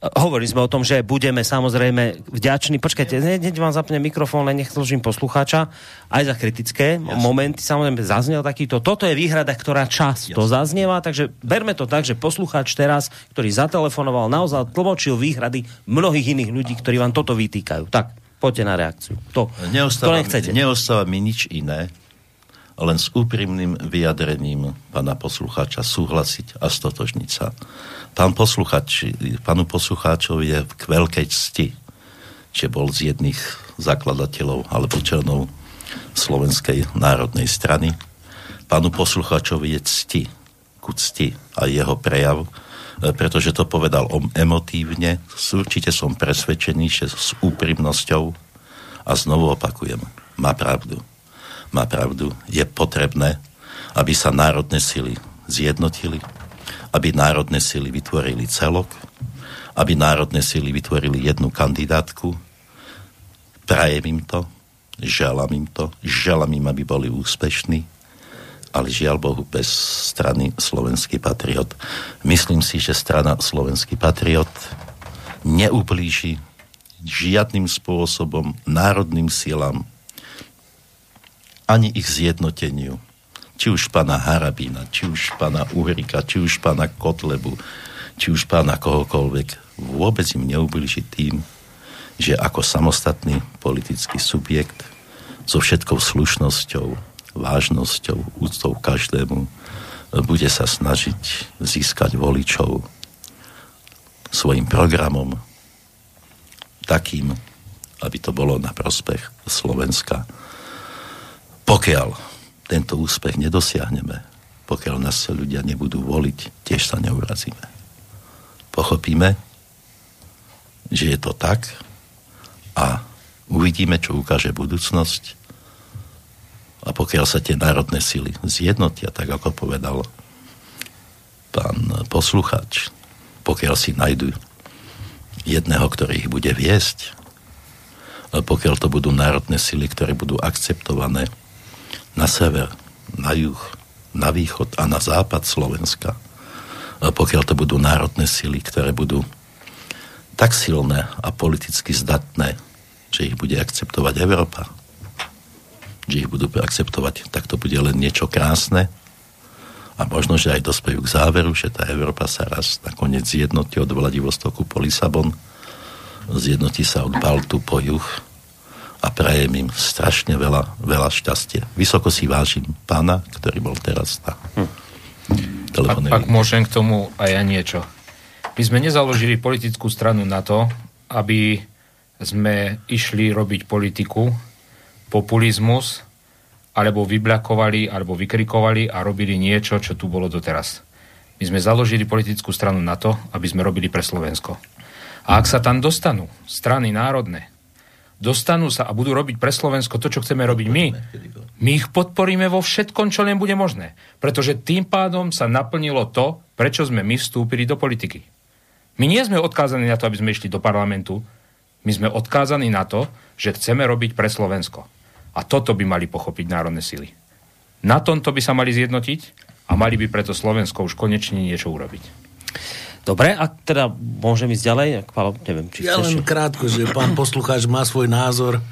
Hovorili sme o tom, že budeme samozrejme vďační. Počkajte, hneď vám zapne mikrofón, len nech složím poslucháča. Aj za kritické Jasne. momenty samozrejme zaznel takýto. Toto je výhrada, ktorá často Jasne. zaznieva, takže berme to tak, že poslucháč teraz, ktorý zatelefonoval, naozaj tlmočil výhrady mnohých iných ľudí, ktorí vám toto vytýkajú. Tak, poďte na reakciu. To, neostáva, to nechcete. Neostáva mi nič iné, len s úprimným vyjadrením pána poslucháča súhlasiť a stotožniť sa. Pán poslucháč, pánu poslucháčovi je k veľkej cti, že bol z jedných zakladateľov alebo členov Slovenskej národnej strany. Pánu poslucháčovi je cti, ku cti a jeho prejav, e, pretože to povedal emotívne. Určite som presvedčený, že s úprimnosťou a znovu opakujem, má pravdu má pravdu, je potrebné, aby sa národné sily zjednotili, aby národné sily vytvorili celok, aby národné sily vytvorili jednu kandidátku. Prajem im to, želám im to, želám im, aby boli úspešní, ale žiaľ Bohu bez strany Slovenský patriot. Myslím si, že strana Slovenský patriot neublíži žiadnym spôsobom národným silám ani ich zjednoteniu. Či už pána Harabína, či už pána Uhrika, či už pána Kotlebu, či už pána kohokoľvek, vôbec im neubliží tým, že ako samostatný politický subjekt so všetkou slušnosťou, vážnosťou, úctou každému bude sa snažiť získať voličov svojim programom takým, aby to bolo na prospech Slovenska pokiaľ tento úspech nedosiahneme, pokiaľ nás ľudia nebudú voliť, tiež sa neurazíme. Pochopíme, že je to tak a uvidíme, čo ukáže budúcnosť a pokiaľ sa tie národné sily zjednotia, tak ako povedal pán posluchač, pokiaľ si nájdu jedného, ktorý ich bude viesť, pokiaľ to budú národné sily, ktoré budú akceptované na sever, na juh, na východ a na západ Slovenska. A pokiaľ to budú národné sily, ktoré budú tak silné a politicky zdatné, že ich bude akceptovať Európa, že ich budú akceptovať, tak to bude len niečo krásne a možno, že aj dospejú k záveru, že tá Európa sa raz nakoniec zjednotí od Vladivostoku po Lisabon, zjednotí sa od Baltu po juh a prajem im strašne veľa, veľa šťastia. Vysoko si vážim pána, ktorý bol teraz na hm. Ak, ak môžem k tomu aj ja niečo. My sme nezaložili politickú stranu na to, aby sme išli robiť politiku, populizmus, alebo vybľakovali, alebo vykrikovali a robili niečo, čo tu bolo doteraz. My sme založili politickú stranu na to, aby sme robili pre Slovensko. A ak sa tam dostanú strany národné, dostanú sa a budú robiť pre Slovensko to, čo chceme robiť my, my ich podporíme vo všetkom, čo len bude možné. Pretože tým pádom sa naplnilo to, prečo sme my vstúpili do politiky. My nie sme odkázaní na to, aby sme išli do parlamentu. My sme odkázaní na to, že chceme robiť pre Slovensko. A toto by mali pochopiť národné sily. Na tomto by sa mali zjednotiť a mali by preto Slovensko už konečne niečo urobiť. Dobre, a teda môžem ísť ďalej? Palo, neviem, či ja len krátko, že pán poslucháč má svoj názor,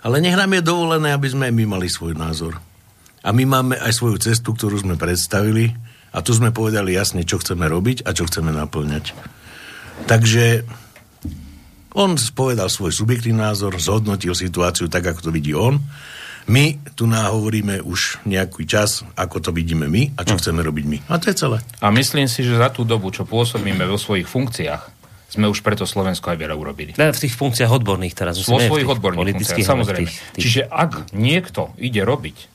ale nech nám je dovolené, aby sme my mali svoj názor. A my máme aj svoju cestu, ktorú sme predstavili a tu sme povedali jasne, čo chceme robiť a čo chceme naplňať. Takže on povedal svoj subjektívny názor, zhodnotil situáciu tak, ako to vidí on my tu hovoríme už nejaký čas, ako to vidíme my a čo hm. chceme robiť my. A to je celé. A myslím si, že za tú dobu, čo pôsobíme vo svojich funkciách, sme už preto Slovensko aj veľa urobili. Ne, v tých funkciách odborných teraz. Vo svojich odborných funkciách, samozrejme. Tých, tých... Čiže ak niekto ide robiť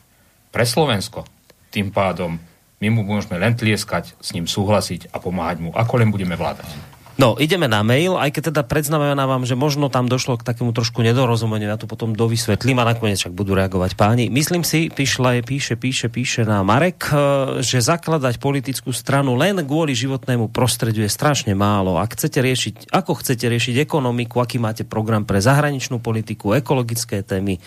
pre Slovensko, tým pádom my mu môžeme len tlieskať, s ním súhlasiť a pomáhať mu, ako len budeme vládať. No, ideme na mail, aj keď teda predznamenávam, že možno tam došlo k takému trošku nedorozumeniu, ja to potom dovysvetlím a nakoniec však budú reagovať páni. Myslím si, píšle, píše, píše, píše na Marek, eh, že zakladať politickú stranu len kvôli životnému prostrediu je strašne málo. Ak chcete riešiť, ako chcete riešiť ekonomiku, aký máte program pre zahraničnú politiku, ekologické témy,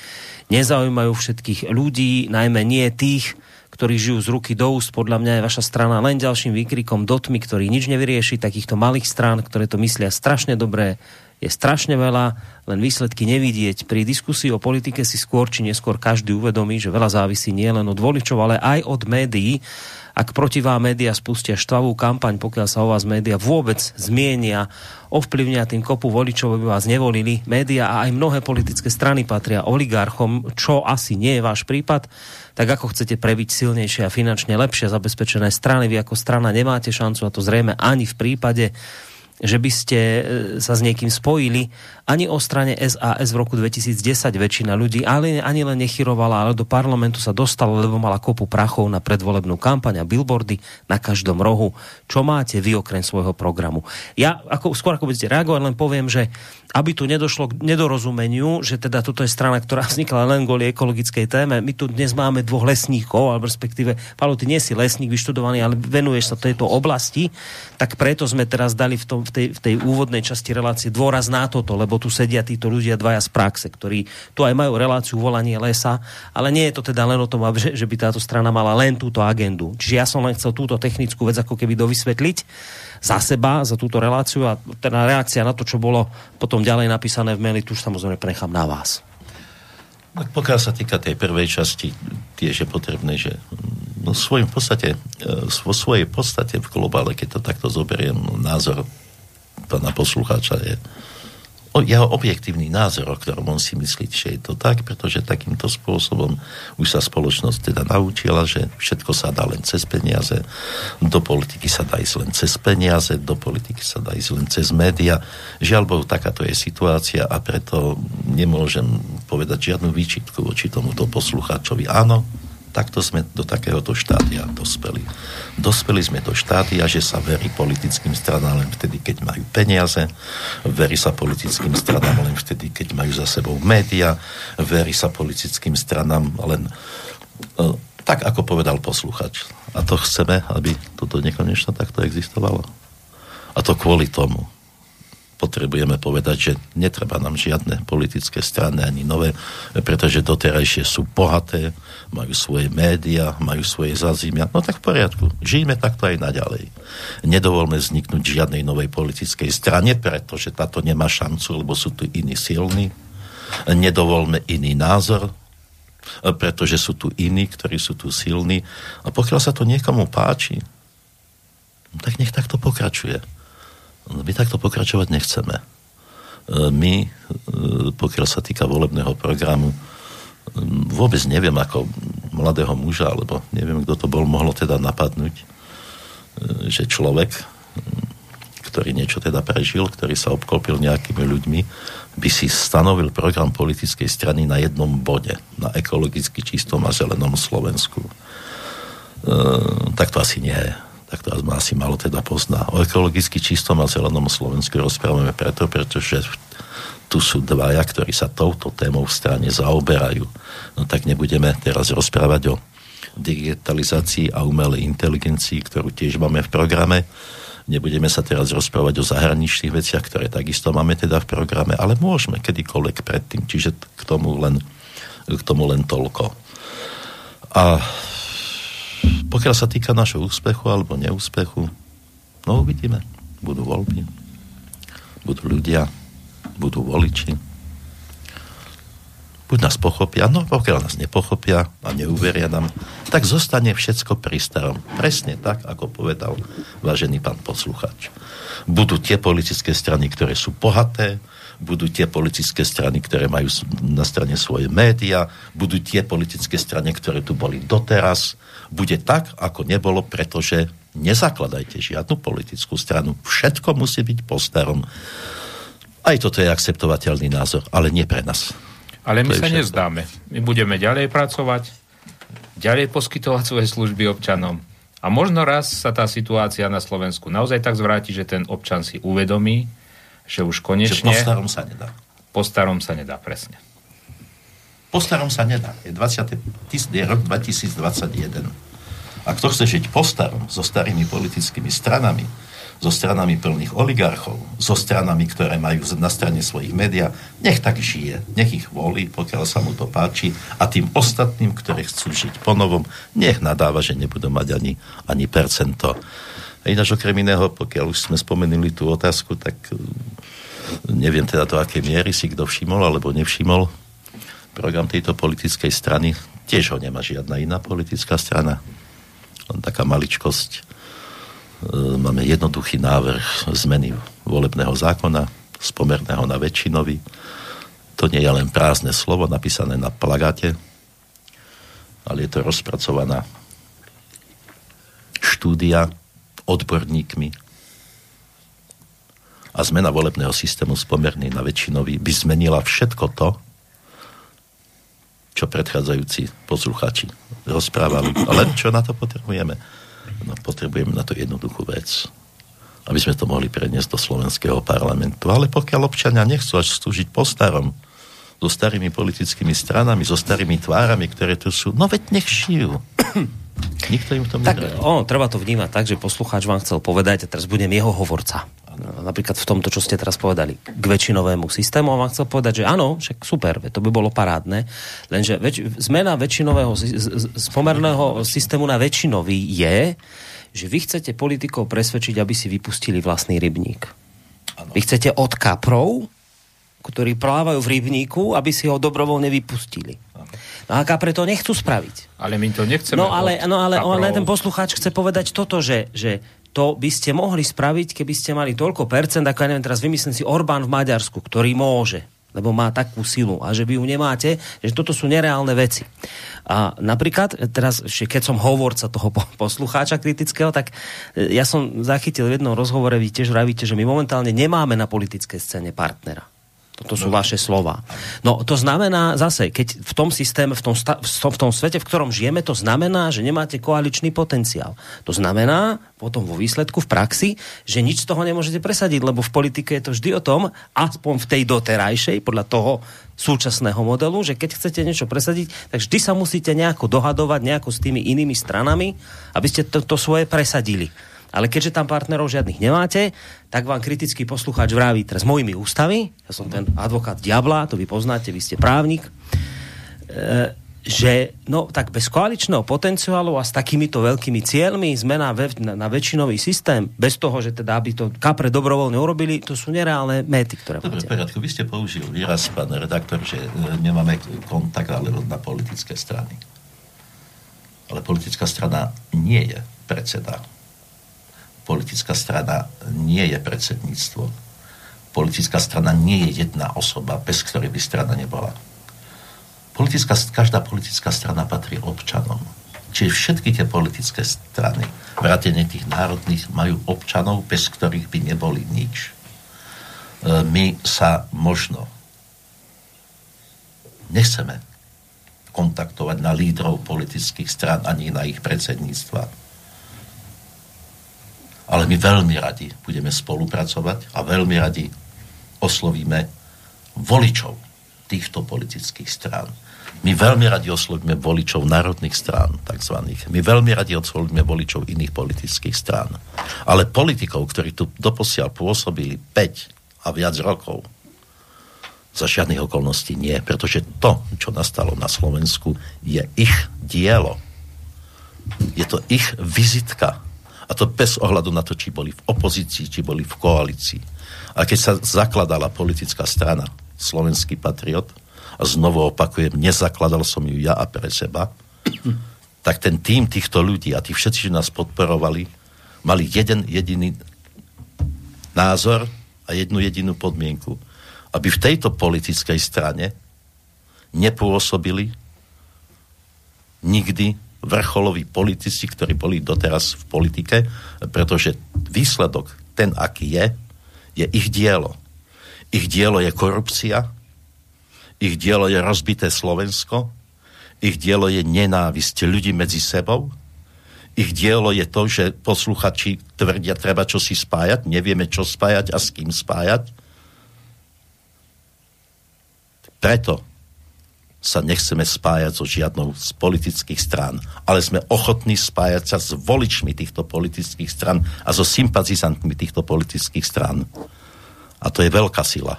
nezaujímajú všetkých ľudí, najmä nie tých, ktorí žijú z ruky do úst. Podľa mňa je vaša strana len ďalším výkrikom dotmy, ktorý nič nevyrieši, takýchto malých strán, ktoré to myslia strašne dobré, je strašne veľa, len výsledky nevidieť. Pri diskusii o politike si skôr či neskôr každý uvedomí, že veľa závisí nie len od voličov, ale aj od médií. Ak proti vám média spustia štvavú kampaň, pokiaľ sa o vás média vôbec zmienia, ovplyvnia tým kopu voličov, aby vás nevolili. Média a aj mnohé politické strany patria oligarchom, čo asi nie je váš prípad. Tak ako chcete prebiť silnejšie a finančne lepšie zabezpečené strany, vy ako strana nemáte šancu a to zrejme ani v prípade že by ste e, sa s niekým spojili. Ani o strane SAS v roku 2010 väčšina ľudí, ale ani len nechyrovala, ale do parlamentu sa dostala, lebo mala kopu prachov na predvolebnú kampaň a billboardy na každom rohu. Čo máte vy okrem svojho programu? Ja, ako, skôr ako budete reagovať, len poviem, že aby tu nedošlo k nedorozumeniu, že teda toto je strana, ktorá vznikla len kvôli ekologickej téme. My tu dnes máme dvoch lesníkov, alebo respektíve, Paolo, ty nie si lesník vyštudovaný, ale venuješ sa tejto oblasti, tak preto sme teraz dali v, tom, v, tej, v tej úvodnej časti relácie dôraz na toto, lebo tu sedia títo ľudia dvaja z praxe, ktorí tu aj majú reláciu volanie lesa, ale nie je to teda len o tom, že, že by táto strana mala len túto agendu. Čiže ja som len chcel túto technickú vec ako keby dovysvetliť za seba, za túto reláciu a teda reakcia na to, čo bolo potom ďalej napísané v maili, tu už samozrejme prenechám na vás. Tak pokiaľ sa týka tej prvej časti, tiež je potrebné, že no, svojim podstate, e, vo svojej podstate v globále, keď to takto zoberiem, názor pána poslucháča je jeho objektívny názor, o ktorom on si myslí, že je to tak, pretože takýmto spôsobom už sa spoločnosť teda naučila, že všetko sa dá len cez peniaze, do politiky sa dá ísť len cez peniaze, do politiky sa dá ísť len cez média. Žiaľ Bohu, takáto je situácia a preto nemôžem povedať žiadnu výčitku voči tomuto poslucháčovi. Áno, takto sme do takéhoto štádia dospeli. Dospeli sme do štádia, že sa verí politickým stranám len vtedy, keď majú peniaze, verí sa politickým stranám len vtedy, keď majú za sebou média, verí sa politickým stranám len uh, tak, ako povedal posluchač. A to chceme, aby toto nekonečno takto existovalo. A to kvôli tomu, potrebujeme povedať, že netreba nám žiadne politické strany ani nové, pretože doterajšie sú bohaté, majú svoje média, majú svoje zazimia. No tak v poriadku, žijeme takto aj naďalej. Nedovolme vzniknúť žiadnej novej politickej strane, pretože táto nemá šancu, lebo sú tu iní silní. Nedovolme iný názor, pretože sú tu iní, ktorí sú tu silní. A pokiaľ sa to niekomu páči, tak nech takto pokračuje my takto pokračovať nechceme. E, my, e, pokiaľ sa týka volebného programu, e, vôbec neviem ako mladého muža, alebo neviem, kto to bol, mohlo teda napadnúť, že človek, ktorý niečo teda prežil, ktorý sa obklopil nejakými ľuďmi, by si stanovil program politickej strany na jednom bode, na ekologicky čistom a zelenom Slovensku. E, tak to asi nie je tak to asi malo teda pozná. O ekologicky čistom a zelenom Slovensku rozprávame preto, pretože tu sú dvaja, ktorí sa touto témou v strane zaoberajú. No tak nebudeme teraz rozprávať o digitalizácii a umelej inteligencii, ktorú tiež máme v programe. Nebudeme sa teraz rozprávať o zahraničných veciach, ktoré takisto máme teda v programe, ale môžeme kedykoľvek predtým. Čiže k tomu len, k tomu len toľko. A pokiaľ sa týka našho úspechu alebo neúspechu, no uvidíme. Budú voľby, budú ľudia, budú voliči. Buď nás pochopia, no pokiaľ nás nepochopia a neuveria nám, tak zostane všetko pri starom. Presne tak, ako povedal vážený pán posluchač. Budú tie politické strany, ktoré sú bohaté, budú tie politické strany, ktoré majú na strane svoje média, budú tie politické strany, ktoré tu boli doteraz. Bude tak, ako nebolo, pretože nezakladajte žiadnu politickú stranu. Všetko musí byť po starom. Aj toto je akceptovateľný názor, ale nie pre nás. Ale my sa všetko. nezdáme. My budeme ďalej pracovať, ďalej poskytovať svoje služby občanom. A možno raz sa tá situácia na Slovensku naozaj tak zvráti, že ten občan si uvedomí, že už konečne... Že po starom sa nedá. Po starom sa nedá, presne. Po starom sa nedá. Je, 20, je rok 2021. A kto chce žiť po starom, so starými politickými stranami, so stranami plných oligarchov, so stranami, ktoré majú na strane svojich médiá, nech tak žije, nech ich volí, pokiaľ sa mu to páči a tým ostatným, ktorí chcú žiť ponovom, nech nadáva, že nebudú mať ani, ani percento. Ináč okrem iného, pokiaľ už sme spomenuli tú otázku, tak eh, neviem teda do akej miery si kto všimol alebo nevšimol program tejto politickej strany. Tiež ho nemá žiadna iná politická strana. Len taká maličkosť E, máme jednoduchý návrh zmeny volebného zákona z na väčšinový. To nie je len prázdne slovo napísané na plagáte, ale je to rozpracovaná štúdia odborníkmi a zmena volebného systému z pomerný na väčšinový by zmenila všetko to, čo predchádzajúci poslucháči rozprávali. Len čo na to potrebujeme? No, potrebujeme na to jednoduchú vec aby sme to mohli preniesť do slovenského parlamentu. Ale pokiaľ občania nechcú až slúžiť po starom, so starými politickými stranami, so starými tvárami, ktoré tu sú, no veď nech žijú. Nikto im v tom tak, o, treba to vnímať tak, že poslucháč vám chcel povedať, a teraz budem jeho hovorca. Napríklad v tomto, čo ste teraz povedali, k väčšinovému systému. A vám chcel povedať, že áno, však super, to by bolo parádne, lenže väč- zmena väčšinového, z, z pomerného systému na väčšinový je, že vy chcete politikov presvedčiť, aby si vypustili vlastný rybník. Ano. Vy chcete od kaprov, ktorí plávajú v rybníku, aby si ho dobrovoľne vypustili. No a kapre to nechcú spraviť. Ale my to nechceme. No ale, no, ale, ale ten poslucháč chce povedať toto, že, že to by ste mohli spraviť, keby ste mali toľko percent, ako ja neviem, teraz vymyslím si Orbán v Maďarsku, ktorý môže lebo má takú silu a že vy ju nemáte, že toto sú nereálne veci. A napríklad, teraz, keď som hovorca toho poslucháča kritického, tak e, ja som zachytil v jednom rozhovore, vy tiež vravíte, že my momentálne nemáme na politickej scéne partnera. Toto sú no. vaše slova. No to znamená zase, keď v tom systéme, v tom, sta- v tom svete, v ktorom žijeme, to znamená, že nemáte koaličný potenciál. To znamená potom vo výsledku v praxi, že nič z toho nemôžete presadiť, lebo v politike je to vždy o tom, aspoň v tej doterajšej, podľa toho súčasného modelu, že keď chcete niečo presadiť, tak vždy sa musíte nejako dohadovať nejako s tými inými stranami, aby ste to, to svoje presadili. Ale keďže tam partnerov žiadnych nemáte, tak vám kritický poslucháč vraví teraz mojimi ústavy, ja som ten advokát diabla, to vy poznáte, vy ste právnik, e, že no tak bez koaličného potenciálu a s takýmito veľkými cieľmi zmena ve, na, na väčšinový systém, bez toho, že teda aby to kapre dobrovoľne urobili, to sú nereálne méty, ktoré Dobre, poriadku, vy ste použil výraz, pán redaktor, že e, nemáme kontakt ale na politické strany. Ale politická strana nie je predseda politická strana nie je predsedníctvo. Politická strana nie je jedna osoba, bez ktorej by strana nebola. Politická, každá politická strana patrí občanom. Čiže všetky tie politické strany, vrátane tých národných, majú občanov, bez ktorých by neboli nič. E, my sa možno nechceme kontaktovať na lídrov politických stran ani na ich predsedníctva ale my veľmi radi budeme spolupracovať a veľmi radi oslovíme voličov týchto politických strán. My veľmi radi oslovíme voličov národných strán, takzvaných. My veľmi radi oslovíme voličov iných politických strán. Ale politikov, ktorí tu doposiaľ pôsobili 5 a viac rokov, za žiadnych okolností nie, pretože to, čo nastalo na Slovensku, je ich dielo. Je to ich vizitka a to bez ohľadu na to, či boli v opozícii, či boli v koalícii. A keď sa zakladala politická strana Slovenský patriot, a znovu opakujem, nezakladal som ju ja a pre seba, tak ten tým týchto ľudí a tí všetci, čo nás podporovali, mali jeden jediný názor a jednu jedinú podmienku. Aby v tejto politickej strane nepôsobili nikdy vrcholoví politici, ktorí boli doteraz v politike, pretože výsledok, ten aký je, je ich dielo. Ich dielo je korupcia, ich dielo je rozbité Slovensko, ich dielo je nenávisť ľudí medzi sebou, ich dielo je to, že posluchači tvrdia, treba čo si spájať, nevieme čo spájať a s kým spájať. Preto sa nechceme spájať so žiadnou z politických strán, ale sme ochotní spájať sa s voličmi týchto politických stran a so sympatizantmi týchto politických strán. A to je veľká sila.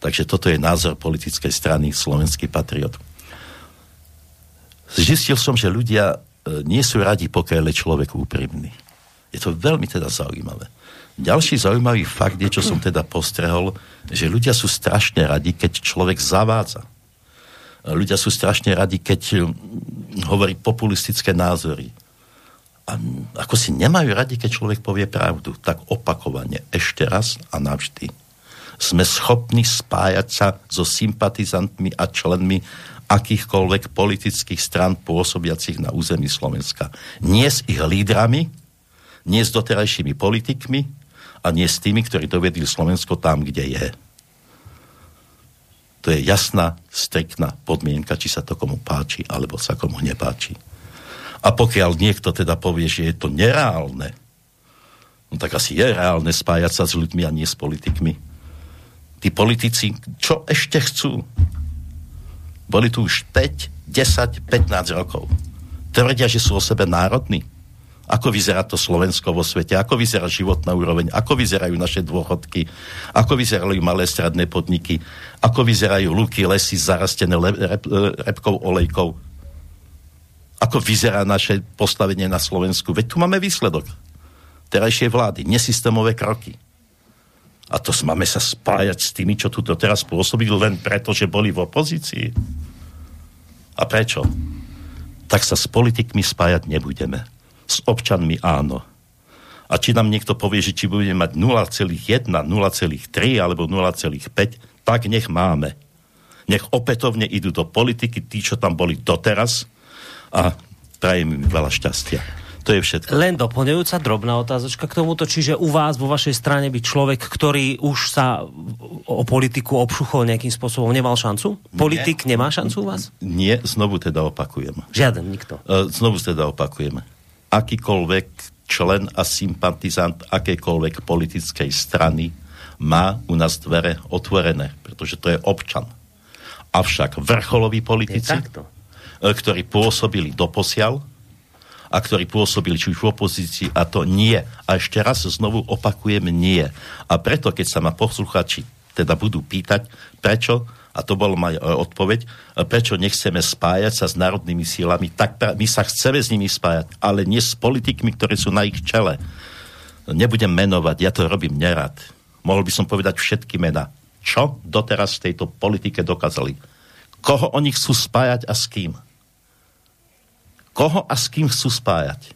Takže toto je názor politickej strany Slovenský patriot. Zistil som, že ľudia e, nie sú radi, pokiaľ je človek úprimný. Je to veľmi teda zaujímavé. Ďalší zaujímavý fakt je, čo som teda postrehol, že ľudia sú strašne radi, keď človek zavádza ľudia sú strašne radi, keď hm, hovorí populistické názory. A ako si nemajú radi, keď človek povie pravdu, tak opakovane, ešte raz a navždy. Sme schopní spájať sa so sympatizantmi a členmi akýchkoľvek politických stran pôsobiacich na území Slovenska. Nie s ich lídrami, nie s doterajšími politikmi a nie s tými, ktorí dovedli Slovensko tam, kde je. To je jasná, striktná podmienka, či sa to komu páči, alebo sa komu nepáči. A pokiaľ niekto teda povie, že je to nereálne, no tak asi je reálne spájať sa s ľuďmi a nie s politikmi. Tí politici, čo ešte chcú? Boli tu už 5, 10, 15 rokov. Tvrdia, že sú o sebe národní. Ako vyzerá to Slovensko vo svete? Ako vyzerá životná úroveň? Ako vyzerajú naše dôchodky? Ako vyzerajú malé stradné podniky? Ako vyzerajú luky, lesy zarastené rep, repkou, olejkou? Ako vyzerá naše postavenie na Slovensku? Veď tu máme výsledok terajšej vlády, nesystémové kroky. A to máme sa spájať s tými, čo tu teraz pôsobili len preto, že boli v opozícii. A prečo? Tak sa s politikmi spájať nebudeme s občanmi áno. A či nám niekto povie, že či budeme mať 0,1, 0,3 alebo 0,5, tak nech máme. Nech opätovne idú do politiky tí, čo tam boli doteraz a prajem im veľa šťastia. To je všetko. Len doplňujúca drobná otázočka k tomuto, čiže u vás vo vašej strane by človek, ktorý už sa o politiku obšuchol nejakým spôsobom, nemal šancu? Politik Nie. nemá šancu u vás? Nie, znovu teda opakujem. Žiaden, nikto. E, znovu teda opakujeme akýkoľvek člen a sympatizant akejkoľvek politickej strany má u nás dvere otvorené, pretože to je občan. Avšak vrcholoví politici, e, ktorí pôsobili doposiaľ a ktorí pôsobili či už v opozícii, a to nie. A ešte raz znovu opakujem nie. A preto, keď sa ma posluchači teda budú pýtať, prečo a to bol moja e, odpoveď, e, prečo nechceme spájať sa s národnými sílami, tak my sa chceme s nimi spájať, ale nie s politikmi, ktorí sú na ich čele. Nebudem menovať, ja to robím nerad. Mohol by som povedať všetky mená. Čo doteraz v tejto politike dokázali? Koho oni chcú spájať a s kým? Koho a s kým chcú spájať?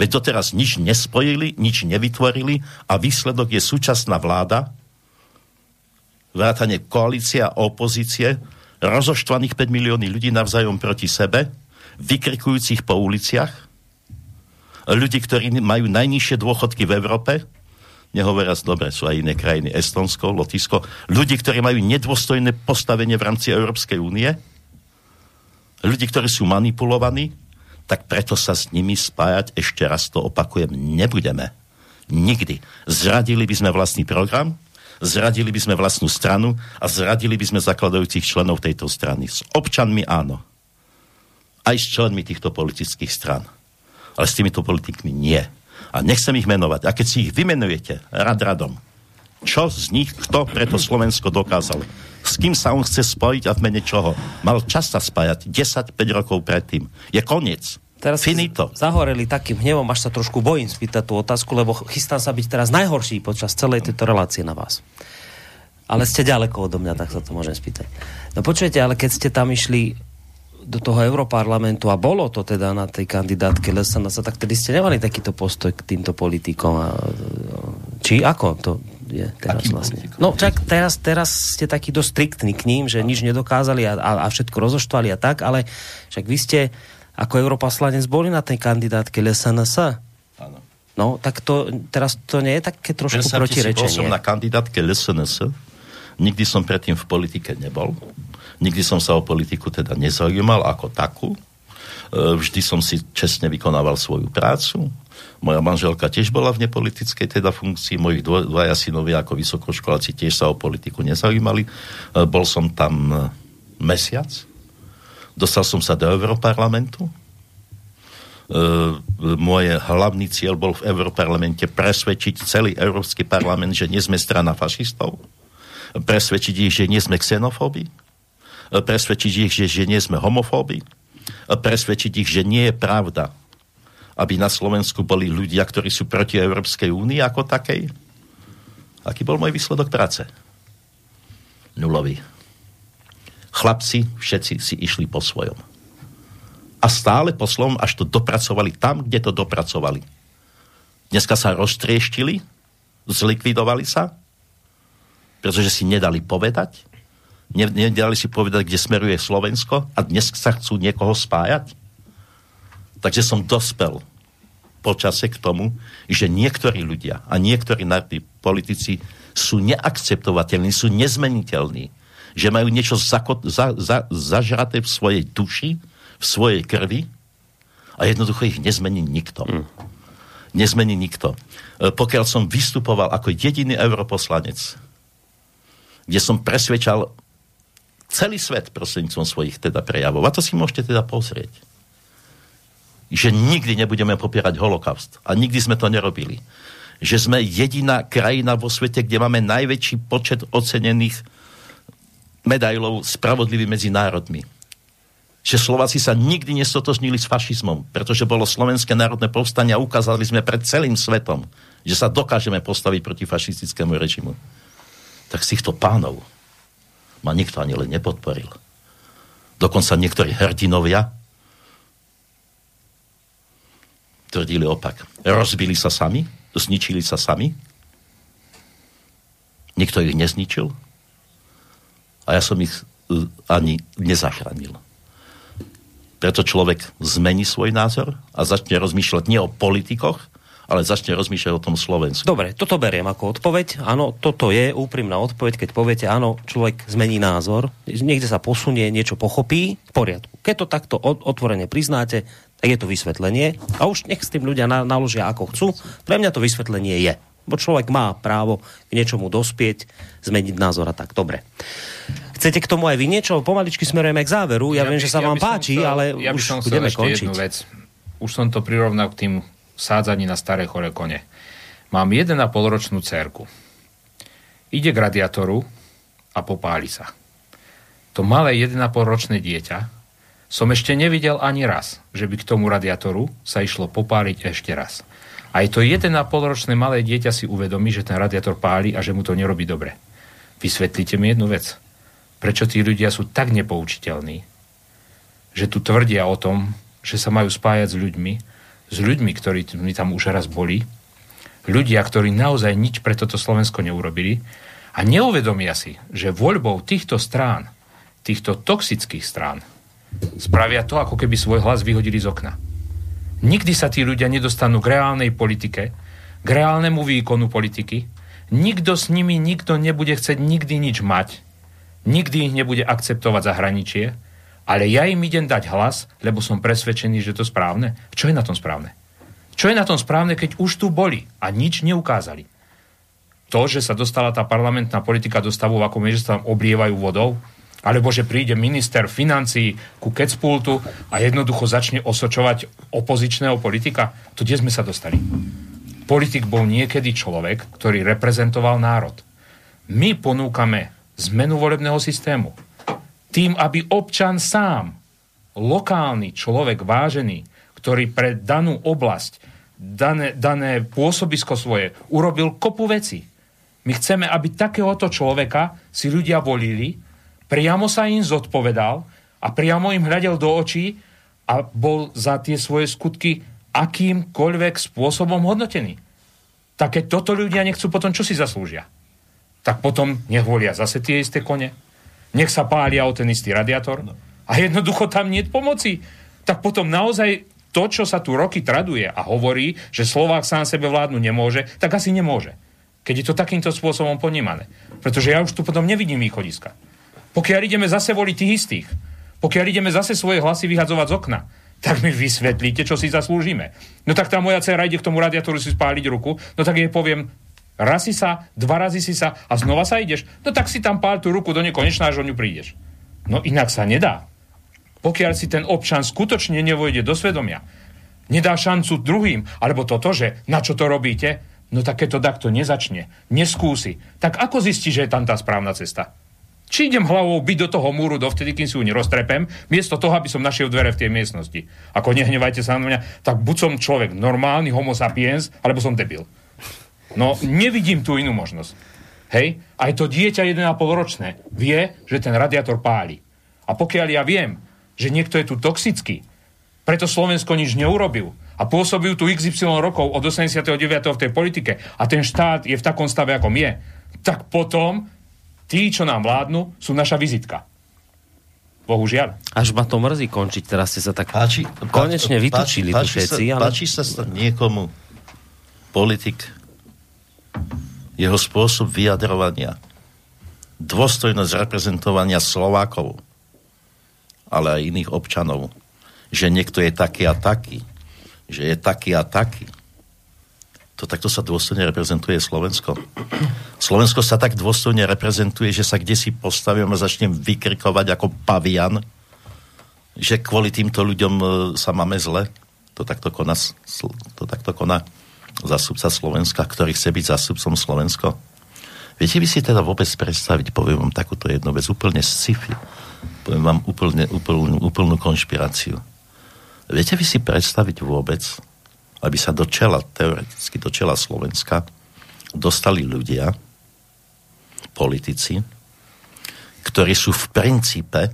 Veď doteraz nič nespojili, nič nevytvorili a výsledok je súčasná vláda, vrátane koalícia a opozície, rozoštvaných 5 milióny ľudí navzájom proti sebe, vykrikujúcich po uliciach, ľudí, ktorí majú najnižšie dôchodky v Európe, nehovoria dobre, sú aj iné krajiny, Estonsko, Lotisko, ľudí, ktorí majú nedôstojné postavenie v rámci Európskej únie, ľudí, ktorí sú manipulovaní, tak preto sa s nimi spájať, ešte raz to opakujem, nebudeme. Nikdy. Zradili by sme vlastný program, zradili by sme vlastnú stranu a zradili by sme zakladajúcich členov tejto strany. S občanmi áno. Aj s členmi týchto politických stran. Ale s týmito politikmi nie. A nechcem ich menovať. A keď si ich vymenujete rad radom, čo z nich, kto preto Slovensko dokázal? S kým sa on chce spojiť a v mene čoho? Mal čas sa spájať 10-5 rokov predtým. Je koniec. Teraz Finito. zahoreli takým hnevom, až sa trošku bojím spýtať tú otázku, lebo chystám sa byť teraz najhorší počas celej tejto relácie na vás. Ale ste ďaleko odo mňa, tak sa to môžem spýtať. No počujete, ale keď ste tam išli do toho Európarlamentu a bolo to teda na tej kandidátke LSNS, tak tedy ste nemali takýto postoj k týmto politikom. A, či ako to je teraz Akým vlastne? Politikom? No čak teraz, teraz ste taký dosť striktní k ním, že nič nedokázali a, a, a všetko rozoštvali a tak, ale však vy ste ako europoslanec boli na tej kandidátke LSNS. Áno. No, tak to, teraz to nie je také trošku protirečenie. som na kandidátke LSNS, nikdy som predtým v politike nebol, nikdy som sa o politiku teda nezaujímal ako takú, e, vždy som si čestne vykonával svoju prácu, moja manželka tiež bola v nepolitickej teda funkcii, moji dvaja synovia ako vysokoškoláci tiež sa o politiku nezaujímali. E, bol som tam mesiac. Dostal som sa do Europarlamentu. E, môj hlavný cieľ bol v Europarlamente presvedčiť celý Európsky parlament, že nie sme strana fašistov. Presvedčiť ich, že nie sme xenofóbi. Presvedčiť ich, že, že nie sme homofóbi. Presvedčiť ich, že nie je pravda, aby na Slovensku boli ľudia, ktorí sú proti Európskej únii ako takej. Aký bol môj výsledok práce? Nulový. Chlapci všetci si išli po svojom. A stále po svojom, až to dopracovali tam, kde to dopracovali. Dneska sa roztrieštili, zlikvidovali sa, pretože si nedali povedať, nedali si povedať, kde smeruje Slovensko a dnes sa chcú niekoho spájať. Takže som dospel počase k tomu, že niektorí ľudia a niektorí politici sú neakceptovateľní, sú nezmeniteľní, že majú niečo zako- za, za, zažraté v svojej duši, v svojej krvi a jednoducho ich nezmení nikto. Mm. Nezmení nikto. E, pokiaľ som vystupoval ako jediný europoslanec, kde som presvedčal celý svet prostredníctvom svojich teda prejavov, a to si môžete teda pozrieť že nikdy nebudeme popierať holokaust. A nikdy sme to nerobili. Že sme jediná krajina vo svete, kde máme najväčší počet ocenených medailov spravodlivý medzi národmi. Že Slováci sa nikdy nestotožnili s fašizmom, pretože bolo Slovenské národné povstanie a ukázali sme pred celým svetom, že sa dokážeme postaviť proti fašistickému režimu. Tak z týchto pánov ma nikto ani len nepodporil. Dokonca niektorí hrdinovia, tvrdili opak. Rozbili sa sami, zničili sa sami. Nikto ich nezničil. A ja som ich uh, ani nezachránil. Preto človek zmení svoj názor a začne rozmýšľať nie o politikoch, ale začne rozmýšľať o tom Slovensku. Dobre, toto beriem ako odpoveď. Áno, toto je úprimná odpoveď, keď poviete, áno, človek zmení názor, niekde sa posunie, niečo pochopí, v poriadku. Keď to takto otvorene priznáte, tak je to vysvetlenie a už nech s tým ľudia na, naložia ako chcú. Pre mňa to vysvetlenie je. Bo človek má právo k niečomu dospieť, zmeniť názor a tak. Dobre. Chcete k tomu aj vy niečo? Pomaličky smerujeme k záveru. Ja, ja viem, by, že sa ja vám páči, chcel, ale ja už budeme končiť. Jednu vec. Už som to prirovnal k tým sádzaní na staré chore kone. Mám 1,5 ročnú cerku. Ide k radiátoru a popáli sa. To malé 1,5 ročné dieťa som ešte nevidel ani raz, že by k tomu radiátoru sa išlo popáliť ešte raz. Aj to 1,5 ročné malé dieťa si uvedomí, že ten radiátor páli a že mu to nerobí dobre. Vysvetlite mi jednu vec. Prečo tí ľudia sú tak nepoučiteľní, že tu tvrdia o tom, že sa majú spájať s ľuďmi, s ľuďmi, ktorí mi tam už raz boli, ľudia, ktorí naozaj nič pre toto Slovensko neurobili a neuvedomia si, že voľbou týchto strán, týchto toxických strán, spravia to, ako keby svoj hlas vyhodili z okna. Nikdy sa tí ľudia nedostanú k reálnej politike, k reálnemu výkonu politiky, nikto s nimi, nikto nebude chcieť nikdy nič mať, nikdy ich nebude akceptovať zahraničie, ale ja im idem dať hlas, lebo som presvedčený, že to správne. Čo je na tom správne? Čo je na tom správne, keď už tu boli a nič neukázali? To, že sa dostala tá parlamentná politika do stavu, ako my, že sa tam oblievajú vodou, alebo že príde minister financí ku Kecpultu a jednoducho začne osočovať opozičného politika. To kde sme sa dostali? Politik bol niekedy človek, ktorý reprezentoval národ. My ponúkame zmenu volebného systému. Tým, aby občan sám, lokálny človek vážený, ktorý pre danú oblasť, dané, dané pôsobisko svoje, urobil kopu veci. My chceme, aby takéhoto človeka si ľudia volili, priamo sa im zodpovedal a priamo im hľadel do očí a bol za tie svoje skutky akýmkoľvek spôsobom hodnotený. Tak keď toto ľudia nechcú, potom čo si zaslúžia? Tak potom nech volia zase tie isté kone, nech sa pália o ten istý radiátor no. a jednoducho tam nie je pomoci. Tak potom naozaj to, čo sa tu roky traduje a hovorí, že Slovák sám sebe vládnu nemôže, tak asi nemôže. Keď je to takýmto spôsobom ponímané. Pretože ja už tu potom nevidím východiska. Pokiaľ ideme zase voliť tých istých, pokiaľ ideme zase svoje hlasy vyhadzovať z okna, tak mi vysvetlíte, čo si zaslúžime. No tak tá moja dcera ide k tomu radiátoru si spáliť ruku, no tak jej poviem, raz si sa, dva razy si sa a znova sa ideš, no tak si tam pál tú ruku do nekonečná, až o ňu prídeš. No inak sa nedá. Pokiaľ si ten občan skutočne nevojde do svedomia, nedá šancu druhým, alebo toto, že na čo to robíte, no tak keď to takto nezačne, neskúsi, tak ako zistí, že je tam tá správna cesta? Či idem hlavou byť do toho múru dovtedy, kým si ju neroztrepem, miesto toho, aby som našiel dvere v tej miestnosti. Ako nehnevajte sa na mňa, tak buď som človek normálny, homo sapiens, alebo som debil. No, nevidím tu inú možnosť. Hej? Aj to dieťa 1,5 ročné vie, že ten radiátor páli. A pokiaľ ja viem, že niekto je tu toxický, preto Slovensko nič neurobil a pôsobil tu XY rokov od 89. v tej politike a ten štát je v takom stave, ako je, tak potom tí, čo nám vládnu, sú naša vizitka. Bohužiaľ. Až ma to mrzí končiť, teraz ste sa tak Páči, konečne vytočili tu všetci. Sa, ale... Páči sa niekomu politik, jeho spôsob vyjadrovania, dôstojnosť reprezentovania Slovákov, ale aj iných občanov, že niekto je taký a taký, že je taký a taký to takto sa dôstojne reprezentuje Slovensko. Slovensko sa tak dôstojne reprezentuje, že sa kde si postavím a začnem vykrikovať ako pavian, že kvôli týmto ľuďom e, sa máme zle. To takto koná, to takto koná zastupca Slovenska, ktorý chce byť zastupcom Slovensko. Viete by si teda vôbec predstaviť, poviem vám takúto jednu vec, úplne sci-fi. Poviem vám úplne, úplnú, úplnú konšpiráciu. Viete vy si predstaviť vôbec, aby sa do čela, teoreticky do čela Slovenska dostali ľudia, politici, ktorí sú v princípe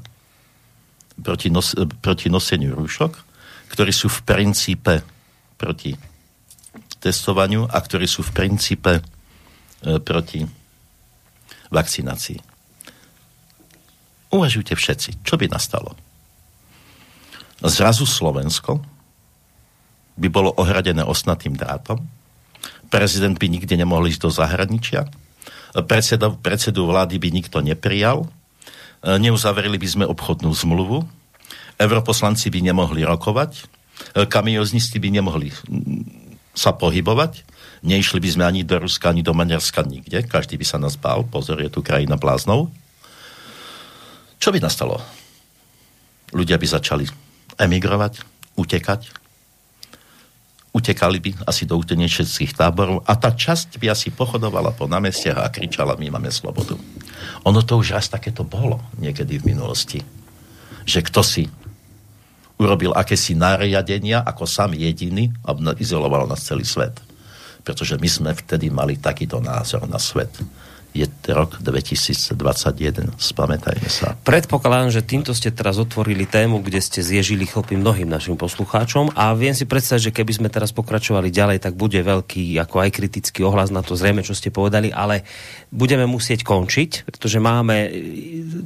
proti, nos, proti noseniu rúšok, ktorí sú v princípe proti testovaniu a ktorí sú v princípe e, proti vakcinácii. Uvažujte všetci, čo by nastalo. Zrazu Slovensko by bolo ohradené osnatým drátom, prezident by nikde nemohol ísť do zahraničia, predseda, predsedu vlády by nikto neprijal, neuzavreli by sme obchodnú zmluvu, europoslanci by nemohli rokovať, kamioznisti by nemohli sa pohybovať, neišli by sme ani do Ruska, ani do Maďarska, nikde, každý by sa nás bál, pozor, je tu krajina bláznou. Čo by nastalo? Ľudia by začali emigrovať, utekať, utekali by asi do utečeneckých táborov a tá časť by asi pochodovala po námestiach a kričala, my máme slobodu. Ono to už raz takéto bolo niekedy v minulosti. Že kto si urobil akési nariadenia ako sám jediný a izoloval nás celý svet. Pretože my sme vtedy mali takýto názor na svet je rok 2021. Spamätajme sa. Predpokladám, že týmto ste teraz otvorili tému, kde ste zježili chlpy mnohým našim poslucháčom a viem si predstaviť, že keby sme teraz pokračovali ďalej, tak bude veľký, ako aj kritický ohlas na to zrejme, čo ste povedali, ale budeme musieť končiť, pretože máme,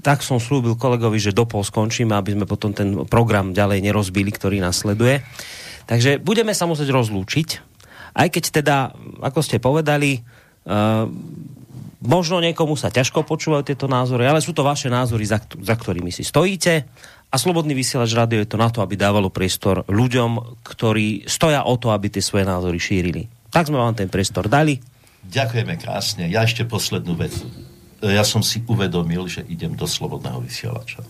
tak som slúbil kolegovi, že dopol skončíme, aby sme potom ten program ďalej nerozbili, ktorý nasleduje. Takže budeme sa musieť rozlúčiť, aj keď teda, ako ste povedali, uh, Možno niekomu sa ťažko počúvajú tieto názory, ale sú to vaše názory, za, za ktorými si stojíte. A Slobodný vysielač rádio je to na to, aby dávalo priestor ľuďom, ktorí stoja o to, aby tie svoje názory šírili. Tak sme vám ten priestor dali. Ďakujeme krásne. Ja ešte poslednú vec. Ja som si uvedomil, že idem do Slobodného vysielača.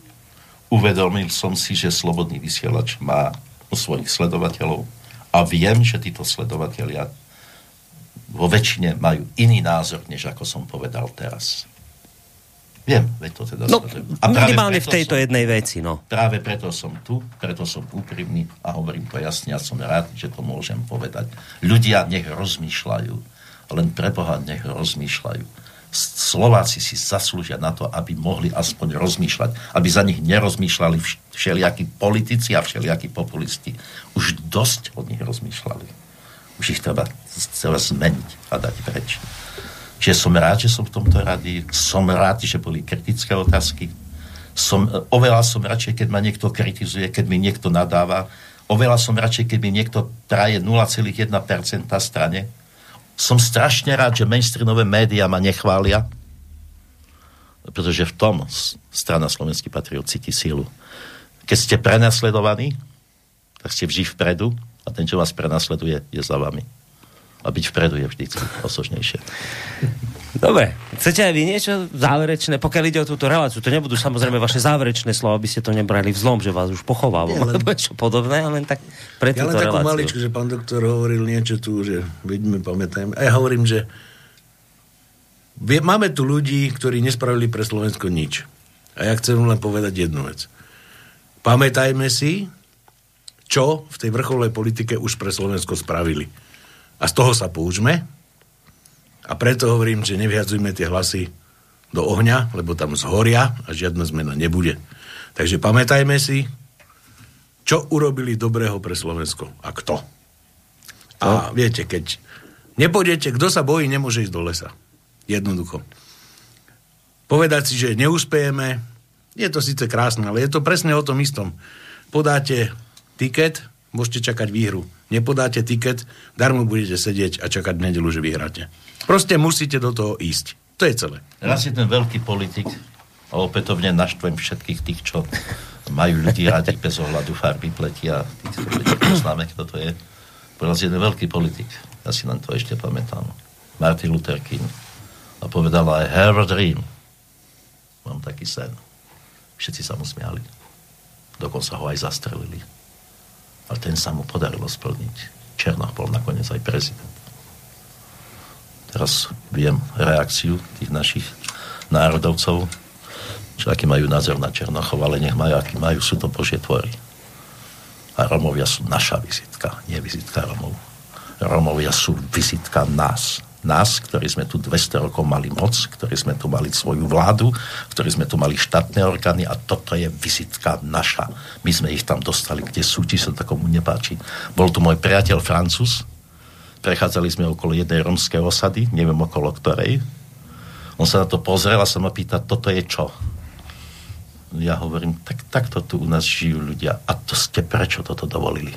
Uvedomil som si, že Slobodný vysielač má svojich sledovateľov a viem, že títo sledovatelia vo väčšine majú iný názor, než ako som povedal teraz. Viem, veď to teda no, A minimálne v tejto som, jednej veci, no. Práve preto som tu, preto som úprimný a hovorím to jasne a som rád, že to môžem povedať. Ľudia nech rozmýšľajú, len pre Boha nech rozmýšľajú. Slováci si zaslúžia na to, aby mohli aspoň rozmýšľať, aby za nich nerozmýšľali všelijakí politici a všelijakí populisti. Už dosť od nich rozmýšľali už ich treba, treba zmeniť a dať preč. Čiže som rád, že som v tomto radi, som rád, že boli kritické otázky, som, oveľa som radšej, keď ma niekto kritizuje, keď mi niekto nadáva, oveľa som radšej, keď mi niekto traje 0,1% strane. Som strašne rád, že mainstreamové médiá ma nechvália, pretože v tom strana Slovenský patriot cíti sílu. Keď ste prenasledovaní, tak ste vždy vpredu, a ten, čo vás prenasleduje, je za vami. A byť vpredu je vždy osožnejšie. Dobre, chcete aj vy niečo záverečné, pokiaľ ide o túto reláciu, to nebudú samozrejme vaše záverečné slova, aby ste to nebrali vzlom, že vás už pochovávam, len- alebo niečo podobné, ale len tak pre Ja len takú reláciu. maličku, že pán doktor hovoril niečo tu, že vidíme, pamätajme. A ja hovorím, že máme tu ľudí, ktorí nespravili pre Slovensko nič. A ja chcem len povedať jednu vec. Pamätajme si, čo v tej vrcholnej politike už pre Slovensko spravili. A z toho sa poučme. A preto hovorím, že nevyhadzujme tie hlasy do ohňa, lebo tam zhoria a žiadna zmena nebude. Takže pamätajme si, čo urobili dobrého pre Slovensko a kto. A viete, keď nepôjdete, kto sa bojí, nemôže ísť do lesa. Jednoducho. Povedať si, že neúspejeme, je to síce krásne, ale je to presne o tom istom. Podáte tiket, môžete čakať výhru. Nepodáte tiket, darmo budete sedieť a čakať v nedelu, že vyhráte. Proste musíte do toho ísť. To je celé. Raz jeden veľký politik, a opätovne naštvem všetkých tých, čo majú ľudí radi bez ohľadu farby pleti a tých, poznáme, kto to je. Si jeden veľký politik, ja si len to ešte pamätám, Martin Luther King. A povedal I have a dream. Mám taký sen. Všetci sa mu smiali. Dokonca ho aj zastrelili. Ale ten sa mu podarilo splniť. Černoch bol nakoniec aj prezident. Teraz viem reakciu tých našich národovcov, čo aký majú názor na Černochov, ale nech majú, aký majú, sú to Božie tvory. A Romovia sú naša vizitka, nie vizitka Romov. Romovia sú vizitka nás. Nás, ktorí sme tu 200 rokov mali moc, ktorí sme tu mali svoju vládu, ktorí sme tu mali štátne orgány a toto je vizitka naša. My sme ich tam dostali, kde sú, či sa to komu nepáči. Bol tu môj priateľ Francúz, prechádzali sme okolo jednej romskej osady, neviem okolo ktorej. On sa na to pozrel a sa ma pýta, toto je čo? Ja hovorím, tak takto tu u nás žijú ľudia. A to ste prečo toto dovolili?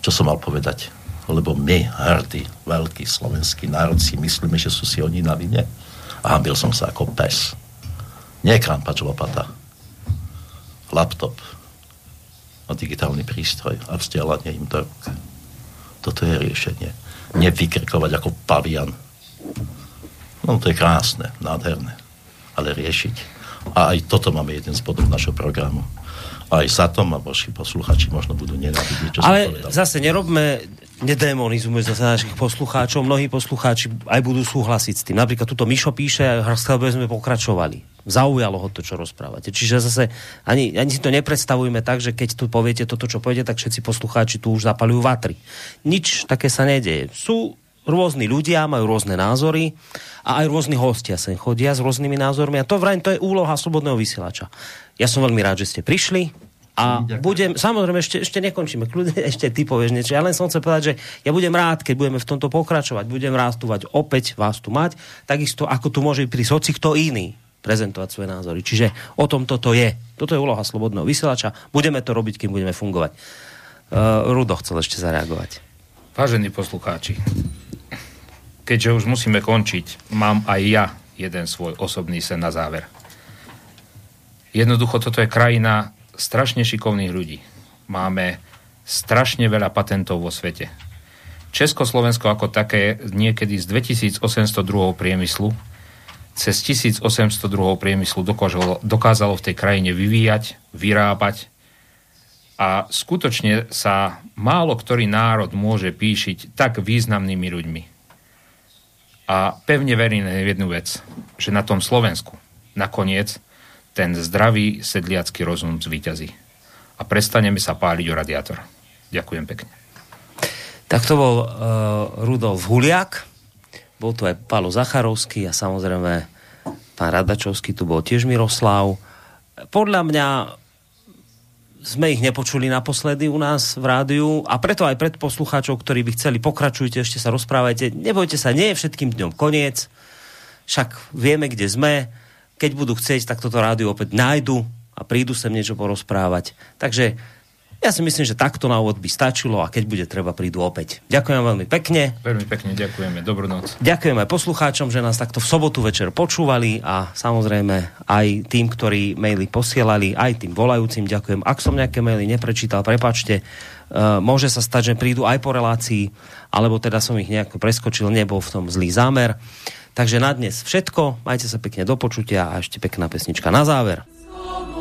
Čo som mal povedať? Lebo my, hrdí, veľký slovenský národ, si myslíme, že sú si oni na vine. A hambil som sa ako pes. Nie krampač lopata. Laptop. A digitálny prístroj. A vzdielanie im do rúk. Toto je riešenie. Nevykrikovať ako pavian. No to je krásne, nádherné. Ale riešiť. A aj toto máme jeden z bodov našho programu. Aj za to ma vaši posluchači možno budú nenávidieť, čo som Ale povedal. zase nerobme, nedemonizujme zase našich poslucháčov. Mnohí poslucháči aj budú súhlasiť s tým. Napríklad tuto Mišo píše, a by sme pokračovali. Zaujalo ho to, čo rozprávate. Čiže zase ani, ani si to nepredstavujme tak, že keď tu poviete toto, čo poviete, tak všetci poslucháči tu už zapalujú vatry. Nič také sa nedeje. Sú rôzni ľudia, majú rôzne názory a aj rôzni hostia sem chodia s rôznymi názormi a to vrajím, to je úloha slobodného vysielača. Ja som veľmi rád, že ste prišli a budem, samozrejme, ešte, ešte nekončíme, kľudne ešte ty povieš niečo. Ja len som chcel povedať, že ja budem rád, keď budeme v tomto pokračovať, budem rád tu mať opäť vás tu mať, takisto ako tu môže prísť hoci kto iný prezentovať svoje názory. Čiže o tom toto je. Toto je úloha slobodného vysielača. Budeme to robiť, kým budeme fungovať. Uh, Rudo chcel ešte zareagovať. Vážení poslucháči, keďže už musíme končiť, mám aj ja jeden svoj osobný sen na záver. Jednoducho toto je krajina strašne šikovných ľudí. Máme strašne veľa patentov vo svete. Československo ako také niekedy z 2802. priemyslu cez 1802. priemyslu dokázalo, dokázalo v tej krajine vyvíjať, vyrábať a skutočne sa málo ktorý národ môže píšiť tak významnými ľuďmi. A pevne verím v jednu vec, že na tom Slovensku nakoniec ten zdravý sedliacký rozum zvíťazí. A prestaneme sa páliť o radiátor. Ďakujem pekne. Tak to bol uh, Rudolf Huliak, bol tu aj Pálo Zacharovský a samozrejme pán Radačovský, tu bol tiež Miroslav. Podľa mňa sme ich nepočuli naposledy u nás v rádiu a preto aj pred poslucháčov, ktorí by chceli, pokračujte, ešte sa rozprávajte. Nebojte sa, nie je všetkým dňom koniec, však vieme, kde sme. Keď budú chcieť, tak toto rádiu opäť nájdu a prídu sem niečo porozprávať. Takže ja si myslím, že takto na úvod by stačilo a keď bude treba, prídu opäť. Ďakujem veľmi pekne. Veľmi pekne ďakujeme. Dobrú noc. Ďakujem aj poslucháčom, že nás takto v sobotu večer počúvali a samozrejme aj tým, ktorí maily posielali, aj tým volajúcim ďakujem. Ak som nejaké maily neprečítal, prepačte, uh, môže sa stať, že prídu aj po relácii, alebo teda som ich nejako preskočil, nebol v tom zlý zámer. Takže na dnes všetko, majte sa pekne do počutia a ešte pekná pesnička na záver. Slovo